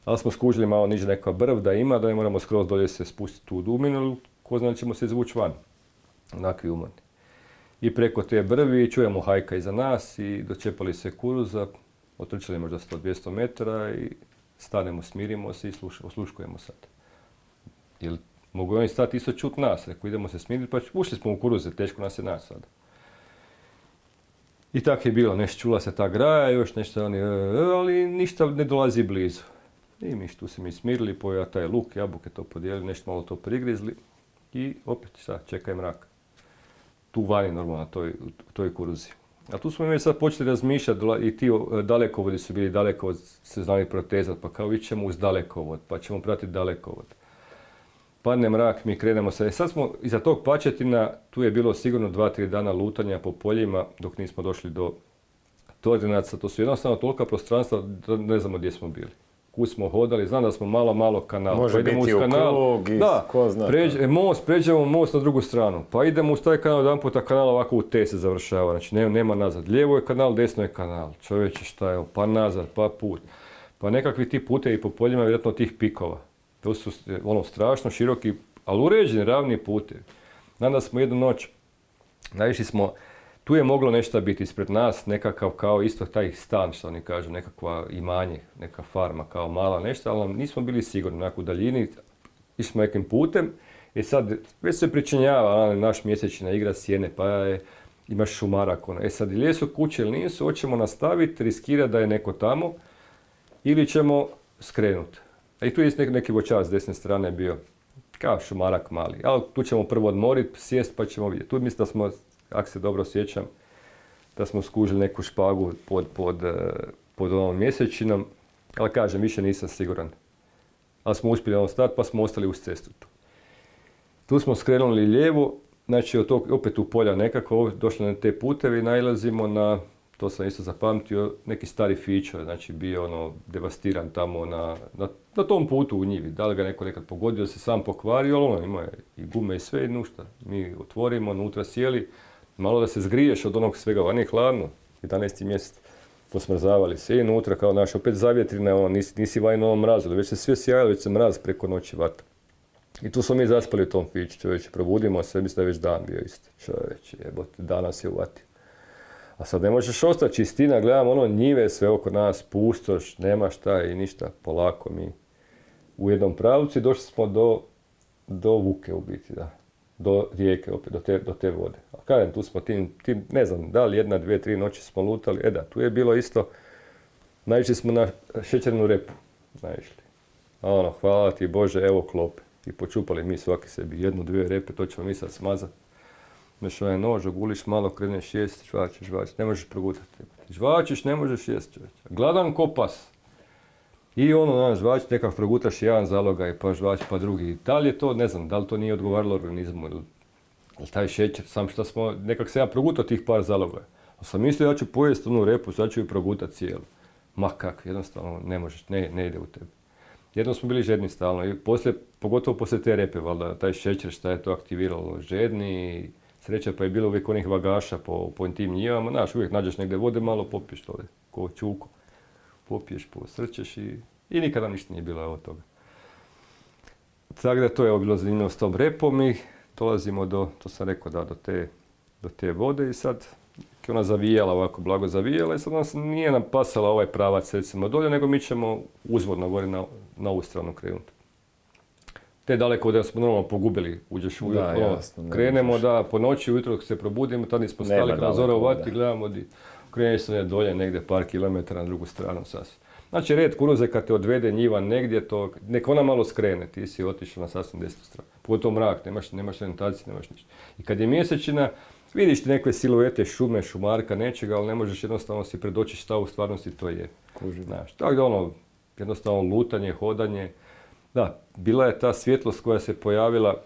Ali smo skužili malo niže neka brv da ima, da ne moramo skroz dolje se spustiti u duminu, ko zna ćemo se izvući van. Onakvi umorni. I preko te brvi čujemo hajka iza nas i dočepali se kuruza, otrčali možda 100-200 metara i stanemo, smirimo se i osluškujemo sad. Jer mogu oni stati isto čut nas, rekao idemo se smiriti, pa ušli smo u kuruze, teško nas je nas sad. I tako je bilo, nešto čula se ta graja, još nešto oni, e, e, ali ništa ne dolazi blizu. I mi tu se mi smirili, poja taj luk, jabuke to podijelili, nešto malo to prigrizli i opet sad čekaj mrak. Tu vani normalno, toj, u toj kuruzi. A tu smo mi sad počeli razmišljati i ti dalekovodi su bili daleko, se znali protezat, pa kao ćemo uz dalekovod, pa ćemo pratiti dalekovod. Padne mrak, mi krenemo se. Sad smo iza tog pačetina, tu je bilo sigurno dva, tri dana lutanja po poljima dok nismo došli do Tordinaca. To su jednostavno tolika prostranstva da ne znamo gdje smo bili kud smo hodali, znam da smo malo, malo kanal. Može pa biti u kanal, krug i da, ko zna. Pređe, most, pređemo most na drugu stranu. Pa idemo uz taj kanal, jedan puta kanal ovako u T se završava, znači nema, nema nazad. Lijevo je kanal, desno je kanal. Čovječe šta je, pa nazad, pa put. Pa nekakvi ti putevi po poljima, vjerojatno tih pikova. To su ono strašno široki, ali uređeni, ravni putevi. Znam smo jednu noć, naišli smo, tu je moglo nešto biti ispred nas, nekakav kao isto taj stan, što oni kažu, nekakva imanje, neka farma kao mala nešto, ali nismo bili sigurni, onako u daljini, išli smo nekim putem i sad već se pričinjava, naš mjesečina igra sjene, pa je, imaš šumarak, ono. e sad ili su kuće ili nisu, hoćemo nastaviti, riskirati da je neko tamo ili ćemo skrenuti. A i tu je neki, voćar s desne strane bio, kao šumarak mali, ali tu ćemo prvo odmoriti, sjest pa ćemo vidjeti. Tu mislim da smo ako se dobro sjećam, da smo skužili neku špagu pod, pod, eh, pod ovom mjesečinom, ali kažem, više nisam siguran. Ali smo uspjeli ono stati pa smo ostali uz cestu tu. Tu smo skrenuli lijevo, znači od tog, opet u polja nekako, došli na te putevi, najlazimo na to sam isto zapamtio, neki stari fičo, znači bio ono devastiran tamo na, na, na, tom putu u njivi. Da li ga neko nekad pogodio, se sam pokvario, ali ono ima i gume i sve i nušta. Mi otvorimo, unutra sjeli, malo da se zgriješ od onog svega, van je hladno, 11. mjesec. Posmrzavali se i unutra kao naš, opet zavjetrina, ono, nisi, nisi vajno ovom mrazu, već se sve sjajalo, već se mraz preko noći vata. I tu smo mi zaspali u tom fiću, čovječe, probudimo se, mislim da je već dan bio isto. Čovječe, jebote, danas je uvatio. A sad ne možeš ostati čistina, gledam ono njive sve oko nas, pustoš, nema šta i ništa, polako mi u jednom pravcu došli smo do, do Vuke u biti, da. Do rijeke opet, do te, do te vode. Kažem, tu smo tim, tim, ne znam, da li jedna, dvije, tri noći smo lutali, e da, tu je bilo isto, naišli smo na šećernu repu, naišli. A ono, hvala ti Bože, evo klope. I počupali mi svaki sebi jednu, dvije repe, to ćemo mi sad smazati. Znaš, ovaj nož, oguliš malo, kreneš jest, žvačeš, žvačeš, ne možeš progutati. Žvačeš, ne možeš jest, čovječ. Gladan ko pas. I ono, znaš, žvač, nekak progutaš jedan zalogaj, pa žvač, pa drugi. Da li je to, ne znam, da li to nije odgovaralo organizmu ili, taj šećer, sam što smo, nekak se ja progutao tih par zalogaja. A sam mislio ja ću pojesti onu repu, sad ću ju progutati cijelu. Ma kak, jednostavno ne možeš, ne, ne ide u tebi. Jednom smo bili žedni stalno i poslije, pogotovo poslije te repe, valjda, taj šećer šta je to aktiviralo, žedni, sreća pa je bilo uvijek onih vagaša po, po tim njivama, znaš, uvijek nađeš negdje vode, malo popiješ to, ko čuko, popiješ, posrčeš i, i nikada ništa nije bilo od toga. Tako da to je bilo zanimljivo s tom repom i dolazimo do, to sam rekao da, do te, do te vode i sad je ona zavijala ovako blago zavijala i sad nas nije nam pasala ovaj pravac recimo dolje, nego mi ćemo uzvodno gore na, na ovu stranu krenuti. Te daleko da smo normalno pogubili, uđeš u da, jasno, krenemo da po noći ujutro se probudimo, tad nismo stali kada zora uvati, gledamo di kreneš se dolje negdje par kilometara na drugu stranu sasvim. Znači red kuruze kad te odvede njiva negdje, to, nek ona malo skrene, ti si otišao na sasvim desnu stranu. Pogotovo mrak, nemaš, nemaš orientacije, nemaš ništa. I kad je mjesečina, Vidiš ti neke siluete šume, šumarka, nečega, ali ne možeš jednostavno si predoći šta u stvarnosti to je. Znaš, tako da ono, jednostavno lutanje, hodanje. Da, bila je ta svjetlost koja se pojavila,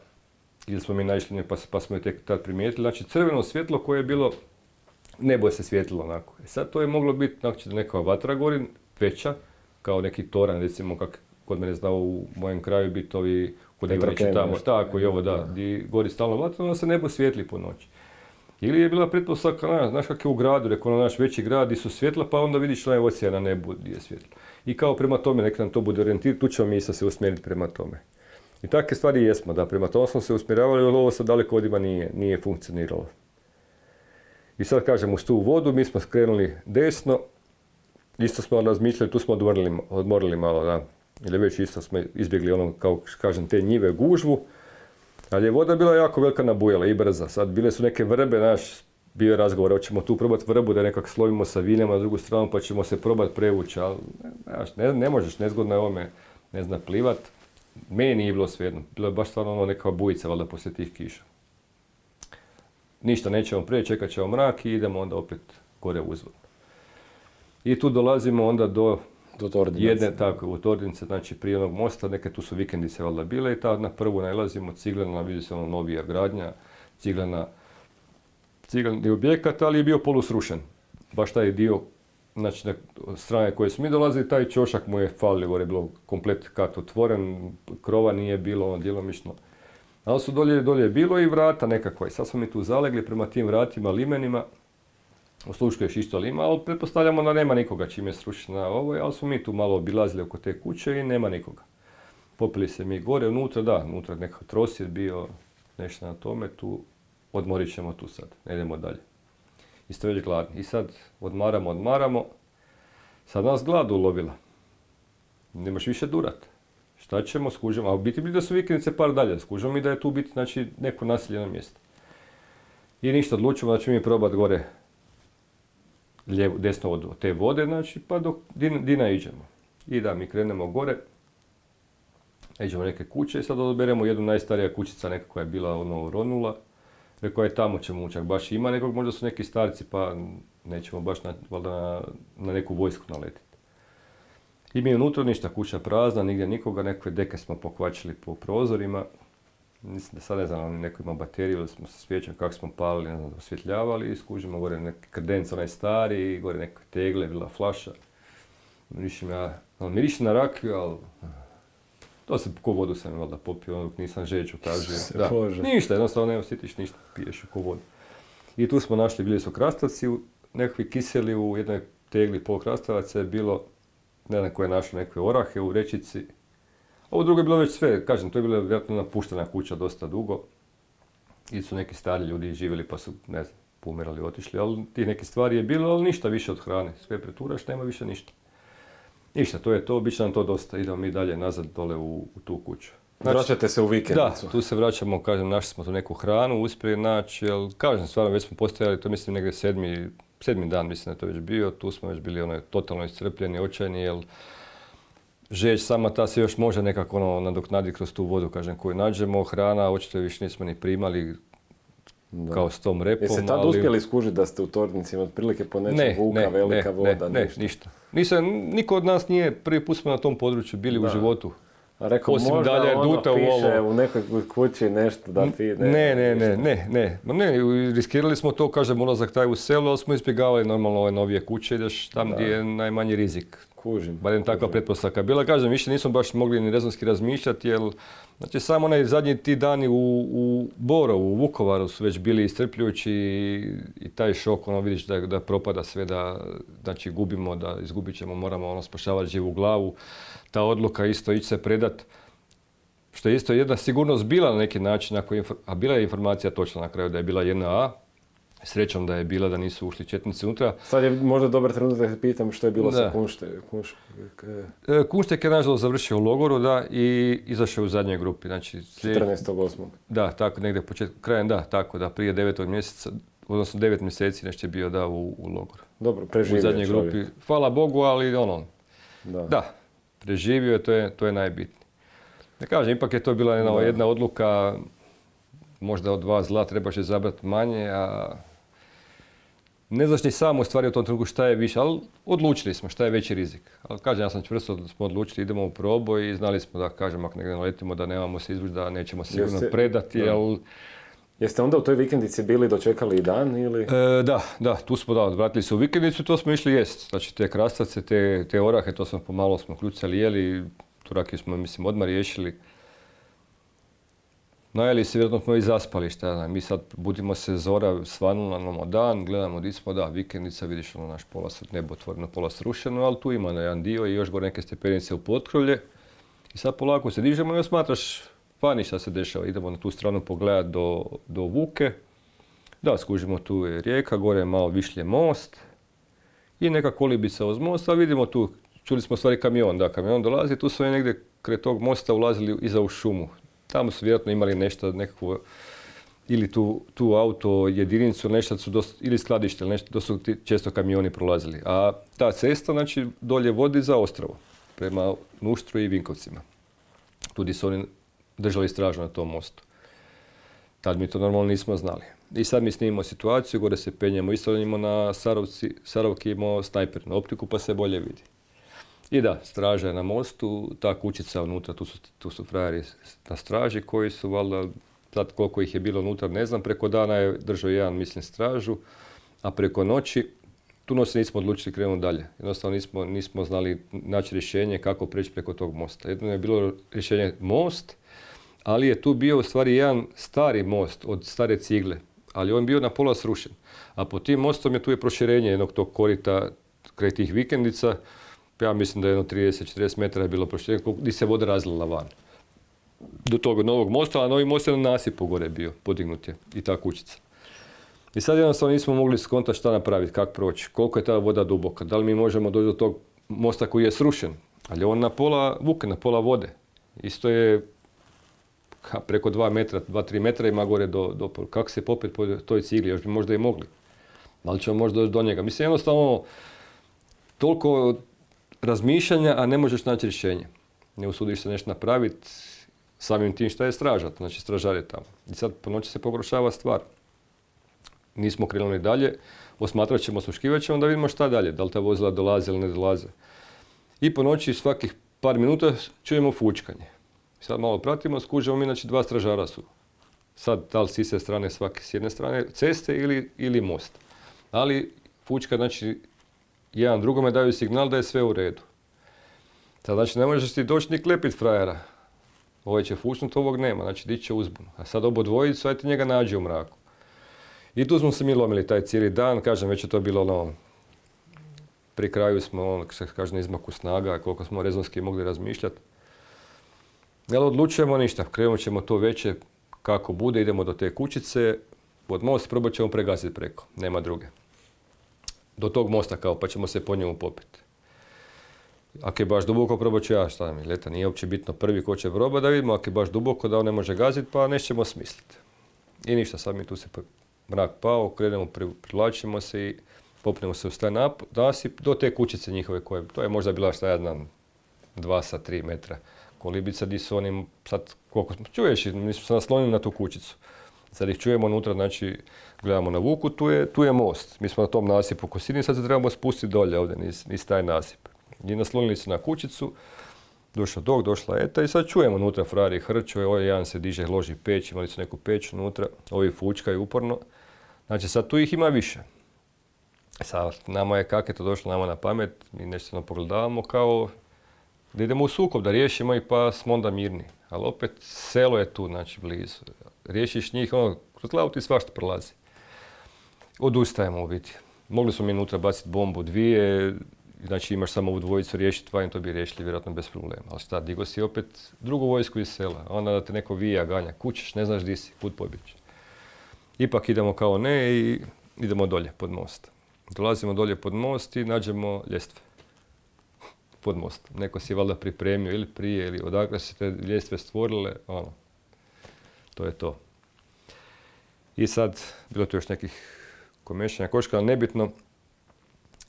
ili smo mi naišli pa, pa smo je tek tad primijetili, znači crveno svjetlo koje je bilo, nebo je se svjetlilo onako. E sad to je moglo biti, znači neka vatra gori, veća, kao neki toran, recimo kak kod mene znao u mojem kraju biti ovi kod Ivanića tamo, tako i ovo da, gdje gori stalno vatra, onda se nebo svijetli po noći. Ili je bila pretpostavka, znaš kak je u gradu, rekao ono naš veći grad di su svjetla, pa onda vidiš onaj ocija na nebu gdje je svjetlo. I kao prema tome, nek nam to bude orijentir, tu ćemo mi se usmjeriti prema tome. I takve stvari jesmo, da prema tome smo se usmjeravali, ali ovo sad daleko odima nije, nije funkcioniralo. I sad kažem, uz tu vodu mi smo skrenuli desno, isto smo razmišljali, tu smo odmorili, odmorili malo, da. Ili već isto smo izbjegli ono, kao kažem, te njive gužvu, ali je voda bila jako velika nabujala i brza. Sad bile su neke vrbe, naš, bio je razgovor, hoćemo tu probati vrbu da nekak slovimo sa vinjama na drugu stranu pa ćemo se probati prevući, ali ne, ne možeš, nezgodno je ovome, ne zna plivat. Meni nije bilo svejedno, bilo je baš stvarno ono neka bujica valjda poslije tih kiša. Ništa, nećemo prije, čekat ćemo mrak i idemo onda opet gore uzvodno. I tu dolazimo onda do do Tordince. Jedne, tako, u Tordince, znači prije onog mosta, neke tu su vikendice valjda bile i tad na prvu najlazimo ciglena, vidi se ono novija gradnja, ciglena, cigleni objekat, ali je bio polusrušen. Baš taj dio, znači na strane koje smo mi dolazili, taj čošak mu je falio, gore je bilo komplet kat otvoren, krova nije bilo, ono djelomično. Ali su dolje, dolje bilo i vrata nekakva i sad smo mi tu zalegli prema tim vratima, limenima, još isto ali ima, ali pretpostavljamo da nema nikoga čim je srušena ovo, ali smo mi tu malo obilazili oko te kuće i nema nikoga. Popili se mi gore, unutra da, unutra nekakav trosjed bio, nešto na tome, tu odmorit ćemo tu sad, ne idemo dalje. Isto već gladni. I sad odmaramo, odmaramo, sad nas glad ulovila. Nemaš više durat. Šta ćemo, skužemo, a u biti da su vikendice par dalje, skužemo mi da je tu biti znači, neko naseljeno mjesto. I ništa, odlučimo da ćemo mi probati gore lijevo, desno od te vode, znači, pa dok Dina iđemo. I da, mi krenemo gore, iđemo neke kuće i sad odaberemo jednu najstarija kućica neka koja je bila ono ronula. Rekao je tamo ćemo čak baš ima nekog, možda su neki starci pa nećemo baš na, na, neku vojsku naletiti. I mi unutra ništa, kuća prazna, nigdje nikoga, nekakve deke smo pokvačili po prozorima. Mislim da sad ne znam, neko ima bateriju ili smo se svijećali kako smo palili, ne znam, osvjetljavali i skužimo gore neki kredenc, onaj stari, gore neke tegle, bila flaša. Mirišim ja, ali mirišim na rakiju, ali to se ko vodu sam valjda popio, ono nisam žeću tražio. [LAUGHS] Da. Ništa, jednostavno ne osjetiš ništa, piješ ko vodu. I tu smo našli, bili su krastavci, nekakvi kiseli u jednoj tegli pol krastavaca je bilo, ne znam ko je našao nekakve orahe u rečici. Ovo drugo je bilo već sve, kažem, to je bila vjerojatno napuštena kuća dosta dugo. I su neki stari ljudi živjeli pa su, ne znam, pomirali, otišli, ali tih nekih stvari je bilo, ali ništa više od hrane. Sve preturaš, nema više ništa. Ništa, to je to, bit će nam to dosta. Idemo mi dalje nazad dole u, u tu kuću. Znači, Vraćate se u da, vikendicu. tu se vraćamo, kažem, našli smo tu neku hranu, uspjeli naći, jer kažem, stvarno već smo postojali, to mislim negdje sedmi, sedmi dan mislim da je to već bio, tu smo već bili ono, totalno iscrpljeni, očajni, jer žeć sama ta se još može nekako ono, nadoknaditi kroz tu vodu, kažem, koju nađemo, hrana, očito više nismo ni primali Da. kao s tom repom, Jeste tad ali- uspjeli skužiti da ste u tornicima otprilike po nečem vuka, velika ne, voda, ne, ništa? ništa. Nisam, niko od nas nije, prvi put smo na tom području bili Da. u životu. A rekao, Osim možda dalje ono duta u piše ovo. u nekoj kući nešto da ti... Ne, ne, ne, ne, ne, Ma ne, riskirali smo to, kažem, ulazak taj u selo, ali smo izbjegavali normalno ove novije kuće, ideš tam Da. gdje je najmanji rizik. Kužim. Barem takva pretpostavka bila. Kažem, više nismo baš mogli ni rezonski razmišljati, jer znači, samo onaj zadnji ti dani u, u Borovu, u Vukovaru su već bili istrpljujući i, i taj šok, ono vidiš da, da propada sve, da znači, gubimo, da izgubit ćemo, moramo ono, spašavati živu glavu. Ta odluka isto ići se predat, što je isto jedna sigurnost bila na neki način, ako je a bila je informacija točna na kraju da je bila jedna A, srećom da je bila da nisu ušli četnici unutra. Sad je možda dobar trenutak da se pitam što je bilo sa Da. kunšte, kunš, E, Kunštek je nažalost završio u logoru, da, i izašao u zadnjoj grupi. Znači, slijed- 14.8. Da, tako, negdje početkom, krajem, da, tako, da, prije devetog mjeseca, odnosno devet mjeseci nešto je bio, da, u, u logoru. Dobro, U preživio zadnjoj čovjek. grupi, hvala Bogu, ali ono, Da. da, preživio je, to je, to je najbitnije. Ne kažem, ipak je to bila jedna, jedna odluka, možda od dva zla trebaš izabrati manje, a ne znaš ni sam u stvari u tom trenutku šta je više, ali odlučili smo šta je veći rizik. Ali kažem, ja sam čvrsto da smo odlučili, idemo u proboj i znali smo da, kažem, ako negdje naletimo da nemamo se izvući, da nećemo sigurno Jeste- predati, da. jel... Jeste onda u toj vikendici bili dočekali i dan ili... E, da, da, tu smo da, vratili se u vikendicu i to smo išli jest. Znači te krastavce, te, te orahe, to smo pomalo smo kljucali, jeli, tu rakiju smo, mislim, odmah riješili. Najeli se, vjerojatno smo i zaspali, šta znam. Mi sad budimo se zora, svanula nam dan, gledamo di smo, da, vikendica, vidiš ono naš pola nebo otvoreno, pola srušeno, ali tu ima na jedan dio i još gore neke stepenice u potkrovlje. I sad polako se dižemo i osmatraš vani šta se dešava. Idemo na tu stranu pogledat do, do Vuke. Da, skužimo tu je rijeka, gore je malo višlje most i neka kolibica uz most, a vidimo tu, čuli smo stvari kamion, da, kamion dolazi, tu su oni negdje kraj tog mosta ulazili iza u šumu. Tamo su vjerojatno imali nešto, nekakvo, ili tu, tu auto jedinicu, nešto su dosta, ili skladište, ili nešto, to su ti često kamioni prolazili. A ta cesta, znači, dolje vodi za Ostrovo, prema Nuštru i Vinkovcima. Tu gdje su oni držali stražu na tom mostu. Tad mi to normalno nismo znali. I sad mi snimamo situaciju, gore se penjemo, isto imamo na Sarovci, Sarovki imamo snajper na optiku pa se bolje vidi. I da, straža je na mostu, ta kućica unutra, tu su, tu su frajeri na straži koji su valjda, sad koliko ih je bilo unutra ne znam, preko dana je držao jedan, mislim, stražu, a preko noći tu se nismo odlučili krenuti dalje. Jednostavno nismo, nismo znali naći rješenje kako preći preko tog mosta. Jedno je bilo rješenje most, ali je tu bio u stvari jedan stari most od stare cigle, ali on bio na pola srušen. A pod tim mostom je tu je proširenje jednog tog korita kraj tih vikendica, ja mislim da je jedno 30-40 metara je bilo proširenje, gdje se voda razlila van. Do tog novog mosta, a novi most je na nasipu gore bio, podignut je i ta kućica. I sad jednostavno nismo mogli skontati šta napraviti, kako proći, koliko je ta voda duboka, da li mi možemo doći do tog mosta koji je srušen, ali on na pola vuke, na pola vode. Isto je ka- preko 2 metra, 2-3 metra ima gore do, do kako se popet po toj cigli, još bi možda i mogli. Da li ćemo možda doći do njega? Mislim, jednostavno, toliko razmišljanja, a ne možeš naći rješenje. Ne usudiš se nešto napraviti samim tim šta je straža, znači stražar je tamo. I sad po noći se pogoršava stvar. Nismo krenuli dalje, osmatrat ćemo, osluškivat ćemo da vidimo šta dalje, da li ta vozila dolaze ili ne dolaze. I po noći svakih par minuta čujemo fučkanje. Sad malo pratimo, skužemo mi, znači dva stražara su Sad, da li s iste strane, svake s jedne strane ceste ili, ili most. Ali fučka, znači, jedan drugome daju signal da je sve u redu. Sad, znači, ne možeš ti doći ni klepit frajera. Ovaj će fučnut, ovog nema, znači, diće uzbunu. A sad obo dvojicu, ajte njega nađe u mraku. I tu smo se mi lomili taj cijeli dan, kažem, već je to bilo ono, pri kraju smo, ono, se kaže, na izmaku snaga, koliko smo rezonski mogli razmišljati. Ali odlučujemo ništa, krenut ćemo to veće kako bude, idemo do te kućice, pod most, probat ćemo pregaziti preko, nema druge. Do tog mosta kao, pa ćemo se po njemu popiti. Ako je baš duboko, probat ću ja, šta mi, leta, nije uopće bitno prvi ko će proba da vidimo, ako je baš duboko da on ne može gaziti, pa nećemo smisliti. I ništa, sad mi tu se mrak pao, krenemo, privlačimo se i popnemo se u taj nasip do te kućice njihove koje, to je možda bila šta ja znam, dva sa tri metra kolibica di su oni, sad koliko smo, čuješ, mi smo se naslonili na tu kućicu. Sad ih čujemo unutra, znači gledamo na Vuku, tu je, tu je most. Mi smo na tom nasipu Kosini, sad se trebamo spustiti dolje ovdje, niz, niz taj nasip. I naslonili se na kućicu, došao dog, došla eta i sad čujemo unutra frari hrču, ovaj jedan se diže, loži peć, imali su neku peć unutra, ovi fučkaju uporno. Znači sad tu ih ima više. Sad, nama je kak je to došlo nama na pamet, mi nešto pogledavamo kao da idemo u sukob, da riješimo i pa smo onda mirni. Ali opet selo je tu, znači blizu. Riješiš njih, ono, kroz glavu ti svašta prolazi. Odustajemo u biti. Mogli smo mi baciti bombu dvije, znači imaš samo ovu dvojicu riješiti, vajim to bi riješili vjerojatno bez problema. Ali šta, digo si opet drugu vojsku iz sela, onda da te neko vija, ganja, kućeš, ne znaš di si, kud pobjeći. Ipak idemo kao ne i idemo dolje pod most. Dolazimo dolje pod most i nađemo ljestve pod mostom. Neko si je valjda pripremio ili prije ili odakle se te ljestve stvorile, ono, to je to. I sad, bilo tu još nekih komešanja koška, ali nebitno,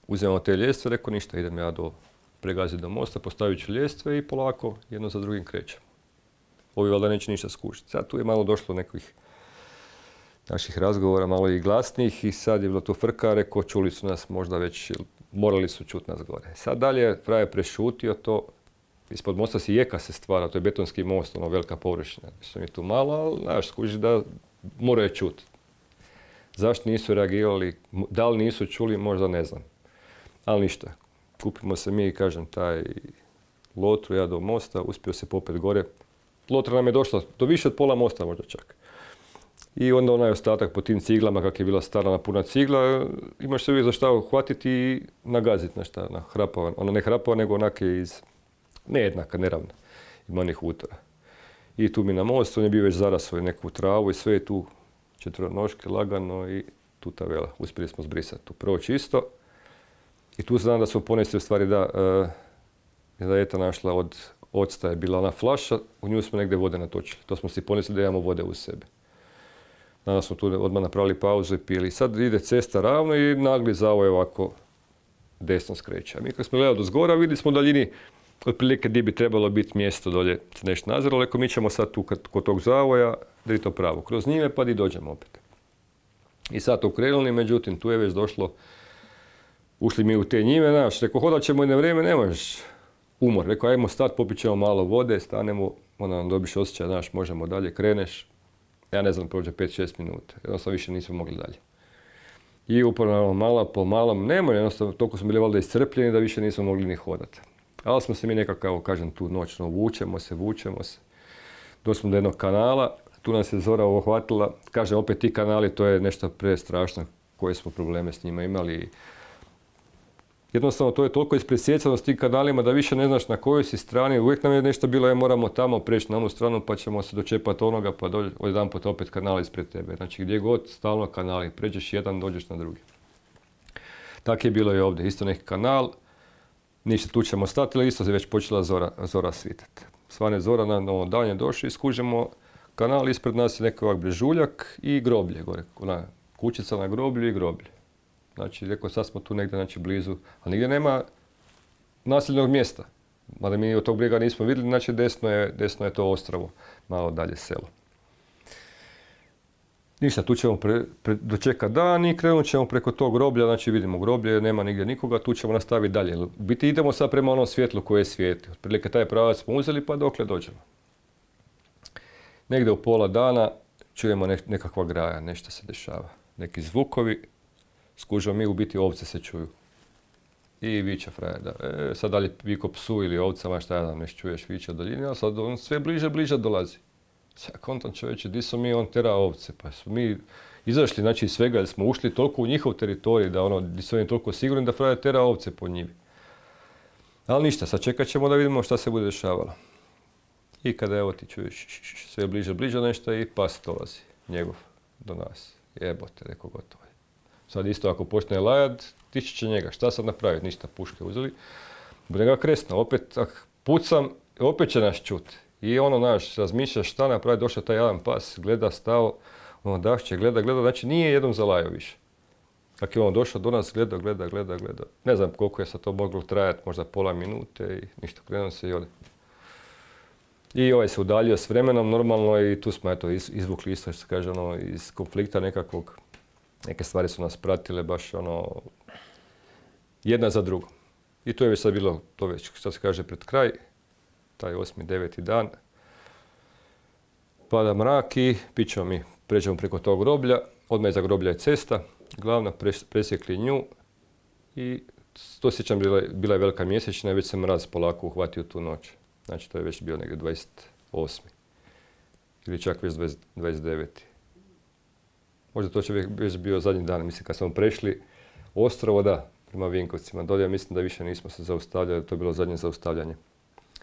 uzimamo te ljestve, rekao ništa, idem ja do pregaziti do mosta, postavit ću ljestve i polako jedno za drugim krećem. Ovi valjda neće ništa skušiti. Sad tu je malo došlo nekih naših razgovora, malo i glasnijih i sad je bilo tu frka, rekao čuli su nas možda već morali su čuti nas gore. Sad dalje je prešutio to, ispod mosta si jeka se stvara, to je betonski most, ono velika površina. Što mi tu malo, ali znaš, skuži da moraju čuti. Zašto nisu reagirali, da li nisu čuli, možda ne znam. Ali ništa, kupimo se mi, kažem, taj lotru, ja do mosta, uspio se popet gore. Lotra nam je došla do više od pola mosta možda čak. I onda onaj ostatak po tim ciglama, kak je bila stara puna cigla, imaš se uvijek za šta uhvatiti i nagaziti na šta, na hrapova. Ona ne hrapova, nego onake iz nejednaka, neravna. Ima onih utora. I tu mi na most, on je bio već zarasao neku travu i sve je tu četvronoške lagano i tu ta vela. Uspjeli smo zbrisati tu prvo čisto. I tu znam da smo ponesti u stvari da, da je ta našla od octa je bila ona flaša, u nju smo negdje vode natočili. To smo si ponesli da imamo vode u sebi. Danas smo tu odmah napravili pauzu i pili. Sad ide cesta ravno i nagli zavoj ovako desno skreće. A mi kad smo gledali do zgora vidjeli smo u daljini otprilike gdje bi trebalo biti mjesto dolje se nešto naziralo. Rekao mi ćemo sad tu kod tog zavoja da to pravo. Kroz njime pa di dođemo opet. I sad to krenuli, međutim tu je već došlo ušli mi u te njime, znaš, rekao hodat ćemo na vrijeme, ne možeš umor. Rekao ajmo stat, popit ćemo malo vode, stanemo, onda nam dobiš osjećaj, znaš, možemo dalje, kreneš, ja ne znam, prođe 5-6 minuta. Jednostavno više nismo mogli dalje. I uporno malo po malom, nema jednostavno, toliko smo bili valjda iscrpljeni da više nismo mogli ni hodati. Ali smo se mi nekako, kažem, tu noćno vučemo se, vučemo se. Došli do jednog kanala, tu nas je Zora uhvatila. Kažem, opet ti kanali, to je nešto prestrašno, koje smo probleme s njima imali jednostavno to je toliko ispresjecano s tim kanalima da više ne znaš na kojoj si strani. Uvijek nam je nešto bilo, je moramo tamo preći na onu stranu pa ćemo se dočepati onoga pa dođe jedan put opet kanal ispred tebe. Znači gdje god stalno kanali, pređeš jedan, dođeš na drugi. Tako je bilo i ovdje, isto neki kanal, ništa tu ćemo stati, ali isto se već počela zora, zora svitati. Svane zora na novo danje došli i skužemo kanal, ispred nas je neki ovak brežuljak i groblje gore, ona kućica na groblju i groblje. Znači, rekao, sad smo tu negdje, znači, blizu, ali nigdje nema nasljednog mjesta. Mada mi od tog briga nismo vidjeli, znači desno je, desno je to ostrovo, malo dalje selo. Ništa, tu ćemo pre, dočekati dan i krenut ćemo preko tog groblja, znači vidimo groblje, nema nigdje nikoga, tu ćemo nastaviti dalje. U biti idemo sad prema onom svjetlu koje je svijeti. Otprilike taj pravac smo uzeli pa dokle dođemo. Negdje u pola dana čujemo nekakva graja, nešto se dešava. Neki zvukovi, skužimo mi u biti ovce se čuju. I viće frajer, da. E, sad da li viko psu ili ovcama, šta ja znam, nešto čuješ viće od daljine, ali sad on sve bliže, bliže dolazi. Sad kontam čovječe, di smo mi, on tera ovce, pa smo mi izašli, znači iz svega, jer smo ušli toliko u njihov teritorij, da ono, di su oni toliko sigurni da frajer tera ovce po njivi. Ali ništa, sad čekat ćemo da vidimo šta se bude dešavalo. I kada evo ti čuješ sve bliže, bliže nešto i pas dolazi, njegov, do nas. Jebote, rekao gotovo. Sad isto ako počne lajat, tići će njega. Šta sad napraviti? Ništa, puške uzeli. Bude ga kresno, opet ak pucam, opet će nas čuti. I ono, naš, razmišlja šta napraviti, došao taj jedan pas, gleda, stao, ono dašće, gleda, gleda, znači nije jednom zalajao više. Dakle, on došao do nas, gleda, gleda, gleda, gleda. Ne znam koliko je sad to moglo trajati, možda pola minute i ništa, krenuo se i ode. I ovaj se udaljio s vremenom normalno i tu smo eto izvukli isto što se kaže ono iz konflikta nekakvog. Neke stvari su nas pratile baš ono jedna za drugu. I to je već sad bilo, to već što se kaže pred kraj, taj osmi, deveti dan. Pada mrak i pićemo mi, pređemo preko tog groblja, odmah iza groblja je cesta, glavna, presjekli nju i to sjećam bila, bila je velika mjesečna i već se mraz polako uhvatio tu noć. Znači to je već bio negdje 28. Ili čak već 29. Možda to će već bio zadnji dan, mislim kad smo prešli ostrovo, da, prema Vinkovcima. Dolje mislim da više nismo se zaustavljali, to je bilo zadnje zaustavljanje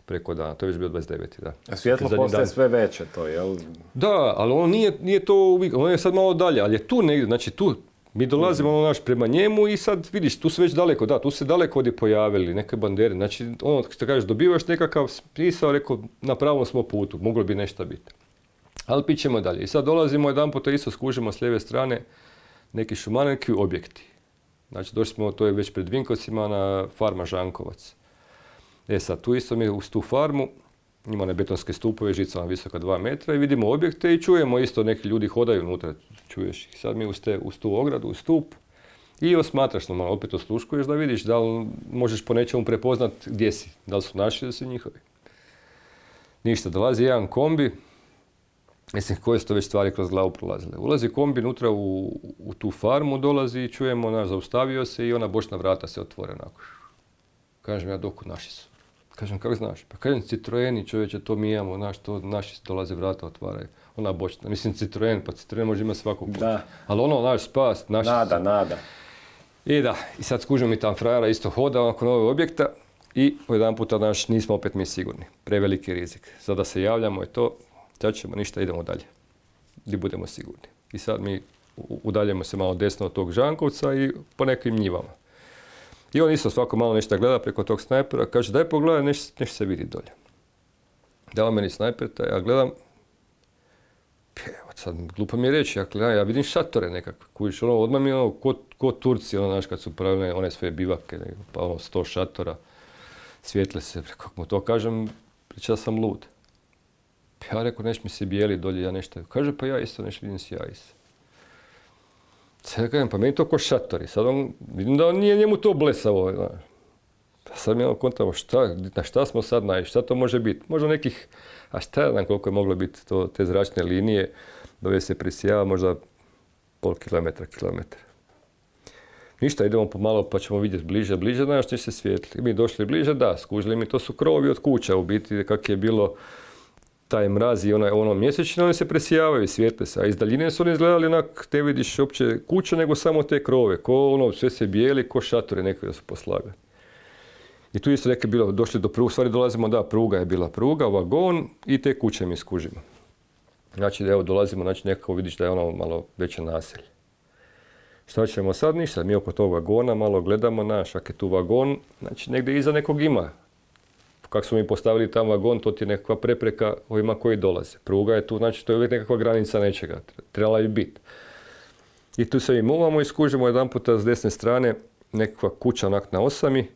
preko dana. To je već bio 29. da. A svjetlo postaje sve veće to, jel? Da, ali ono nije, nije to uvijek, ono je sad malo dalje, ali je tu negdje, znači tu mi dolazimo ono naš prema njemu i sad vidiš, tu su već daleko, da, tu se daleko ovdje pojavili, neke bandere, znači ono što kažeš, dobivaš nekakav smisao, rekao, na pravom smo putu, moglo bi nešto biti. Ali pićemo dalje. I sad dolazimo jedan puta isto skužimo s lijeve strane neki šumanski objekti. Znači došli smo, to je već pred Vinkovcima na farma Žankovac. E sad, tu isto mi uz tu farmu, ima one betonske stupove, žicama visoka dva metra i vidimo objekte i čujemo isto neki ljudi hodaju unutra, čuješ ih. Sad mi uz, te, uz tu ogradu, uz stup i osmatraš normalno, opet osluškuješ da vidiš da li možeš po nečemu prepoznat gdje si, da li su naši ili su njihovi. Ništa, dolazi jedan kombi, mislim koje su to već stvari kroz glavu prolazile. Ulazi kombi unutra u, u tu farmu, dolazi i čujemo, naš, zaustavio se i ona bočna vrata se otvore onako. Kažem ja, dok naši su. Kažem, kako znaš? Pa kažem, Citroeni, čovječe, to mi imamo, znaš, to naši dolaze vrata otvaraju. Ona bočna. Mislim, Citroen, pa Citroen može imati svakog. Da. Ali ono, naš spas, naši Nada, nada. I da, i sad skužimo mi tam frajera isto hoda nakon ovog objekta i jedan puta naš nismo opet mi sigurni. Preveliki rizik. Sada se javljamo i to, sad ćemo ništa, idemo dalje. Gdje budemo sigurni. I sad mi udaljemo se malo desno od tog Žankovca i po nekim njivama. I on isto svako malo nešto gleda preko tog snajpera, kaže daj pogledaj, nešto, se vidi dolje. Dao meni snajper, taj, ja gledam, sad glupo mi je reći, ja gledam, ja vidim šatore nekakve, kužiš, ono, odmah mi je ono, ko, ko Turci, ono, znaš, kad su pravili one svoje bivake, pa ono, sto šatora, svijetle se, kako mu to kažem, priča sam lud. Ja rekao, neš mi se bijeli dolje, ja nešto, kaže, pa ja isto nešto vidim si ja isto. Sad kažem, pa meni to ko šatori. Sad on, vidim da on nije njemu to blesavo. Znaš. Pa sad mi ono kontamo, šta, na šta smo sad naišli, šta to može biti? Možda nekih, a šta znam koliko je moglo biti to, te zračne linije, dove se presijava možda pol kilometra, kilometra. Ništa, idemo pomalo pa ćemo vidjeti bliže, bliže, znaš, će se svijetli. Mi došli bliže, da, skužili mi, to su krovi od kuća u biti, kak je bilo taj mraz i ono, ono mjesečno, oni se presijavaju, svijetle se. A iz daljine su oni izgledali onak, ne vidiš uopće kuće, nego samo te krove. Ko ono, sve se bijeli, ko šatore neke da su poslagali. I tu isto neke bilo, došli do pruga, stvari dolazimo, da, pruga je bila pruga, vagon i te kuće mi skužimo. Znači, evo, dolazimo, znači nekako vidiš da je ono malo veće naselje. Šta ćemo sad? Ništa, mi oko tog vagona malo gledamo, naš, ako je tu vagon, znači negdje iza nekog ima kako smo mi postavili tam vagon, to ti je nekakva prepreka ovima koji dolaze. Pruga je tu, znači to je uvijek nekakva granica nečega, trebala bi biti. I tu se i muvamo i skužimo jedan puta s desne strane nekakva kuća onak na osami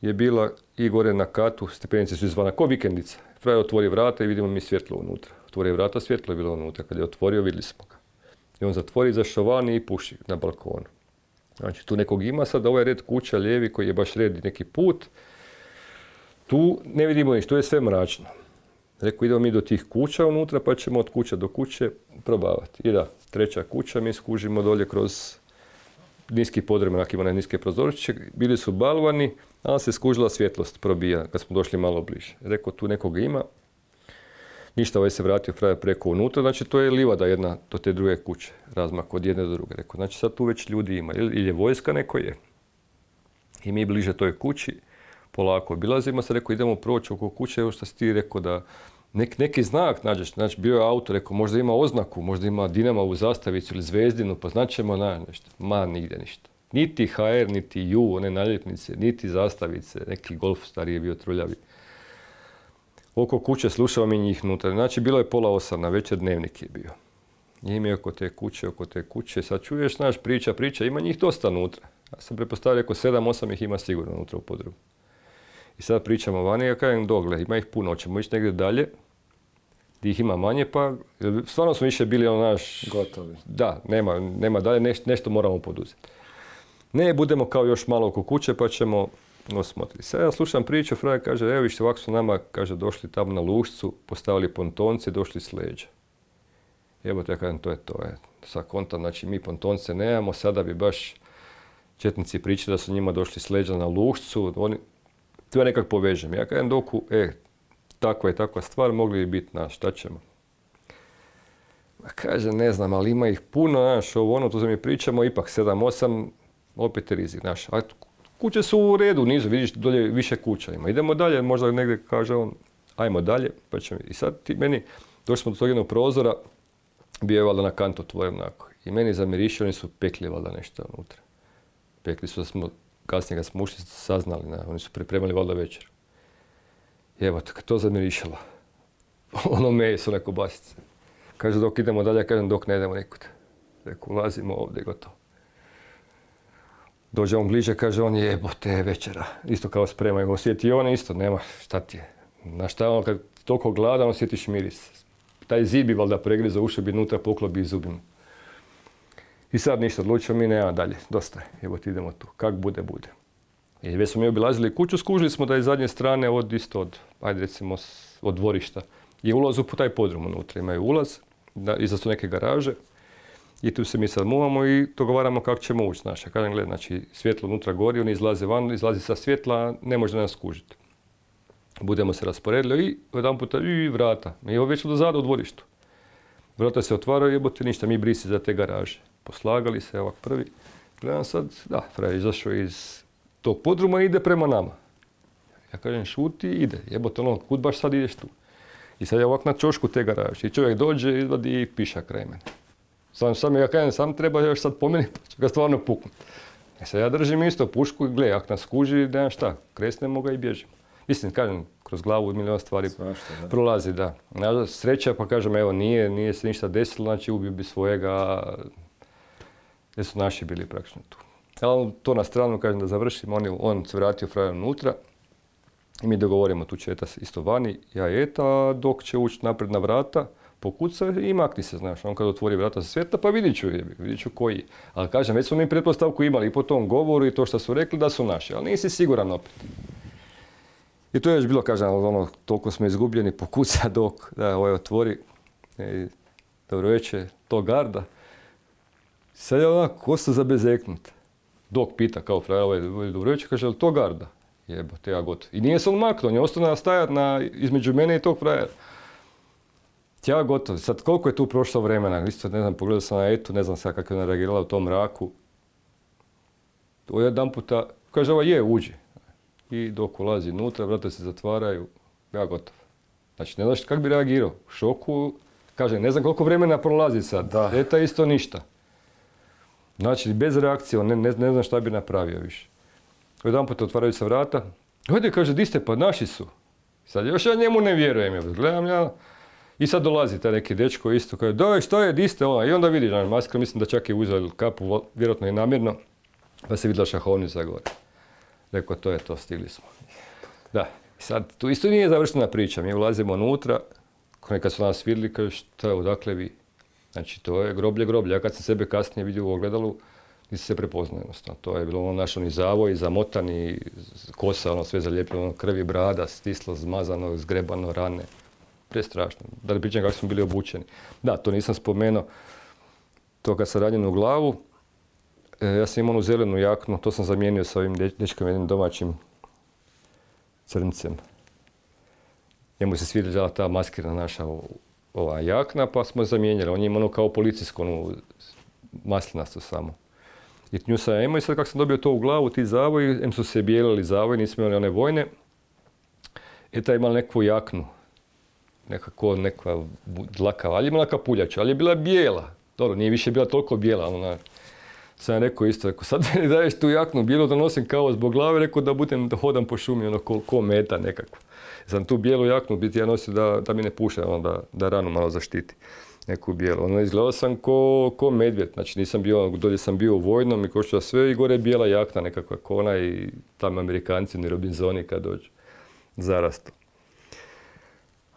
je bila i gore na katu, stepenice su izvana ko vikendica. Frajer otvori vrata i vidimo mi svjetlo unutra. Otvori vrata, svjetlo je bilo unutra. Kad je otvorio, vidjeli smo ga. I on zatvori, za van i puši na balkonu. Znači tu nekog ima sad ovaj red kuća lijevi koji je baš red neki put tu ne vidimo ništa, tu je sve mračno. Rekao, idemo mi do tih kuća unutra, pa ćemo od kuće do kuće probavati. I da, treća kuća, mi skužimo dolje kroz niski podremenak, ima niske prozorčiće, bili su balvani, ali se skužila svjetlost probija kad smo došli malo bliže. Rekao, tu nekoga ima, ništa, ovaj se vratio frajer preko unutra, znači to je livada jedna do te druge kuće, razmak od jedne do druge. Rekao, znači sad tu već ljudi ima, ili je vojska neko je. I mi bliže toj kući, polako obilazimo se, rekao, idemo proći oko kuće, evo što si ti rekao da neki znak nađeš, znači bio je auto, rekao možda ima oznaku, možda ima Dinama u zastavicu ili Zvezdinu, pa ćemo na nešto. Ma, nigdje ništa. Niti HR, niti ju, one naljepnice, niti zastavice, neki golf stariji je bio truljavi. Oko kuće slušao mi njih nutra. Znači, bilo je pola osam, na večer dnevnik je bio. Njim je oko te kuće, oko te kuće. Sad čuješ, znaš, priča, priča, ima njih dosta unutra. Ja sam pretpostavio, oko sedam, osam ih ima sigurno unutra u podrugu. I sad pričamo vani, ja kažem, dogle, ima ih puno, hoćemo ići negdje dalje, gdje ih ima manje, pa stvarno smo više bili ono naš... Gotovi. Da, nema, nema dalje, nešto moramo poduzeti. Ne, budemo kao još malo oko kuće, pa ćemo osmotriti. Sad ja slušam priču, Fraja kaže, evo vište, ovako su nama, kaže, došli tamo na lušcu, postavili pontonce, došli s leđa. Evo te kažem, to je to. Je. Sa konta, znači mi pontonce nemamo, sada bi baš četnici pričali da su njima došli s leđa na lušcu, oni, to ja nekak povežem. Ja kažem doku, e, takva je takva stvar, mogli bi biti, naš, šta ćemo? A kaže, ne znam, ali ima ih puno, znaš, ovo ono, tu mi pričamo, ipak 7-8, opet je rizik, znaš. A kuće su u redu, nizu, vidiš, dolje više kuća ima. Idemo dalje, možda negdje kaže on, ajmo dalje, pa ćemo. I sad ti meni, došli smo do tog jednog prozora, bio je valjda na kantu otvoren onako. I meni zamirišio, oni su pekli valjda nešto unutra. Pekli su da smo kasnije kad smo ušli saznali, ne, oni su pripremali valjda večer. I evo, kad to zamirišalo, [LAUGHS] ono meso, neko basice. Kaže, dok idemo dalje, kažem, dok ne idemo nikud. Reku, ulazimo ovdje, gotovo. Dođe on bliže, kaže on jebote večera. Isto kao sprema, ga osjeti on isto, nema šta ti je. Na šta on kad toliko gladan osjetiš miris. Taj zid bi valjda pregriza ušao bi unutra poklobi i zubima. I sad ništa, odlučio mi, nema dalje, dosta je, evo ti idemo tu, kak bude, bude. I već smo mi obilazili kuću, skužili smo da je zadnje strane od isto od, ajde recimo, od dvorišta. Je ulaz u taj podrum unutra, imaju ulaz, da, iza su neke garaže. I tu se mi sad muvamo i dogovaramo kako ćemo ući. Znaš, kažem, gled, znači, svjetlo unutra gori, oni izlaze van, izlazi sa svjetla, ne može nas skužiti. Budemo se rasporedili i jedan puta i vrata. Mi je već do zada u dvorištu. Vrata se otvaraju, jebote ništa, mi brisi za te garaže poslagali se ovak prvi. Gledam sad, da, Fra izašao iz tog podruma i ide prema nama. Ja kažem, šuti, ide. Jebote, ono, kud baš sad ideš tu? I sad je ovak na čošku te garaže. I čovjek dođe, izvadi piša kraj mene. Sam, sam ja kažem, sam treba još sad po meni, [LAUGHS] pa ću ga stvarno puknuti. E sad ja držim isto pušku i gle, ako nas kuži, nemam šta, kresnemo ga i bježimo. Mislim, kažem, kroz glavu milijon stvari prolazi, da. Sreća, pa kažem, evo, nije, nije se ništa desilo, znači ubio bi svojega, gdje su naši bili praktično tu. Ali to na stranu, kažem da završim, on, on se vratio frajer unutra i mi dogovorimo tu će Eta isto vani, ja i Eta, dok će ući napred na vrata, pokuca i makni se, znaš, on kad otvori vrata za svijeta, pa vidit ću, vidit ću koji. Ali kažem, već smo mi pretpostavku imali i po tom govoru i to što su rekli da su naši, ali nisi siguran opet. I to je još bilo, kažem, ono, toliko smo izgubljeni, pokuca dok, da, ovaj otvori, e, dobro večer, to garda. Sad je onako kosta za bezeknut. Dok pita kao frajer, ovaj Dobrović, kaže, je to garda? Jebote, ja gotovo. I nije se on maknuo, on je ostao stajat na, između mene i tog frajera. Ja gotovo. Sad koliko je tu prošlo vremena? Isto ne znam, pogledao sam na etu, ne znam sad kako je ona reagirala u tom mraku. To jedan puta, kaže ova je, uđi. I dok ulazi unutra, vrata se zatvaraju, ja gotov. Znači, ne znaš kako bi reagirao. U šoku, kaže, ne znam koliko vremena prolazi sad. Da. Eta isto ništa. Znači, bez reakcije, ne, ne, znam šta bi napravio više. Jedan put otvaraju se vrata. Hajde, kaže, di ste, pa naši su. Sad još ja njemu ne vjerujem. Ja gledam ja. I sad dolazi taj neki dečko isto. Kaže, doj, što je, di ste ona? I onda vidi, na maskar, mislim da čak je uzeo kapu, vjerojatno i namjerno. Pa se vidjela šahovnica gore. Rekao, to je to, stigli smo. Da, sad tu isto nije završena priča. Mi ulazimo unutra, kad su nas vidjeli, kaže, što je, odakle vi? Znači, to je groblje groblje. Ja kad sam sebe kasnije vidio u ogledalu, nisam se prepoznao jednostavno. To je bilo ono našo ni zavoj, zamotani, kosa, ono sve zalijepljeno, ono krvi brada, stislo, zmazano, zgrebano, rane. prestrašno. Da ne pričam kako smo bili obučeni. Da, to nisam spomenuo. To kad sam ranjen u glavu, ja sam imao onu zelenu jaknu, to sam zamijenio sa ovim dečkom jednim domaćim crncem. Njemu se svidjela ta maskirna naša ova jakna, pa smo je zamijenjali. On je imao kao policijsku, onu maslinastu samo. I nju sam imao i sad kako sam dobio to u glavu, ti zavoj, em su se bijelili zavoj, nismo imali one vojne. I taj imala neku jaknu, nekako neka dlakava, ali je imala kapuljača, ali je bila bijela. Dobro, nije više bila toliko bijela, ona, sam rekao isto, rekao, sad [LAUGHS] mi daješ tu jaknu bijelu da nosim kao zbog glave, rekao da budem, da hodam po šumi, ono, ko, ko meta nekako. Sam tu bijelu jaknu biti ja nosio da, da mi ne puše, ono, da, da ranu malo zaštiti neku bijelu. Ono, izgledao sam ko, ko medvjed, znači nisam bio, dolje sam bio u vojnom i košao sve i gore je bijela jakna nekakva kona i tamo Amerikanci, ni Robinzoni kad dođu zarastu.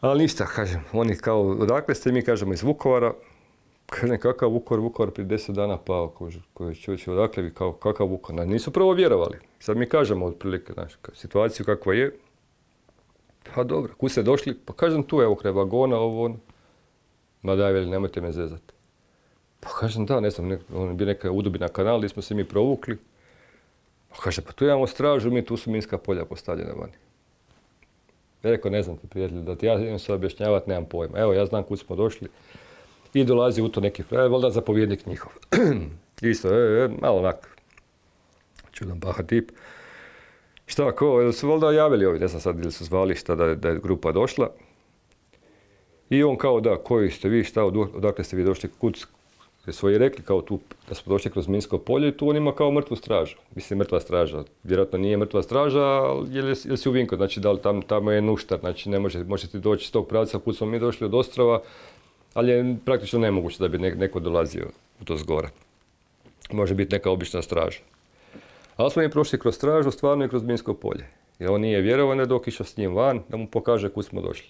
Ali ništa, kažem, oni kao, odakle ste mi, kažemo, iz Vukovara, kažem, kakav Vukovar, Vukovar prije deset dana pao, koji čovječ, odakle vi, kao, kakav Vukovar, nisu prvo vjerovali. Sad mi kažemo otprilike, znači, situaciju kakva je, pa dobro, kud ste došli, pa kažem tu, evo, kraj vagona, ovo, ono. Ma daj, veli, nemojte me zezati. Pa kažem, da, ne znam, ne, on je neka udubina kanal gdje smo se mi provukli. Pa kaže, pa tu imamo stražu, mi tu su minska polja postavljena vani. Rekao, ne znam ti prijatelj, da ti ja idem se objašnjavati, nemam pojma. Evo, ja znam kud smo došli. I dolazi u to neki frajer, valjda zapovjednik njihov. [CLEARS THROAT] Isto, e, e, malo onak, čudan baha tip. Šta, ko, su valjda javili ovi, ne znam sad ili su zvali šta da, da je grupa došla. I on kao da, koji ste vi, šta, odakle ste vi došli, kud svoji rekli kao tu da smo došli kroz Minsko polje i tu on ima kao mrtvu stražu. Mislim, mrtva straža. Vjerojatno nije mrtva straža, ali je, je si u Vinko, znači da li tam, tamo je nuštar, znači ne može, možete doći s tog pravca kud smo mi došli od Ostrova, ali je praktično nemoguće da bi neko dolazio u to zgora. Može biti neka obična straža. Ali smo mi prošli kroz stražu, stvarno i kroz Minsko polje. I on nije vjerovan dok išao s njim van da mu pokaže kud smo došli.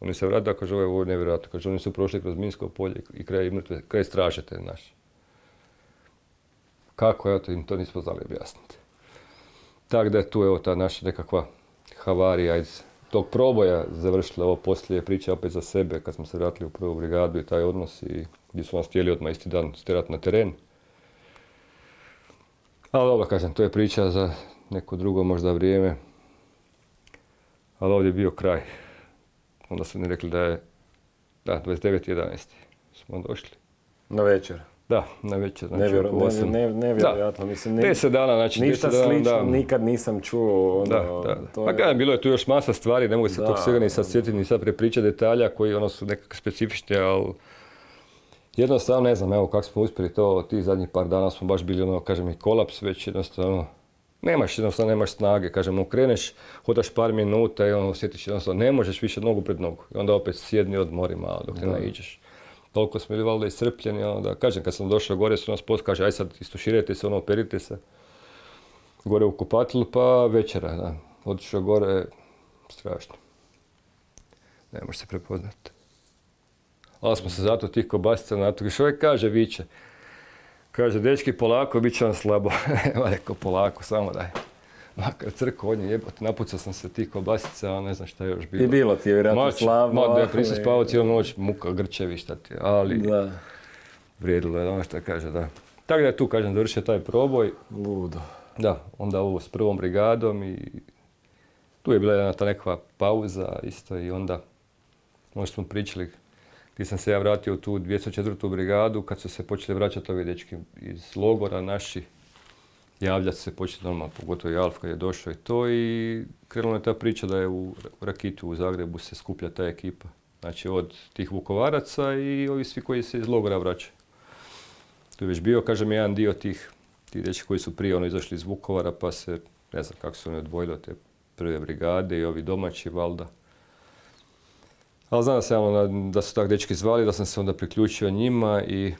Oni se vrata, kaže, ovo je nevjerojatno. Kaže, oni su prošli kroz Minsko polje i kraj mrtve, kraj stražete naši. Kako, evo to im to nismo znali objasniti. Tako da je tu evo ta naša nekakva havarija iz tog proboja završila ovo poslije priča opet za sebe kad smo se vratili u prvu brigadu i taj odnos i gdje su nas htjeli odmah isti dan stjerati na teren. Ali dobro, kažem, to je priča za neko drugo možda vrijeme. Ali ovdje je bio kraj. Onda su mi rekli da je, da, 29.11. smo došli. Na večer? Da, na večer. Znači Nevjer, ne, nevjerojatno, mislim, ne, 10 dana, znači ništa dana, slično, da. nikad nisam čuo. Ono, da, da. To pa je... bilo je tu još masa stvari, ne mogu se tog svega ni sad sjetiti, ni sad prepričati detalja koji ono su nekako specifični, ali jednostavno ne znam, evo kako smo uspjeli to, ti zadnjih par dana smo baš bili ono, kažem i kolaps već jednostavno, Nemaš jednostavno, nemaš snage, kažem, okreneš, hodaš par minuta i ono osjetiš jednostavno, ne možeš više nogu pred nogu. I onda opet sjedni odmori malo dok ne naiđeš. Toliko smo bili valjda iscrpljeni, onda, kažem, kad sam došao gore su nas post, kaže, aj sad istuširajte se, ono, operite se. Gore u kupatilu, pa večera, da. Otišao gore, strašno. Ne može se prepoznati. Ali smo se zato tih kobasica natukli. Što kaže, viće. Kaže, dečki, polako, bit će vam slabo. [LAUGHS] Evo rekao, polako, samo daj. Makar crko od nje jebote, napucao sam se tih kobasica, ne znam šta je još bilo. I bilo ti je vjerojatno slabo. Ma, da, nisam spavao cijelu noć, muka, grčevi, šta ti ali da. vrijedilo je ono što kaže, da. Tako da je tu, kažem, završio taj proboj. Ludo. Da, onda ovo s prvom brigadom i tu je bila jedna ta nekakva pauza isto i onda, možda smo pričali gdje sam se ja vratio u tu 204. brigadu kad su se počeli vraćati ovi dečki iz logora naši. Javljati se početi normalno, pogotovo i Alf kad je došao i to i krenula je ta priča da je u Rakitu u Zagrebu se skuplja ta ekipa. Znači od tih Vukovaraca i ovi svi koji se iz logora vraćaju. Tu je već bio, kažem, jedan dio tih, tih koji su prije ono izašli iz Vukovara pa se, ne znam kako su oni odvojili od te prve brigade i ovi domaći valda ali znam da, se, ono, da su tak dečki zvali, da sam se onda priključio njima i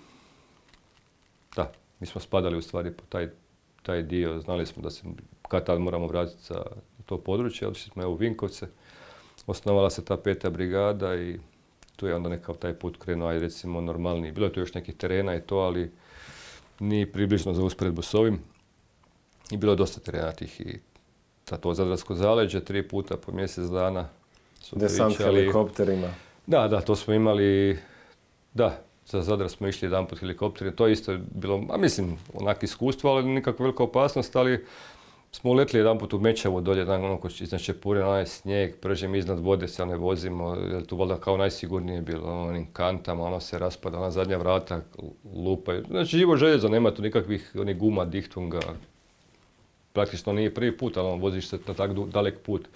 da, mi smo spadali u stvari po taj, taj dio, znali smo da se kad tad moramo vratiti za to područje, otišli smo u Vinkovce, osnovala se ta peta brigada i tu je onda nekakav taj put krenuo, aj recimo normalniji. Bilo je tu još nekih terena i to, ali ni približno za usporedbu s ovim. I bilo je dosta terena tih i to Zadarsko zaleđe, tri puta po mjesec dana su Desant helikopterima. Da, da, to smo imali, da, za Zadar smo išli jedan put helikopterom, to je isto bilo, a mislim, onak iskustvo, ali nikakva velika opasnost, ali smo uletili jedan put u Mečevo dolje, dan ono iznad Čepurina, onaj snijeg, pržem iznad vode se ne vozimo, jer tu valjda kao najsigurnije bilo, ono, onim kantama, ono se raspada, ona zadnja vrata lupaju. Znači živo željezo, nema tu nikakvih onih guma, dihtunga, praktično nije prvi put, ali ono, voziš se na tak dalek put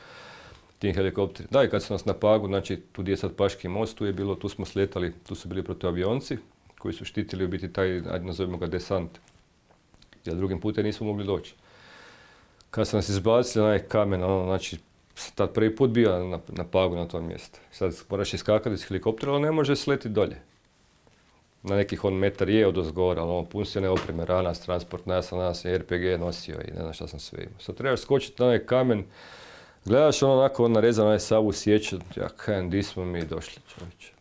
tim helikopterima. Da, i kad su nas na Pagu, znači tu gdje je sad Paški most, tu je bilo, tu smo sletali, tu su bili protuavionci koji su štitili u biti taj, ajde nazovimo ga desant. Jer drugim putem nismo mogli doći. Kad su nas izbacili onaj kamen, ono, znači, tad prvi put bio na, na Pagu na tom mjestu. Sad moraš iskakati iz helikoptera, ali ne može sleti dolje. Na nekih on metar je od ozgora, ali ono, pun se ne opreme, ranas, transport, ja sam nas RPG nosio i ne znam šta sam sve imao. Sad trebaš skočiti na onaj kamen, Gledaš ono onako on narezan onaj savu sjeću, ja kajem, di smo mi došli čovječe.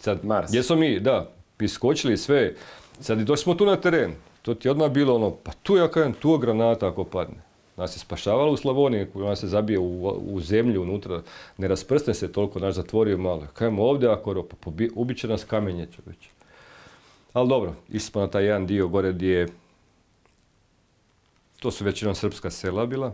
Sad, Mars. gdje smo mi, da, iskočili sve, sad i došli smo tu na teren. To ti je odmah bilo ono, pa tu ja kajem, tu je granata ako padne. Nas je spašavala u Slavoniji, ona se zabije u, u zemlju unutra, ne rasprsne se toliko, naš zatvorio malo. Kajem ovdje ako pa ubit će nas kamenje čovječe. Ali dobro, išli smo na taj jedan dio gore gdje je, to su većinom srpska sela bila,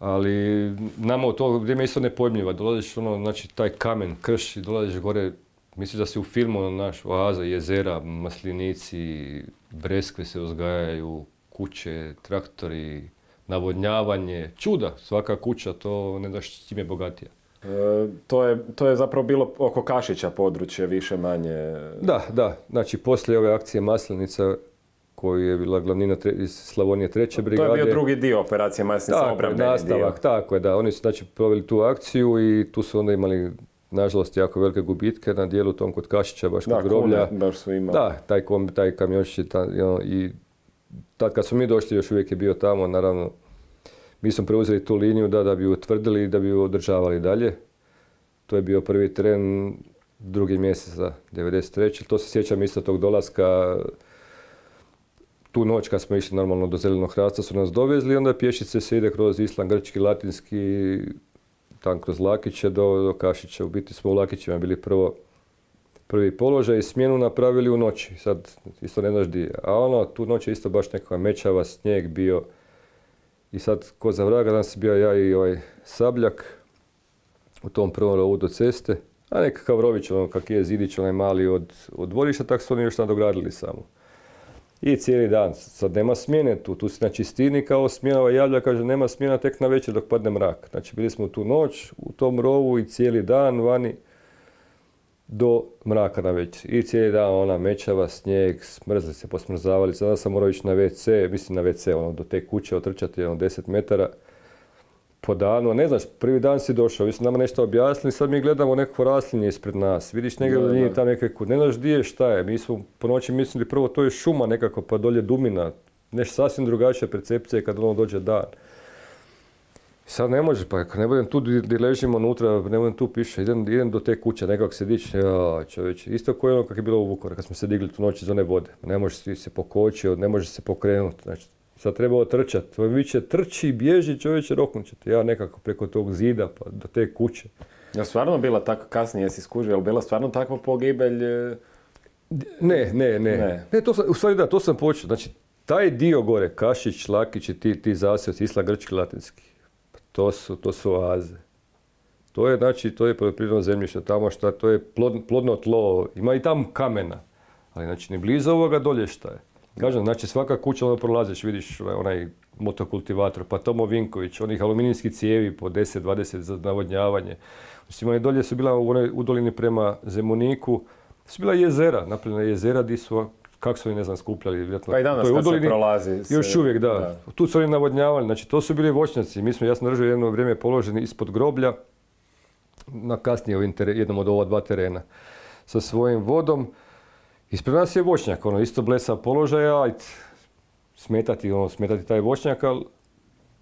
ali nama u to vrijeme isto nepojmljiva. Dolaziš ono, znači taj kamen, krš i dolaziš gore, misliš da si u filmu ono, naš oaza, jezera, maslinici, breskve se uzgajaju, kuće, traktori, navodnjavanje, čuda, svaka kuća, to ne daš čim je bogatija. E, to, je, to je zapravo bilo oko Kašića područje, više manje. Da, da. Znači, poslije ove akcije Maslenica koji je bila glavnina iz Slavonije treće brigade. To je bio drugi dio operacije Masnica, obrambeni nastavak, Tako je, da. Oni su znači proveli tu akciju i tu su onda imali nažalost jako velike gubitke na dijelu tom kod Kašića, baš kod groblja. baš su imali. Da, taj, kom, taj i tad kad smo mi došli još uvijek je bio tamo, naravno mi smo preuzeli tu liniju da, da bi utvrdili i da bi ju održavali dalje. To je bio prvi tren drugi mjesec, da, 93. To se sjećam isto tog dolaska tu noć kad smo išli normalno do Zelenog hrasta su nas dovezli, onda pješice se ide kroz Island, Grčki, Latinski, tam kroz Lakiće do, do Kašića. U biti smo u Lakićima bili prvo prvi položaj i smjenu napravili u noći. Sad isto ne znaš di A ono, tu noć je isto baš nekakva mečava, snijeg bio. I sad, ko za vraga, danas bio ja i ovaj Sabljak u tom prvom rovu do ceste. A nekakav rović, ono kak je zidić, onaj mali od, od dvorišta, tako su oni još nadogradili samo. I cijeli dan, sad nema smjene tu, tu si na čistini kao smjenova javlja, kaže nema smjena tek na večer dok padne mrak. Znači bili smo tu noć u tom rovu i cijeli dan vani do mraka na večer. I cijeli dan ona mečava, snijeg, smrzli se, posmrzavali. Sada sam morao ići na WC, mislim na WC, ono, do te kuće otrčati ono, 10 metara po danu, ne znaš, prvi dan si došao, vi su nama nešto objasnili, sad mi gledamo neko raslinje ispred nas, vidiš negdje da nije tamo nekako, ne znaš gdje je, šta je, mi smo po noći mislili prvo to je šuma nekako, pa dolje dumina, nešto sasvim drugačija percepcija kad ono dođe dan. Sad ne može, pa ako ne budem tu gdje ležimo unutra, ne budem tu piše, idem, idem do te kuće, nekako se dići, ja čovječe, isto kao ono kako je bilo u Vukovaru, kad smo se digli tu noć iz one vode, ne može se pokoći, ne može se pokrenuti, znači sad treba otrčati. To vi će trči, bježi, čovječe, roknut ćete. Ja nekako preko tog zida pa do te kuće. Ja stvarno bila tako kasnije si skužio, je bila stvarno takva pogibelj? E? Ne, ne, ne. ne. to sam, u stvari da, to sam počeo. Znači, taj dio gore, Kašić, Lakić i ti, ti zasjevci, Isla Grčki, Latinski, to su, to su oaze. To je, znači, to je poljoprivredno zemljište tamo što to je plodno tlo, ima i tamo kamena. Ali znači, ni blizu ovoga dolje šta je. Kažem, znači svaka kuća ono prolaziš, vidiš onaj motokultivator, pa Tomo Vinković, onih aluminijskih cijevi po 10-20 za navodnjavanje. Mislim, oni dolje su bila u, onoj, u dolini prema Zemuniku, su bila jezera, napravljena jezera di su, kako su oni ne znam skupljali, vjerojatno. Pa i danas kad se prolazi. Još uvijek, da. Tu su oni navodnjavali, znači to su bili voćnjaci. Mi smo, ja sam držao jedno vrijeme položeni ispod groblja, na kasnije jednom od ova dva terena, sa svojim vodom. Ispred nas je voćnjak, ono, isto blesa položaja, ajde, smetati, ono, smetati taj voćnjak, ali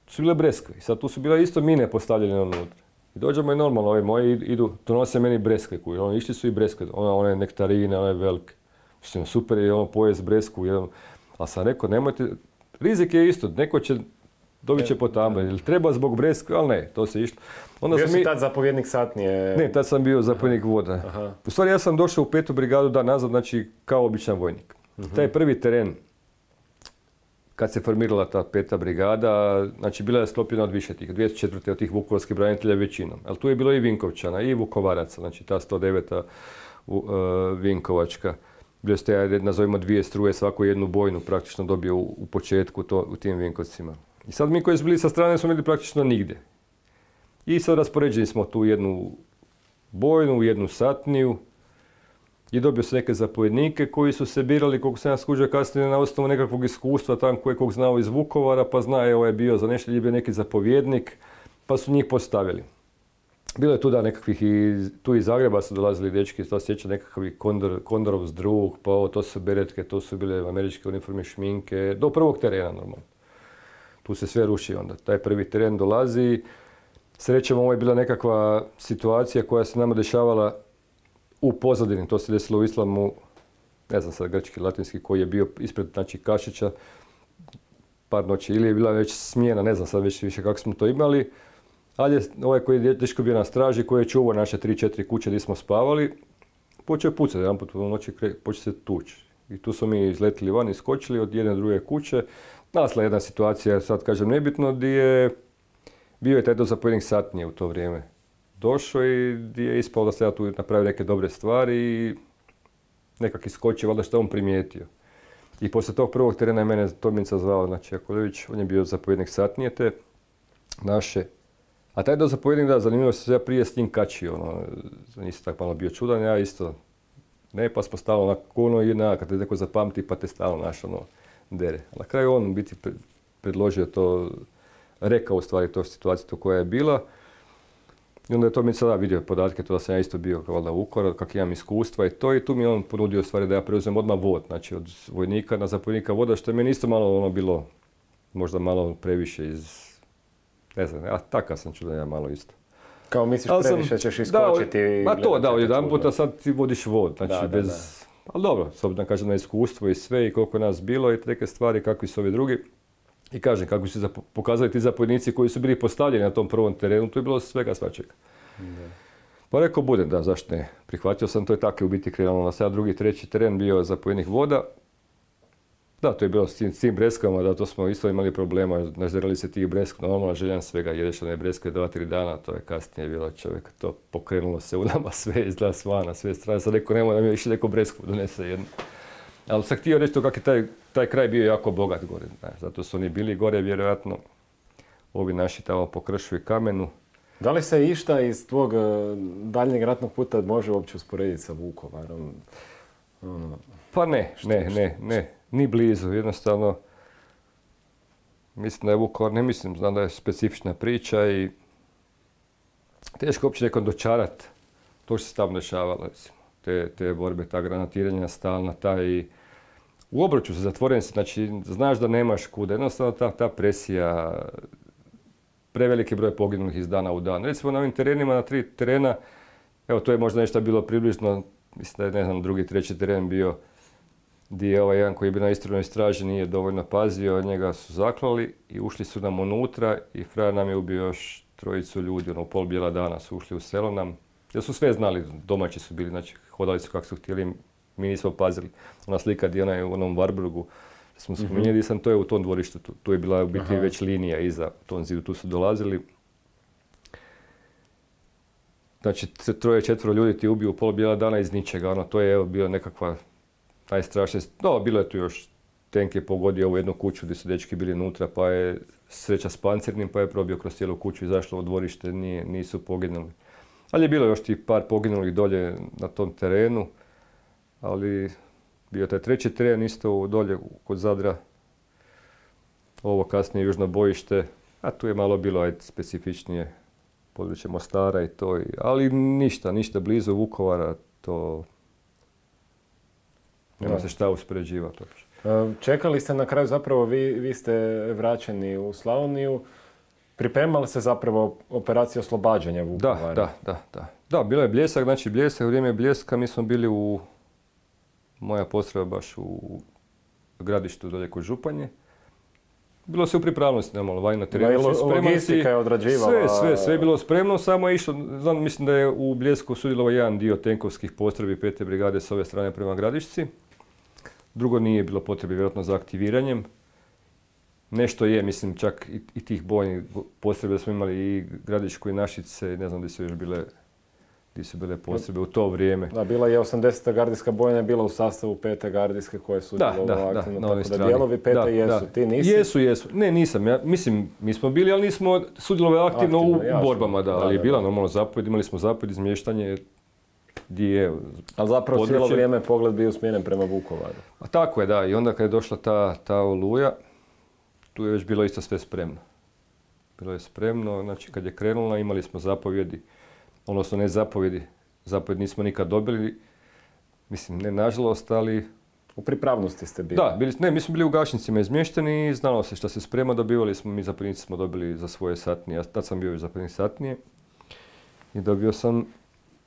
su bile breskve. I sad tu su bile isto mine postavljene unutra. I dođemo i normalno, ovi moji idu, donose meni breskve kuju. Ono, išli su i breskve, one, one nektarine, one velike. Mislim, super je ono pojest bresku, jedan. Ali sam rekao, nemojte, rizik je isto, neko će dobit će po tamo. Ili treba zbog Breska, ali ne, to se išlo. Onda bio sam si mi... tad zapovjednik satnije? Ne, tad sam bio zapovjednik voda. Aha. U stvari ja sam došao u petu brigadu dan nazad, znači kao običan vojnik. uh Taj prvi teren, kad se formirala ta peta brigada, znači bila je sklopljena od više tih, 204. od tih vukovarskih branitelja većinom. Ali tu je bilo i Vinkovčana i Vukovaraca, znači ta 109. Uh, Vinkovačka. Bilo ste, nazovimo dvije struje, svaku jednu bojnu praktično dobio u, početku to, u tim Vinkovcima. I sad mi koji smo bili sa strane smo bili praktično nigdje. I sad raspoređeni smo tu jednu bojnu, jednu satniju, i dobio se neke zapovjednike koji su se birali, koliko sam ja skuđao kasnije, na osnovu nekakvog iskustva tamo koje kog znao iz Vukovara, pa zna je ovaj bio za nešto je bio neki zapovjednik, pa su njih postavili. Bilo je tu da nekakvih tu iz Zagreba su dolazili dečki, to sjeća nekakvi Kondor, Kondorov drug, pa ovo, to su beretke, to su bile američke uniforme, šminke, do prvog terena normalno. Tu se sve ruši onda. Taj prvi teren dolazi. Srećom, ovo je bila nekakva situacija koja se nama dešavala u pozadini, to se desilo u islamu, ne znam sad grčki, latinski, koji je bio ispred znači, Kašića, par noći, ili je bila već smjena, ne znam sad već više kako smo to imali, ali je ovaj koji je dečko bio na straži, koji je čuvao naše 3-4 kuće gdje smo spavali, počeo pucati, jedan put u noći počeo se tući. I tu smo mi izletili van, iskočili od jedne druge kuće. Nasla jedna situacija, sad kažem nebitno, gdje je bio je taj zapovjednik satnije u to vrijeme došao i je ispalo da se ja tu napravio neke dobre stvari i nekak iskočio, valjda što je on primijetio. I poslije tog prvog terena je mene Tomica zvao, znači Jakovljević, on je bio zapovjednik satnijete naše. A taj do zapovjednik, da, zanimljivo se ja prije s njim kačio, ono, nisi tako malo bio čudan, ja isto. Ne, pa smo stalo na kono i na, kad te neko zapamti, pa te stalo naš, ono, dere. Na kraju on biti predložio to, rekao u stvari to situaciju koja je bila. I onda je to mi sada vidio podatke, to da sam ja isto bio kao da ukor, kak imam iskustva i to i tu mi je on ponudio stvari da ja preuzem odmah vod, znači od vojnika na zapovjednika voda, što je meni isto malo ono bilo, možda malo previše iz, ne znam, ja takav sam čudan ja malo isto. Kao misliš previše ćeš iskočiti i Ma to da, jedan puta sad ti vodiš vod, znači bez, ali dobro, s obzirom kažem na iskustvo i sve i koliko je nas bilo i neke stvari, kakvi su ovi drugi. I kažem, kako su se pokazali ti zapovjednici koji su bili postavljeni na tom prvom terenu, tu je bilo svega svačega. Pa rekao bude, da, zašto ne. Prihvatio sam, to je tako u biti krenulo na sada drugi, treći teren bio zapovjednik voda. Da, to je bilo s tim, s tim breskama, da to smo isto imali problema, nazirali se tih bresk, normalno željan svega, jedeš one breske dva, tri dana, to je kasnije bilo čovjek, to pokrenulo se u nama [LAUGHS] sve izgleda sva na sve strane, sad rekao nemoj da mi više neko bresku donese jednu. Ali sam htio reći to kako je taj, taj kraj bio jako bogat gore. Ne, zato su oni bili gore, vjerojatno, ovi naši tamo po kršu i kamenu. Da li se išta iz tvog e, daljnjeg ratnog puta može uopće usporediti sa Vukovarom? Ono, pa ne, ne, ne, ne, ni blizu. Jednostavno, mislim da je Vukovar, ne mislim, znam da je specifična priča i teško uopće nekom dočarat to što se tamo dešavalo, te, te borbe, ta granatiranja stalna, taj u obruču se zatvoren si, znači znaš da nemaš kuda, jednostavno ta, ta presija, preveliki broj poginulih iz dana u dan. Recimo na ovim terenima, na tri terena, evo to je možda nešto bilo približno, mislim da je ne znam, drugi, treći teren bio gdje je ovaj jedan koji je bio na istrovnoj straži nije dovoljno pazio, njega su zaklali i ušli su nam unutra i frajer nam je ubio još trojicu ljudi, ono pol bijela dana su ušli u selo nam. Jer su sve znali, domaći su bili, znači hodali su kako su htjeli, mi nismo pazili. Ona slika gdje ona je u onom Warburgu, smo mhm. spominjali, sam, to je u tom dvorištu, tu, je bila u biti već linija iza tom zidu, tu su dolazili. Znači, troje, četvro ljudi ti ubiju pol bijela dana iz ničega, ono, to je evo, bilo nekakva najstrašnija, no, bilo je tu još tenk je pogodio ovu jednu kuću gdje su dečki bili unutra, pa je sreća s pancirnim, pa je probio kroz cijelu kuću, izašlo u dvorište, nije, nisu poginuli. Ali je bilo još ti par poginulih dolje na tom terenu, ali bio taj treći teren isto dolje kod Zadra, ovo kasnije južno bojište, a tu je malo bilo ajde, specifičnije područje Mostara i to, ali ništa, ništa blizu Vukovara, to nema se šta uspoređivati. E, čekali ste na kraju, zapravo vi, vi ste vraćeni u Slavoniju, pripremali se zapravo operacija oslobađanja Vukovara. Da, da, da, da. Da, bilo je bljesak, znači bljesak, u vrijeme bljeska mi smo bili u, moja postrojba baš u gradištu dolje kod Županje. bilo se u pripravnosti normalno, vani na terenu. logistika je odrađivala. Sve, sve, sve je bilo spremno, samo je išlo, znam, mislim da je u Bljesku sudjelovao jedan dio tenkovskih postrojbi pete brigade s ove strane prema Gradišci. Drugo nije bilo potrebe vjerojatno za aktiviranjem. Nešto je, mislim, čak i, i tih bojnih da smo imali i Gradišku i Našice, ne znam gdje su još bile, gdje su bile postrojbe u to vrijeme. Da, bila je 80. gardijska bojna, bila u sastavu pete gardijske koje su Da, da, djelovale da, aktivno, na tako da strani. dijelovi pete Da, jesu. da. Ti nisi? Jesu, jesu. Ne, nisam. Ja, mislim, mi smo bili, ali nismo sudjelovali aktivno, Aktivno, u jasno. borbama, da, ali je bila normalno zapovjed, imali smo zapovjed, izmještanje, di je, Ali zapravo cijelo vrijeme pogled bio usmjeren prema Vukovaru. a tako je, da, i onda kad je došla ta, ta oluja, tu je već bilo isto sve spremno. Bilo je spremno, znači kad je krenula imali smo zapovjedi, odnosno ne zapovjedi, zapovjed nismo nikad dobili, mislim ne nažalost, ali U pripravnosti ste bili. Da, bili, ne, mi smo bili u gašnicima izmješteni i znalo se šta se sprema, dobivali smo, mi zapovjednici smo dobili za svoje satnije, ja tad sam bio još zapovjednik satnije i dobio sam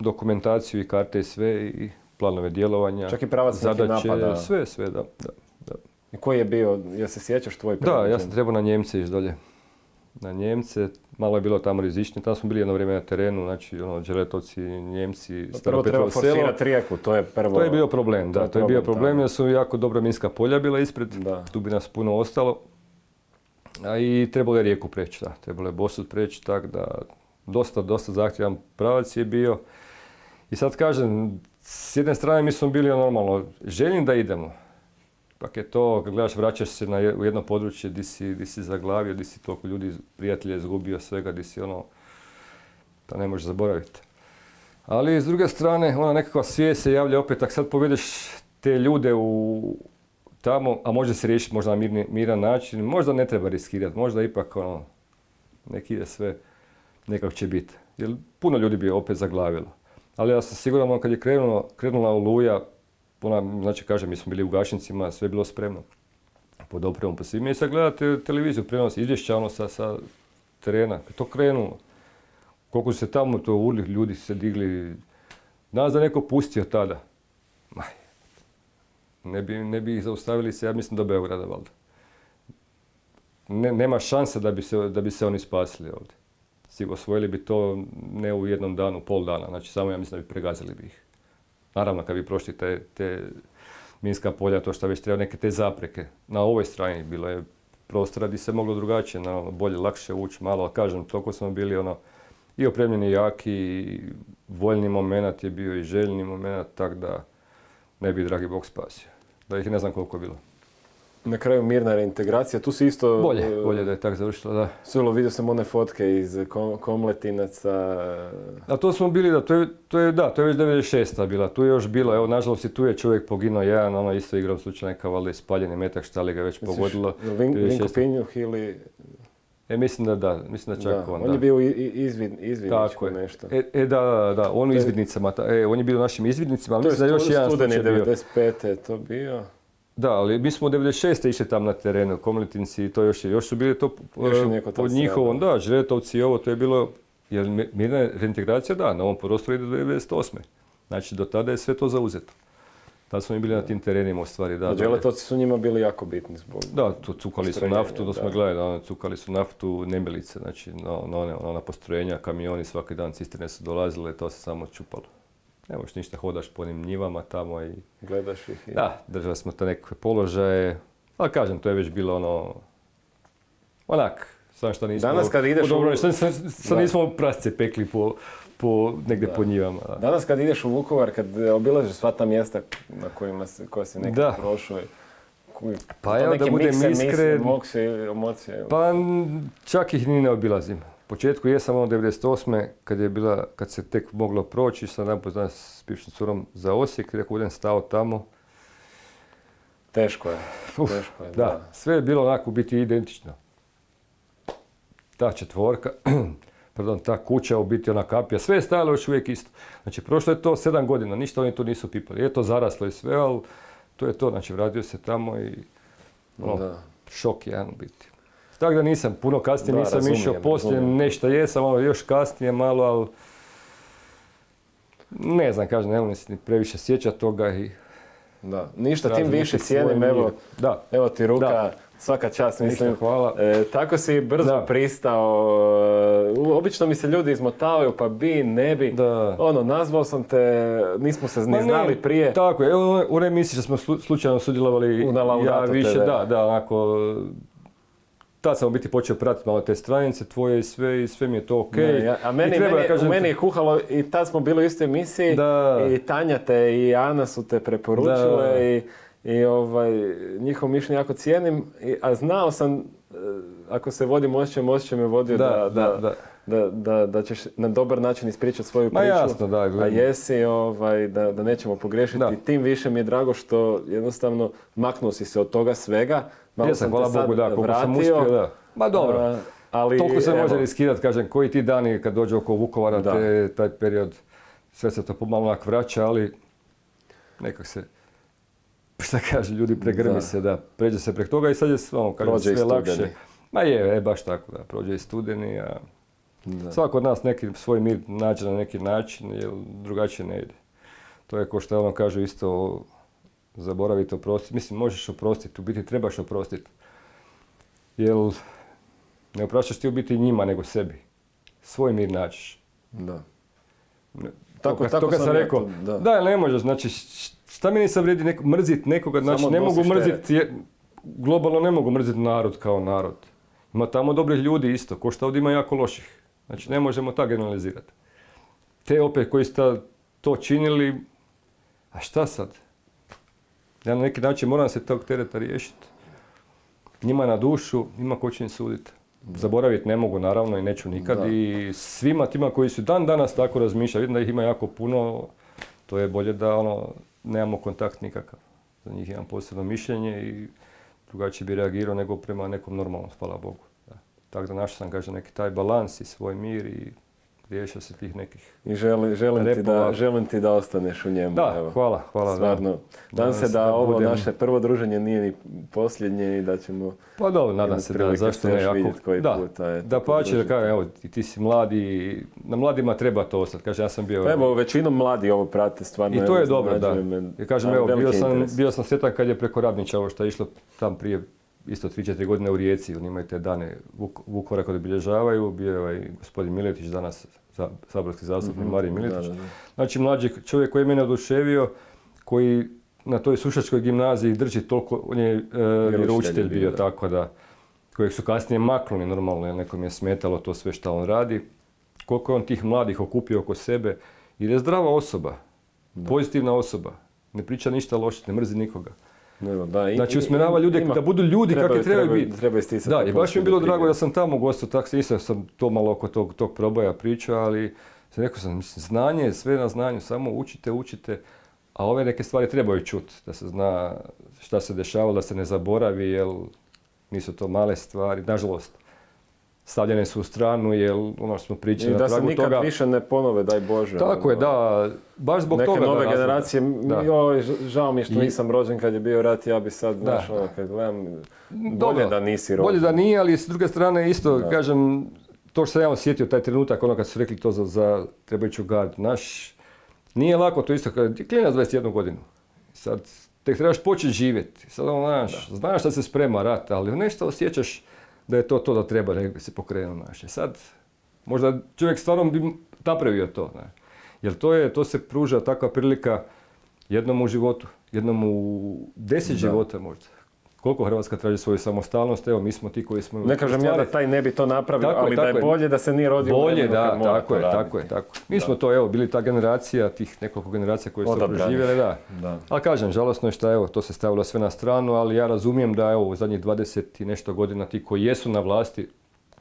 dokumentaciju i karte i sve i planove djelovanja, Čak i pravac zadaće, napada. sve, sve, da. Da, da. I koji je bio, jel se sjećaš tvoj da ja sam trebao na Njemce ići dolje. Na Njemce, malo je bilo tamo rizičnije, tamo smo bili jedno vrijeme na terenu, znači ono, Đeletovci, Njemci, Prvo treba forsirati rijeku, to je prvo. To je bio problem, da, to je bio problem jer su jako dobra minska polja bila ispred, Da. tu bi nas puno ostalo. A i trebalo je rijeku preći, da, trebalo je Bosut preći, tako da dosta, dosta zahtjevan pravac je bio. I sad kažem, s jedne strane mi smo bili ono normalno željni da idemo. Pak je to, kad gledaš, vraćaš se na u jedno područje di si, di si zaglavio, di si toliko ljudi, prijatelja izgubio, svega, di si ono, to ne možeš zaboraviti. Ali s druge strane, ona nekakva svijest se javlja opet, ako sad povedeš te ljude u tamo, a može se riješiti možda na miran način, možda ne treba riskirati, možda ipak ono, nek ide sve, nekako će biti. Jer puno ljudi bi opet zaglavilo. Ali ja sam siguran, ono, kad je krenulo, krenula oluja, ona, znači kažem, mi smo bili u gašnicima, sve je bilo spremno. Pod opremom, po svime. I sad gledate televiziju, prenos izvješća ono sa, sa terena, kad to krenulo. Koliko se tamo to urli, ljudi se digli. Nas da neko pustio tada. Maj, ne bi, ne bi ih zaustavili se, ja mislim, do Beograda, valjda. Ne, nema šanse da bi, se, da bi se oni spasili ovdje. Osvojili bi to ne u jednom danu, pol dana, znači samo ja mislim da bi pregazili bi ih. Naravno, kad bi prošli te, te minska polja, to što već treba neke te zapreke. Na ovoj strani bilo je prostora di se moglo drugačije, naravno, bolje, lakše ući malo, kažem, toliko smo bili ono, i opremljeni jaki, i voljni moment je bio i željni moment, tako da ne bi dragi Bog spasio. Da ih ne znam koliko je bilo. Na kraju mirna reintegracija, tu si isto... Bolje, e, bolje da je tako završilo, da. Sulo, vidio sam one fotke iz kom- Komletinaca. A to smo bili, da, to je, to je, da, to je već 96. bila, tu je još bilo, evo, nažalost i tu je čovjek poginuo jedan, ono isto igrao slučaj neka valjda ispaljeni metak, šta li ga već Misliš, pogodilo. jel Vin, 96. Vinko Pinjuh ili... E, mislim da da, mislim da čak da, on, on da. je bio izvid, je. nešto. E, e, da, da, da, on u To izvidnicama, ta- e, on je bio u našim izvidnicima, ali to mislim da još jedan slučaj bio. 95. je to bio. Da, ali mi smo u 96. išli tam na terenu, Komletinci, to još, je- još su bili to Još e, tam pod njihovom, da, Žretovci i ovo, to je bilo, jer mi- mirna reintegracija, da, na ovom prostoru ide do 98. Znači, do tada je sve to zauzeto. Tada smo mi bili na tim terenima u stvari, da. Đeletoci su njima bili jako bitni zbog... Da, tu cukali su naftu, to smo da. gledali, da, ono, cukali su naftu nemilice, znači na, na, one, na ona postrojenja, kamioni svaki dan cisterne su dolazile, to se samo čupalo. Ne možeš ništa, hodaš po onim njivama tamo i Gledaš ih i... da, držali smo te nekakve položaje, ali kažem, to je već bilo ono, onak, samo što nismo... Danas kad ideš dobro, u- sad Da. nismo prasce pekli po, po, negdje Da. po njivama. Da. Danas kad ideš u Vukovar, kad obilažiš sva ta mjesta na kojima se, koja si nekad prošao, Pa evo, neke da budem iskren- emocije. Pa čak ih ni ne obilazim. Početku jesam ono 98. kad je bila, kad se tek moglo proći, sam jedan poznan s bivšim curom za Osijek, rekao budem stao tamo. Teško je, Uf, teško je, Da, sve je bilo onako biti identično. Ta četvorka, [CLEARS THROAT] pardon, ta kuća u biti ona kapija, sve je stajalo još uvijek isto. Znači prošlo je to sedam godina, ništa oni tu nisu pipali. Je to zaraslo i sve, ali to je to, znači vratio se tamo i ono, Da. šok jedan u biti. Tako da nisam, puno kasnije Da, nisam razumijem, išao, poslije nešto jesam, ono još kasnije malo, ali ne znam, kažem, ne mogu se previše sjećati toga i Da, ništa tim više cijenim, evo. Da, evo ti ruka Da. Svaka čast, mislim. Ništa, hvala. E, tako si brzo Da. pristao. e, Obično mi se ljudi izmotavaju, pa bi, ne bi. Da. Ono, nazvao sam te, nismo se ni ne, znali prije. Tako je, evo u onoj emisiji što smo slu- slučajno sudjelovali, U ja više, da, da, onako, tad sam u biti počeo pratiti malo te stranice tvoje i sve i sve mi je to ok. Ne, ja- a meni, I treba, meni, kažem, u meni je kuhalo i tad smo bili u istoj emisiji Da. i Tanja te i Ana su te preporučile Da. i, i ovaj, njihovo mišljenje jako cijenim, i, a znao sam e, ako se vodim osjećajem, osjećaj me vodio da, Da, da, da, da, ćeš na dobar način ispričati svoju Ma priču. jasno, da, A jesi, ovaj, da, da nećemo pogrešiti. Da. Tim više mi je drago što jednostavno maknuo si se od toga svega. Malo Jesam, te hvala Bogu, da, koliko sam vratio. uspio, da. Ma dobro, A, ali, toliko se može riskirati, kažem, koji ti dani kad dođe oko Vukovara, Da. te, taj period, sve se to pomalo onak vraća, ali nekak se, šta kaže, ljudi pregrmi Da. se, da, pređe se prek toga i sad je sve, ono, kažem, sve studeni. lakše. Ma je, e, baš tako, da, prođe i studeni, a Da. svako od nas neki svoj mir nađe na neki način, jer drugačije ne ide. To je ko što ono kažu isto, zaboraviti oprostiti. Mislim, možeš oprostiti, u biti trebaš oprostiti. Jer ne opraštaš ti u biti njima, nego sebi. Svoj mir nađeš. Da. Tako- to, tako to sam sam rekao, da. da. ne možeš, znači, šta meni sad vrijedi neko, mrzit nekoga, znači Samo ne mogu mrziti, je- globalno ne mogu mrziti narod kao narod. Ima tamo dobrih ljudi isto, ko što ovdje ima jako loših. Znači ne možemo tako generalizirati. Te opet koji ste to činili, a šta sad? Ja na neki način moram se tog tereta riješiti. Njima na dušu, njima ko će im suditi. Zaboraviti ne mogu naravno i neću nikad Da. i svima tima koji su dan danas tako razmišljaju, vidim da ih ima jako puno, to je bolje da ono, nemamo kontakt nikakav. Za njih imam posebno mišljenje i drugačije bi reagirao nego prema nekom normalnom, hvala Bogu. Da. Tako da našao sam, kaže, neki taj balans i svoj mir i riješio se tih nekih... I želim, želim, ti da, želim ti da ostaneš u njemu. Da, evo. hvala, hvala. Stvarno. Da. Nadam se da da ovo budem- naše prvo druženje nije ni posljednje i da ćemo... Pa dobro, nadam se da, zašto ne, ako, koji da, puta, eto, da pače, da podržati. kažem, evo, ti, ti si mladi, na mladima treba to ostati, kaže, ja sam bio... Pa evo, većinom mladi ovo prate, stvarno. I to evo, je dobro, da. me. I kažem, evo, bio sam, bio sam sretan kad je preko Radnića ovo što je išlo tam prije isto 3-4 godine u Rijeci, oni imaju te dane Vuk, Vukovara kad obilježavaju, bio je ovaj gospodin Miletić danas, za, saborski zastupnik Marij Miletić. Da, da, da. Znači, mlađi čovjek koji je mene oduševio, koji na toj sušačkoj gimnaziji drži toliko, on je e, vjeroučitelj bio, bio, tako da, kojeg su kasnije maknuli normalno, jer nekom je smetalo to sve što on radi. Koliko je on tih mladih okupio oko sebe, jer je zdrava osoba, pozitivna osoba, ne priča ništa loše, ne mrzi nikoga. Evo, da, i- Znači usmjerava ljude ima- da budu ljudi treba- kakvi trebaju treba- biti. Treba isticati Da, i baš mi je bilo drago da sam tamo gostio, tako se isto sam to malo oko tog, tog proboja pričao, ali sam rekao sam, mislim, znanje je sve na znanju, samo učite, učite, a ove neke stvari trebaju čuti, da se zna šta se dešava, da se ne zaboravi, jer nisu to male stvari, nažalost. Stavljene su u stranu, jer ono što smo pričali I na da se tragu nikad toga. više ne ponove, daj Bože. Tako je, ono. da, baš zbog Neke toga. da nove generacije, Da. joj, žao mi je što I- nisam rođen kad je bio rat, ja bi sad, znaš, ono, kad gledam, bolje da nisi rođen. Bolje da nije, ali s druge strane isto, Da. kažem, to što sam ja osjetio, taj trenutak, ono kad su rekli to za, za trebajuću gard, naš, nije lako to isto, kad je klinac 21 godinu, sad tek trebaš početi živjeti, sad ono, znaš, znaš da se sprema rat, ali nešto osjećaš da je to to da treba da se pokrenu, znaš, I sad, možda čovjek stvarno bi napravio to, ne. jer to je, to se pruža takva prilika jednom u životu, jednom u deset života možda. Koliko Hrvatska traži svoju samostalnost, evo mi smo ti koji smo... Ne kažem ja da taj ne bi to napravio, Tako je, ali da je je. bolje da se nije rodio Bolje, da, tako je, tako je, tako. Mi smo to, evo, bili ta generacija, tih nekoliko generacija koje su proživjele, da. Da. Ali kažem, žalosno je što evo, to se stavilo sve na stranu, ali ja razumijem da evo, u zadnjih 20 i nešto godina ti koji jesu na vlasti,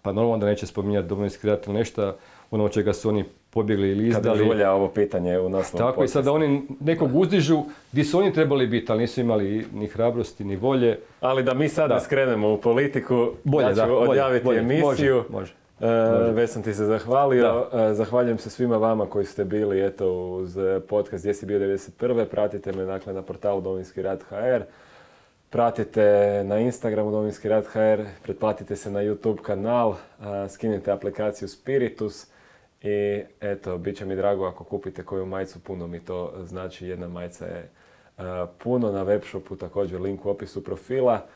pa normalno da neće spominjati Domovinski rat ili nešto, ono čega su oni pobjegli ili izdali. žulja ovo pitanje u nas. Tako i sad da oni nekog uzdižu, gdje su oni trebali biti, ali nisu imali ni hrabrosti, ni volje. Ali da mi sad Da. ne skrenemo u politiku, Bolje, ja ću da, odjaviti bolje. emisiju. Može, može. E, Može. već sam ti se zahvalio. E, zahvaljujem se svima vama koji ste bili eto, uz podcast Gdje si bio 91. Pratite me dakle, na portalu Domovinski rad HR. Pratite na Instagramu Domovinski rad HR. Pretplatite se na YouTube kanal. Skinite aplikaciju Spiritus. I eto, bit će mi drago ako kupite koju majicu, puno mi to znači. Jedna majica je e, puno na webshopu, također link u opisu profila.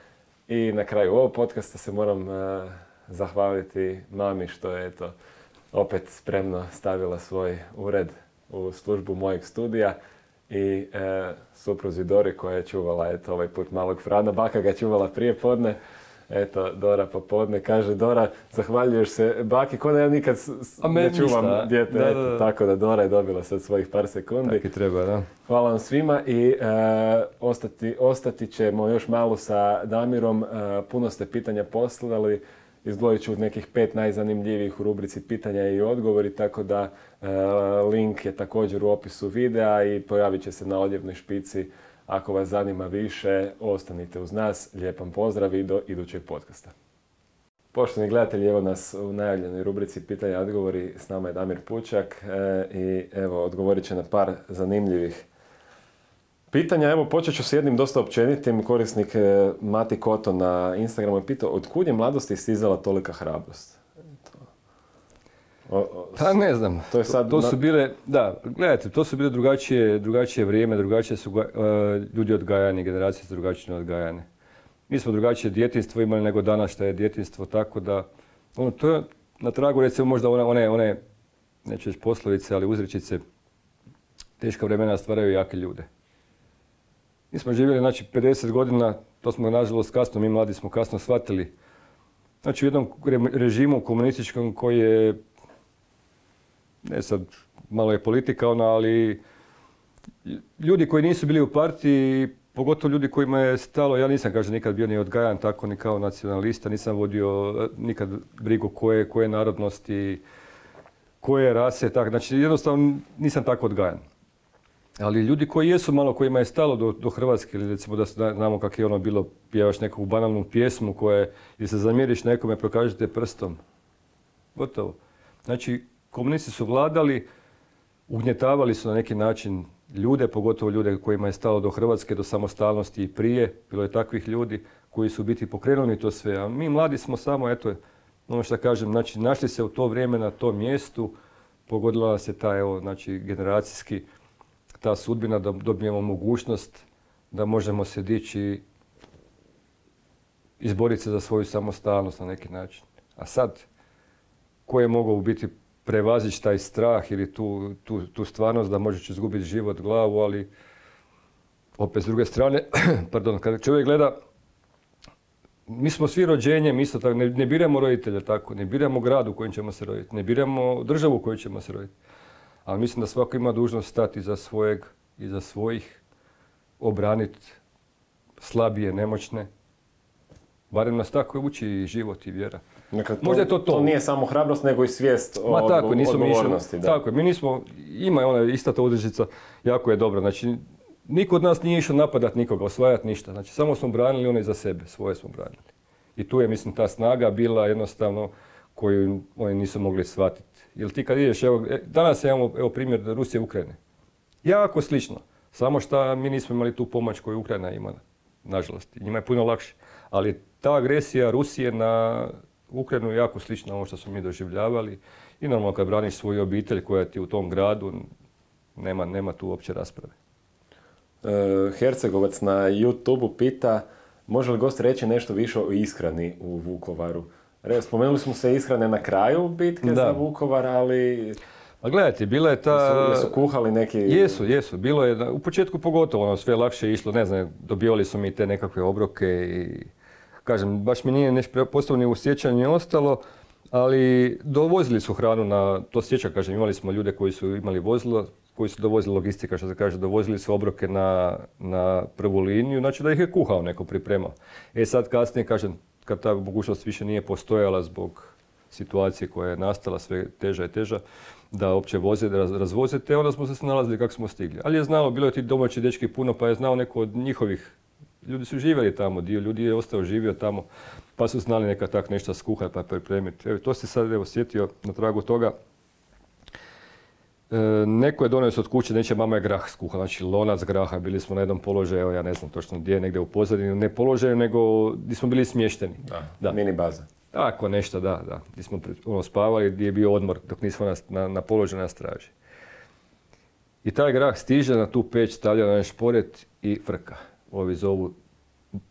I na kraju ovog podcasta se moram e, zahvaliti mami što je eto, opet spremno stavila svoj ured u službu mojeg studija i e, supruzi Dori koja je čuvala eto, ovaj put malog Frana. Baka ga čuvala prije podne. Eto, Dora popodne kaže, Dora, zahvaljuješ se baki, ko da ja nikad ne čuvam dijete. tako da Dora je dobila sad svojih par sekundi. Tako treba, da. Hvala vam svima i e, ostati, ostati ćemo još malo sa Damirom. E, puno ste pitanja poslali izdvojit ću nekih pet najzanimljivijih u rubrici pitanja i odgovori, tako da e, link je također u opisu videa i pojavit će se na odjevnoj špici. Ako vas zanima više, ostanite uz nas. Lijepan pozdrav i do idućeg podcasta. Poštovani gledatelji, evo nas u najavljenoj rubrici Pitanja i odgovori. S nama je Damir Pučak e, i evo odgovorit će na par zanimljivih pitanja. Evo počet ću s jednim dosta općenitim. Korisnik e, Mati Koto na Instagramu je pitao od kud je mladosti stizala tolika hrabrost? Pa ne znam. To, je sad to, su bile, da, gledajte, to su bile drugačije, drugačije vrijeme, drugačije su uh, ljudi odgajani, generacije su drugačije odgajane. Mi smo drugačije djetinstvo imali nego danas što je djetinstvo, tako da, ono, to je na tragu recimo možda one, one, one neću reći poslovice, ali uzrečice, teška vremena stvaraju jake ljude. Mi smo živjeli, znači, 50 godina, to smo nažalost kasno, mi mladi smo kasno shvatili. Znači, u jednom režimu komunističkom koji je, ne sad, malo je politika ona, ali ljudi koji nisu bili u partiji, pogotovo ljudi kojima je stalo, ja nisam, kaže, nikad bio ni odgajan tako, ni kao nacionalista, nisam vodio eh, nikad brigu koje, koje narodnosti, koje rase, tako, znači jednostavno nisam tako odgajan. Ali ljudi koji jesu malo, kojima je stalo do, do Hrvatske, ili recimo da znamo kako je ono bilo, pjevaš neku banalnu pjesmu koje, ili se zamjeriš nekome, prokažete prstom. Gotovo. Znači, komunisti su vladali, ugnjetavali su na neki način ljude, pogotovo ljude kojima je stalo do Hrvatske, do samostalnosti i prije. Bilo je takvih ljudi koji su biti pokrenuli to sve. A mi mladi smo samo, eto, ono što kažem, znači, našli se u to vrijeme na tom mjestu, pogodila se ta, evo, znači, generacijski ta sudbina da dobijemo mogućnost da možemo se dići izboriti se za svoju samostalnost na neki način. A sad, ko je mogao biti prevazići taj strah ili tu, tu, tu stvarnost da možeš izgubiti život, glavu, ali opet s druge strane, [CLEARS THROAT] pardon, kada čovjek gleda, mi smo svi rođenjem isto tako, ne, ne biramo roditelja tako, ne biramo grad u kojem ćemo se roditi, ne biramo državu u kojoj ćemo se roditi ali mislim da svako ima dužnost stati za svojeg i za svojih, obraniti slabije, nemoćne. Barem nas tako uči i život i vjera. To, Možda je to to. To nije samo hrabrost, nego i svijest o tako, odgovornosti. da. Tako, mi nismo, ima ona ista ta udržica, jako je dobra. Znači, niko od nas nije išao napadat nikoga, osvajati ništa. Znači, samo smo branili one za sebe, svoje smo branili. I tu je, mislim, ta snaga bila jednostavno koju oni nisu mogli shvatiti. Jer ti kad ideš, evo, e, danas imamo evo, primjer Rusije i Ukrajine. Jako slično. Samo što mi nismo imali tu pomoć koju Ukrajina ima, nažalost. Njima je puno lakše. Ali ta agresija Rusije na Ukrajinu je jako slična ovo što smo mi doživljavali. I normalno kad braniš svoju obitelj koja ti u tom gradu, nema, nema tu uopće rasprave. E, Hercegovac na youtube pita može li gost reći nešto više o ishrani u Vukovaru? Spomenuli smo se ishrane na kraju bitke za Vukovar, ali... Pa gledajte, bila je ta... Jesu, kuhali neki... Jesu, jesu. Bilo je, u početku pogotovo, ono, sve lakše išlo, ne znam, dobivali su mi te nekakve obroke i... Kažem, baš mi nije nešto posebno ni u sjećanju ostalo, ali dovozili su hranu na, to sjeća, kažem, imali smo ljude koji su imali vozilo, koji su dovozili logistika, što se kaže, dovozili su obroke na, na prvu liniju, znači da ih je kuhao neko pripremao. E sad kasnije, kažem, kad ta mogućnost više nije postojala zbog situacije koja je nastala sve teža i teža, da uopće voze, da razvoze, te onda smo se snalazili kako smo stigli. Ali je znalo, bilo je ti domaći dečki puno, pa je znao neko od njihovih, ljudi su živjeli tamo, dio ljudi je ostao živio tamo, pa su znali neka tak nešto skuhati pa pripremiti. Evo, to se sad evo sjetio na tragu toga. E, neko je donio od kuće, neće mama je grah skuha, znači lonac graha, bili smo na jednom položaju, evo ja ne znam točno gdje, negdje u pozadini, ne položaju, nego gdje smo bili smješteni. Da, da. mini baza. Tako, nešto, da, da. Gdje smo ono, spavali, gdje je bio odmor dok nismo na, na, na položaju na straži. I taj grah stiže na tu peć, stavlja na šporet i frka. Ovi zovu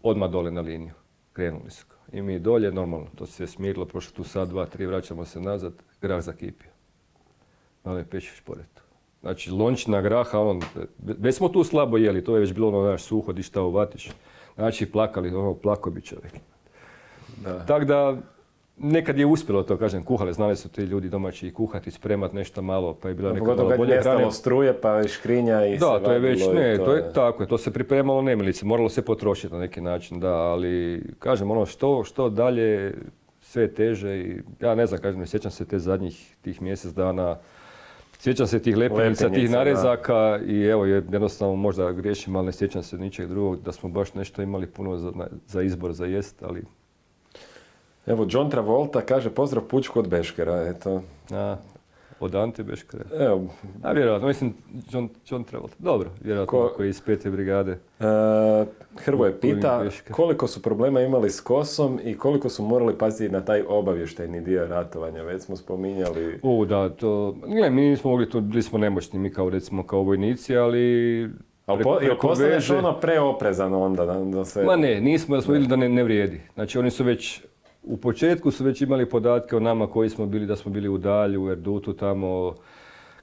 odmah dole na liniju. krenuli su. I mi dolje, normalno, to se sve smirilo, prošlo tu sad, dva, tri, vraćamo se nazad, grah zakipio. Malo je pečiš pored. Znači, lončina graha, on, već smo tu slabo jeli, to je već bilo ono naš suho, di šta uvatiš. Znači, plakali, ono, plako bi čovjek. Tako da, nekad je uspjelo to, kažem, kuhale, znali su ti ljudi domaći i kuhati, spremat nešto malo, pa je bila neka malo bolje hrane. struje, pa škrinja i Da, to je već, ne, to, je, tako je, to se pripremalo nemilice, moralo se potrošiti na neki način, da, ali, kažem, ono, što, što dalje, sve teže i, ja ne znam, kažem, ne sjećam se te zadnjih tih mjesec dana, Sjećam se tih lepinjica, tih narezaka i evo jednostavno možda griješim, ali ne sjećam se ničeg drugog da smo baš nešto imali puno za, za izbor za jest, ali Evo, John Travolta kaže pozdrav pučku od Beškera, eto. A, od Ante Beškera. Evo. A vjerojatno, mislim, John, John Travolta. Dobro, vjerojatno Ko, koji iz pete brigade. E, Hrvoje pita koliko su problema imali s kosom i koliko su morali paziti na taj obavještajni dio ratovanja. Već smo spominjali... U, da, to... Ne, mi nismo mogli, to bili smo nemoćni, mi kao recimo kao vojnici, ali ali po, postaneš ono preoprezano onda da, da se... Ma ne, nismo, da smo vidjeli da ne, ne vrijedi. Znači oni su već u početku su već imali podatke o nama koji smo bili, da smo bili u Dalju, u Erdutu tamo,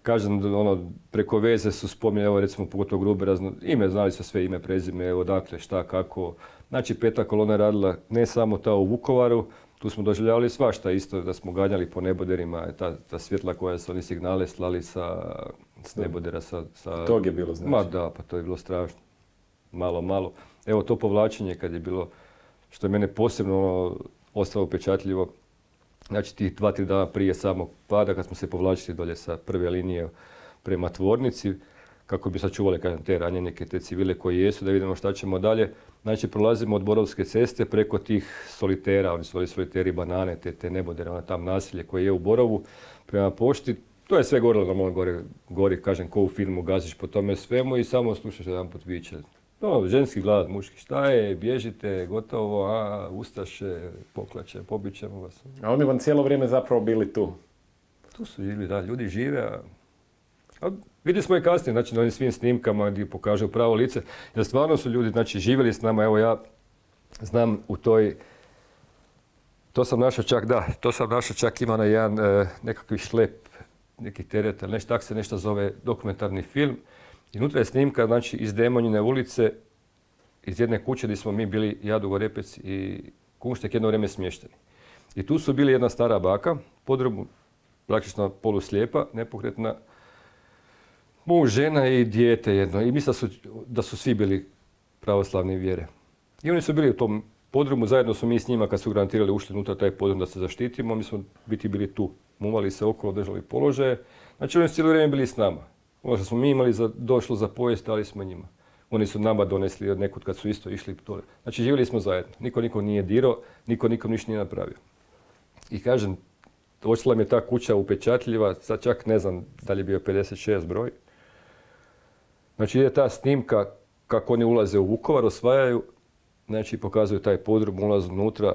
kažem, ono, preko veze su spominjali, evo recimo pogotovo grube razno, ime, znali su sve ime, prezime, odakle, šta, kako. Znači, peta kolona je radila ne samo ta u Vukovaru, tu smo doživljavali svašta isto, da smo ganjali po neboderima, ta, ta svjetla koja su oni signale slali sa, s nebodera. Sa, sa... Tog je bilo znači? Ma da, pa to je bilo strašno. Malo, malo. Evo to povlačenje kad je bilo, što je mene posebno ono, ostalo upečatljivo. Znači tih dva, tri dana prije samog pada kad smo se povlačili dolje sa prve linije prema tvornici, kako bi sačuvali kažem, te ranjenike, te civile koji jesu, da vidimo šta ćemo dalje. Znači prolazimo od Borovske ceste preko tih solitera, oni su voli soliteri banane, te, te nebodere, ona tam nasilje koje je u Borovu, prema pošti. To je sve gorilo normalno gori, gori, kažem, ko u filmu, gaziš po tome svemu i samo slušaš jedan put viće. No, ženski glad, muški, šta je, bježite, gotovo, a, ustaše, poklače, pobit ćemo vas. A oni vam cijelo vrijeme zapravo bili tu? Tu su živjeli, da, ljudi žive, a, a vidjeli smo i kasnije, znači na ovim svim snimkama gdje pokažu pravo lice, jer stvarno su ljudi, znači živjeli s nama, evo ja znam u toj, to sam našao čak, da, to sam našao čak ima na jedan e, nekakvi šlep, neki teret, nešto, tak se nešto zove dokumentarni film, i unutra je snimka znači, iz Demonjine ulice, iz jedne kuće gdje smo mi bili, ja, Dugorepec i Kunštek jedno vrijeme smješteni. I tu su bili jedna stara baka, podrobu, praktično poluslijepa, nepokretna, muž, žena i dijete jedno. I mislim da su, svi bili pravoslavne vjere. I oni su bili u tom podrumu, zajedno smo mi s njima kad su garantirali ušli unutra taj podrum da se zaštitimo, mi smo biti bili tu, muvali se okolo, držali položaje. Znači oni su cijelo vrijeme bili s nama. Ono što smo mi imali za, došlo za pojest, ali smo njima. Oni su nama donesli od nekud kad su isto išli dole. Znači živjeli smo zajedno. Niko niko nije dirao, niko nikom ništa nije napravio. I kažem, došla mi je ta kuća upečatljiva, sad čak ne znam da li je bio 56 broj. Znači ide ta snimka kako oni ulaze u Vukovar, osvajaju, znači pokazuju taj podrum, ulaz unutra,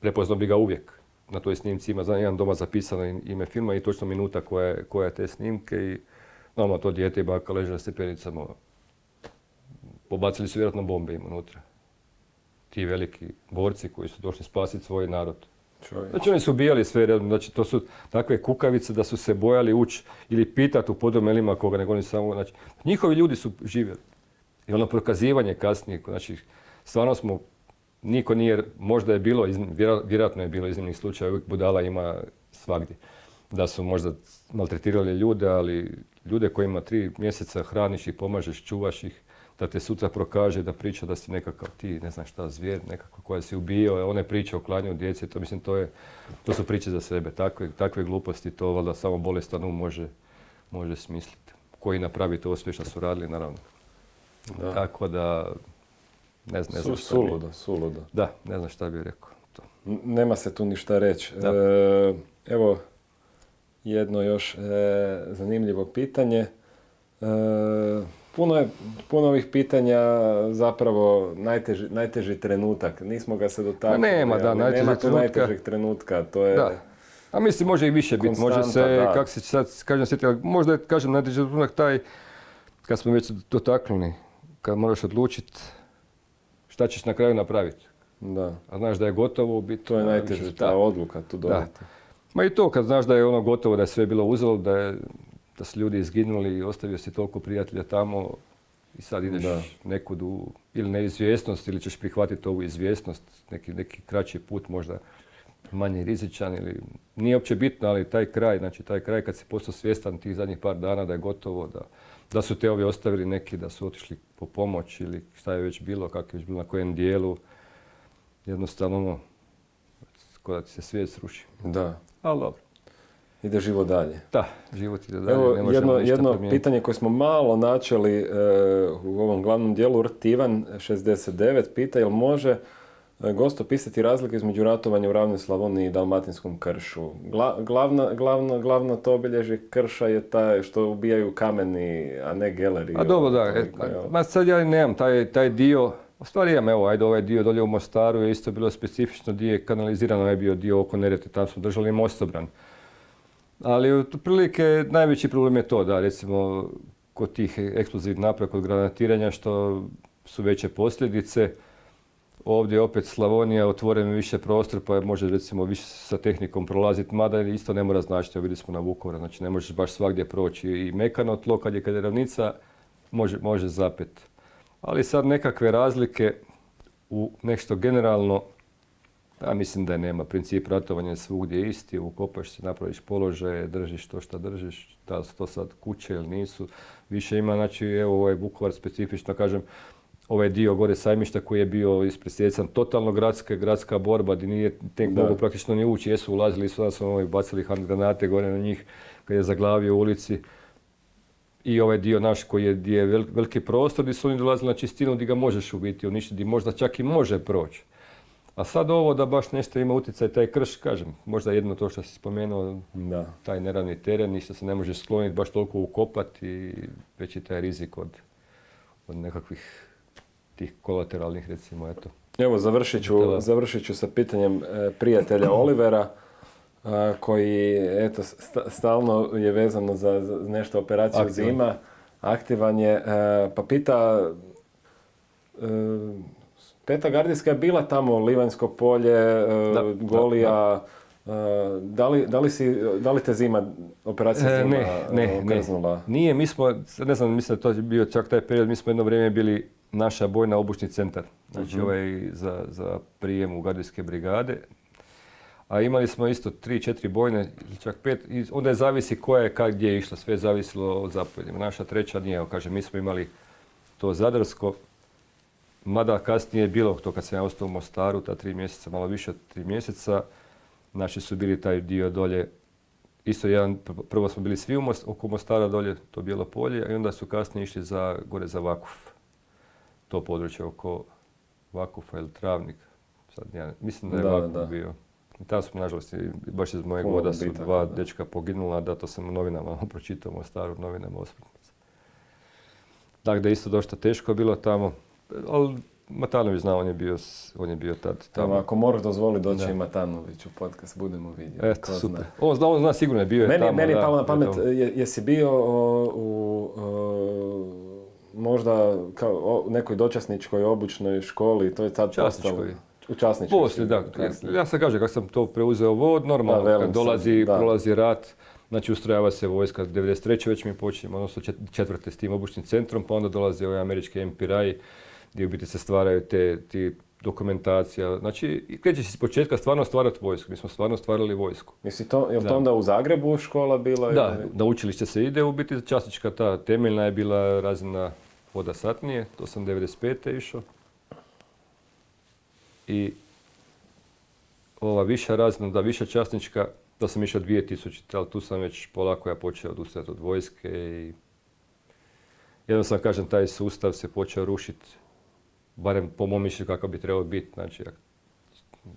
prepoznao bi ga uvijek na toj snimci ima za jedan doma zapisano ime filma i točno minuta koja je, koja je te snimke i normalno to dijete i baka leže na stepenicama. Pobacili su vjerojatno bombe im unutra. Ti veliki borci koji su došli spasiti svoj narod. Znači oni su ubijali sve, znači to su takve kukavice da su se bojali ući ili pitati u podomelima koga, nego oni samo, znači njihovi ljudi su živjeli. I ono prokazivanje kasnije, znači stvarno smo niko nije, možda je bilo, vjerojatno je bilo iznimnih slučaja, uvijek budala ima svagdje. Da su možda maltretirali ljude, ali ljude kojima tri mjeseca hraniš i pomažeš, čuvaš ih, da te sutra prokaže, da priča da si nekakav ti, ne znam šta, zvijer, nekako koja si ubio, one priče o klanju djece, to mislim, to, je, to su priče za sebe. Takve, takve gluposti, to valjda samo bolestan um može, može smisliti. Koji napravi to sve što su radili, naravno. Tako da, ne znam, ne znam šta suludo, suludo. Da, ne znam šta bih rekao. To. Nema se tu ništa reći. E, evo, jedno još e, zanimljivo pitanje. E, puno je puno ovih pitanja zapravo najteži, najteži trenutak. Nismo ga se dotakli. nema, da, nema tu najtežeg trenutka. To je, da. A mislim, može i više biti. Može se, kako se sad kažem, sjetiti, možda je, kažem, najteži trenutak taj, kad smo već dotaknuli, kad moraš odlučiti šta ćeš na kraju napraviti. Da. A znaš da je gotovo biti. To je najteže, ta odluka tu donijeti. Ma i to kad znaš da je ono gotovo, da je sve bilo uzelo, da, je, da su ljudi izginuli i ostavio si toliko prijatelja tamo i sad ideš da. nekud u ili neizvjesnost ili ćeš prihvatiti ovu izvjesnost, neki, neki kraći put možda manje rizičan ili nije uopće bitno, ali taj kraj, znači taj kraj kad si postao svjestan tih zadnjih par dana da je gotovo, da, da su te ovi ostavili neki, da su otišli po pomoć ili šta je već bilo, kako je već bilo na kojem dijelu, jednostavno ono, da ti se svijet sruši. Da. Ali dobro. Ide život dalje. Da, život ide dalje. Evo, jedno, jedno pitanje koje smo malo načeli e, u ovom glavnom dijelu, Rtivan 69 pita jel može e, gost opisati razlike između ratovanja u Ravnoj Slavoniji i Dalmatinskom kršu. glavna, glavno, glavno to obilježi krša je taj što ubijaju kameni, a ne geleri. A dobro, da. E, ma sad ja nemam taj, taj dio, u stvari imam, evo, ajde, ovaj dio dolje u Mostaru je isto bilo specifično, dio je kanalizirano, je bio dio oko Nerete, tamo smo držali mostobran. Ali otprilike najveći problem je to da recimo kod tih eksplozivnih naprava, kod granatiranja što su veće posljedice. Ovdje opet Slavonija otvoren više prostor pa može recimo više sa tehnikom prolaziti, mada isto ne mora značiti, vidjeli smo na Vukovaru, znači ne možeš baš svagdje proći i mekano tlo kad je kad je ravnica može, može zapet. Ali sad nekakve razlike u nešto generalno ja mislim da nema. Princip ratovanja je svugdje isti, ukopaš se, napraviš položaje, držiš to što držiš, da su to sad kuće ili nisu. Više ima, znači, evo ovaj Vukovar specifično, kažem, ovaj dio gore sajmišta koji je bio ispresjecan, totalno gradska, gradska borba, gdje nije tek mogu praktično ni ući, jesu ulazili, su nas ovaj, bacili granate gore na njih, kad je zaglavio u ulici. I ovaj dio naš koji je, gdje je veliki prostor, gdje su oni dolazili na čistinu, gdje ga možeš ubiti, uništiti, gdje možda čak i može proći. A sad ovo da baš nešto ima utjecaj, taj krš, kažem, možda jedno to što si spomenuo, da. taj neravni teren, ništa se ne može skloniti, baš toliko ukopati i već taj rizik od, od nekakvih tih kolateralnih, recimo, eto. Evo, završit ću, završit ću sa pitanjem e, prijatelja [CLEARS THROAT] Olivera, koji, eto, stalno je vezano za, za nešto operaciju Aktivan. zima, aktivan je, e, pa pita, e, Peta Gardijska je bila tamo, Livanjsko polje, e, Golija, e, Da, li, da, li si, da li te zima, operacija e, zima ne, ne, ne. Nije, mi smo, ne znam, mislim da to je bio čak taj period, mi smo jedno vrijeme bili naša bojna obučni centar. Znači uh ovaj za, za prijem u gardijske brigade. A imali smo isto tri, četiri bojne, čak pet. I onda je zavisi koja je, kak, gdje je išlo, sve zavisilo od zapovjedima. Naša treća nije, kaže, mi smo imali to zadarsko, Mada kasnije je bilo to kad sam ja ostao u Mostaru, ta tri mjeseca, malo više od tri mjeseca, naši su bili taj dio dolje, isto jedan, prvo smo bili svi u oko Mostara dolje, to bijelo polje, i onda su kasnije išli za, gore za Vakuf, to područje oko Vakufa ili Travnik. Sad, ja, mislim da je Vakuf bio. I tamo smo, nažalost, baš iz mojeg voda su dva dečka poginula, da to sam u novinama [LAUGHS] pročitao u Mostaru, novinama osmrtnice. Dakle, da isto dosta teško bilo tamo ali Matanović zna, on je bio, on je bio tad tamo. ako moraš dozvoli doći i Matanović u podcast, budemo vidjeti. Eto, super. Zna. On zna, on zna sigurno je bio je meni, tamo. Meni je palo na pamet, je, jesi bio o, u možda kao o, nekoj dočasničkoj obučnoj školi, to je sad postalo. U časničkoj. Poslije, da. Ja sam kažem, kako sam to preuzeo vod, normalno, da, kad dolazi, sam, prolazi rat, Znači ustrojava se vojska 93. već mi počinjemo, odnosno četvrte s tim obučnim centrom, pa onda dolazi ovaj američki MPRI gdje u biti se stvaraju te ti dokumentacija. Znači, krećeš iz početka stvarno stvarati vojsku. Mi smo stvarno stvarali vojsku. Misli to, je li to onda u Zagrebu škola bila? Da, na učilište se ide, u biti časnička ta temeljna je bila razina voda satnije, to sam 95. išao. I ova viša razina, da viša časnička, to sam išao 2000, ali tu sam već polako ja počeo odustajati od vojske i jednostavno kažem, taj sustav se počeo rušiti barem po mom mišljenju kakav bi trebao biti. Znači,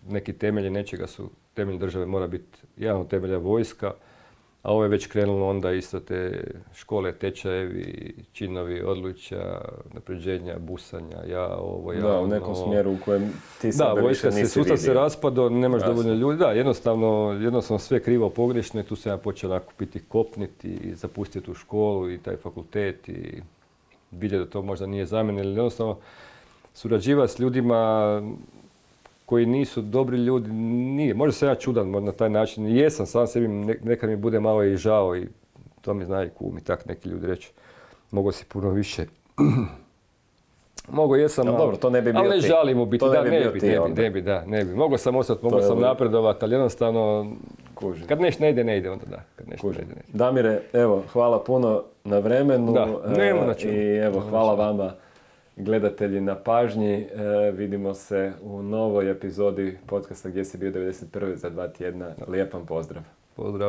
neki temelji nečega su, temelj države mora biti jedan od temelja vojska, a ovo je već krenulo onda isto te škole, tečajevi, činovi, odlučja, napređenja, busanja, ja ovo, ja Da, u nekom smjeru u kojem ti Da, vojska se, sustav se raspadao, nemaš dovoljno ljudi. Da, jednostavno, jednostavno sve krivo pogrešno i tu sam ja počeo onako biti kopniti i zapustiti tu školu i taj fakultet i vidjeti da to možda nije za mene, jednostavno surađivati s ljudima koji nisu dobri ljudi, nije. Možda sam ja čudan na taj način, jesam sam sebi, nekad mi bude malo i žao i to mi zna i kum i tak neki ljudi reći. Mogu si puno više. [CLEARS THROAT] Mogu jesam, ali, dobro, to ne bi bio ali ne žalim u biti, da, ne bi ne bi, ti ne bi, onda. ne bi, da, ne bi. Mogu sam ostati, mogu je sam napredovati, ali jednostavno, Kužim. kad nešto ne ide, ne ide, onda da. Kad nešto ne ide, ne ide. Damire, evo, hvala puno na vremenu. Da, e, nema na čemu. I evo, hvala vama gledatelji na pažnji. E, vidimo se u novoj epizodi podcasta Gdje si bio 91. za dva tjedna. Lijep vam pozdrav. Pozdrav.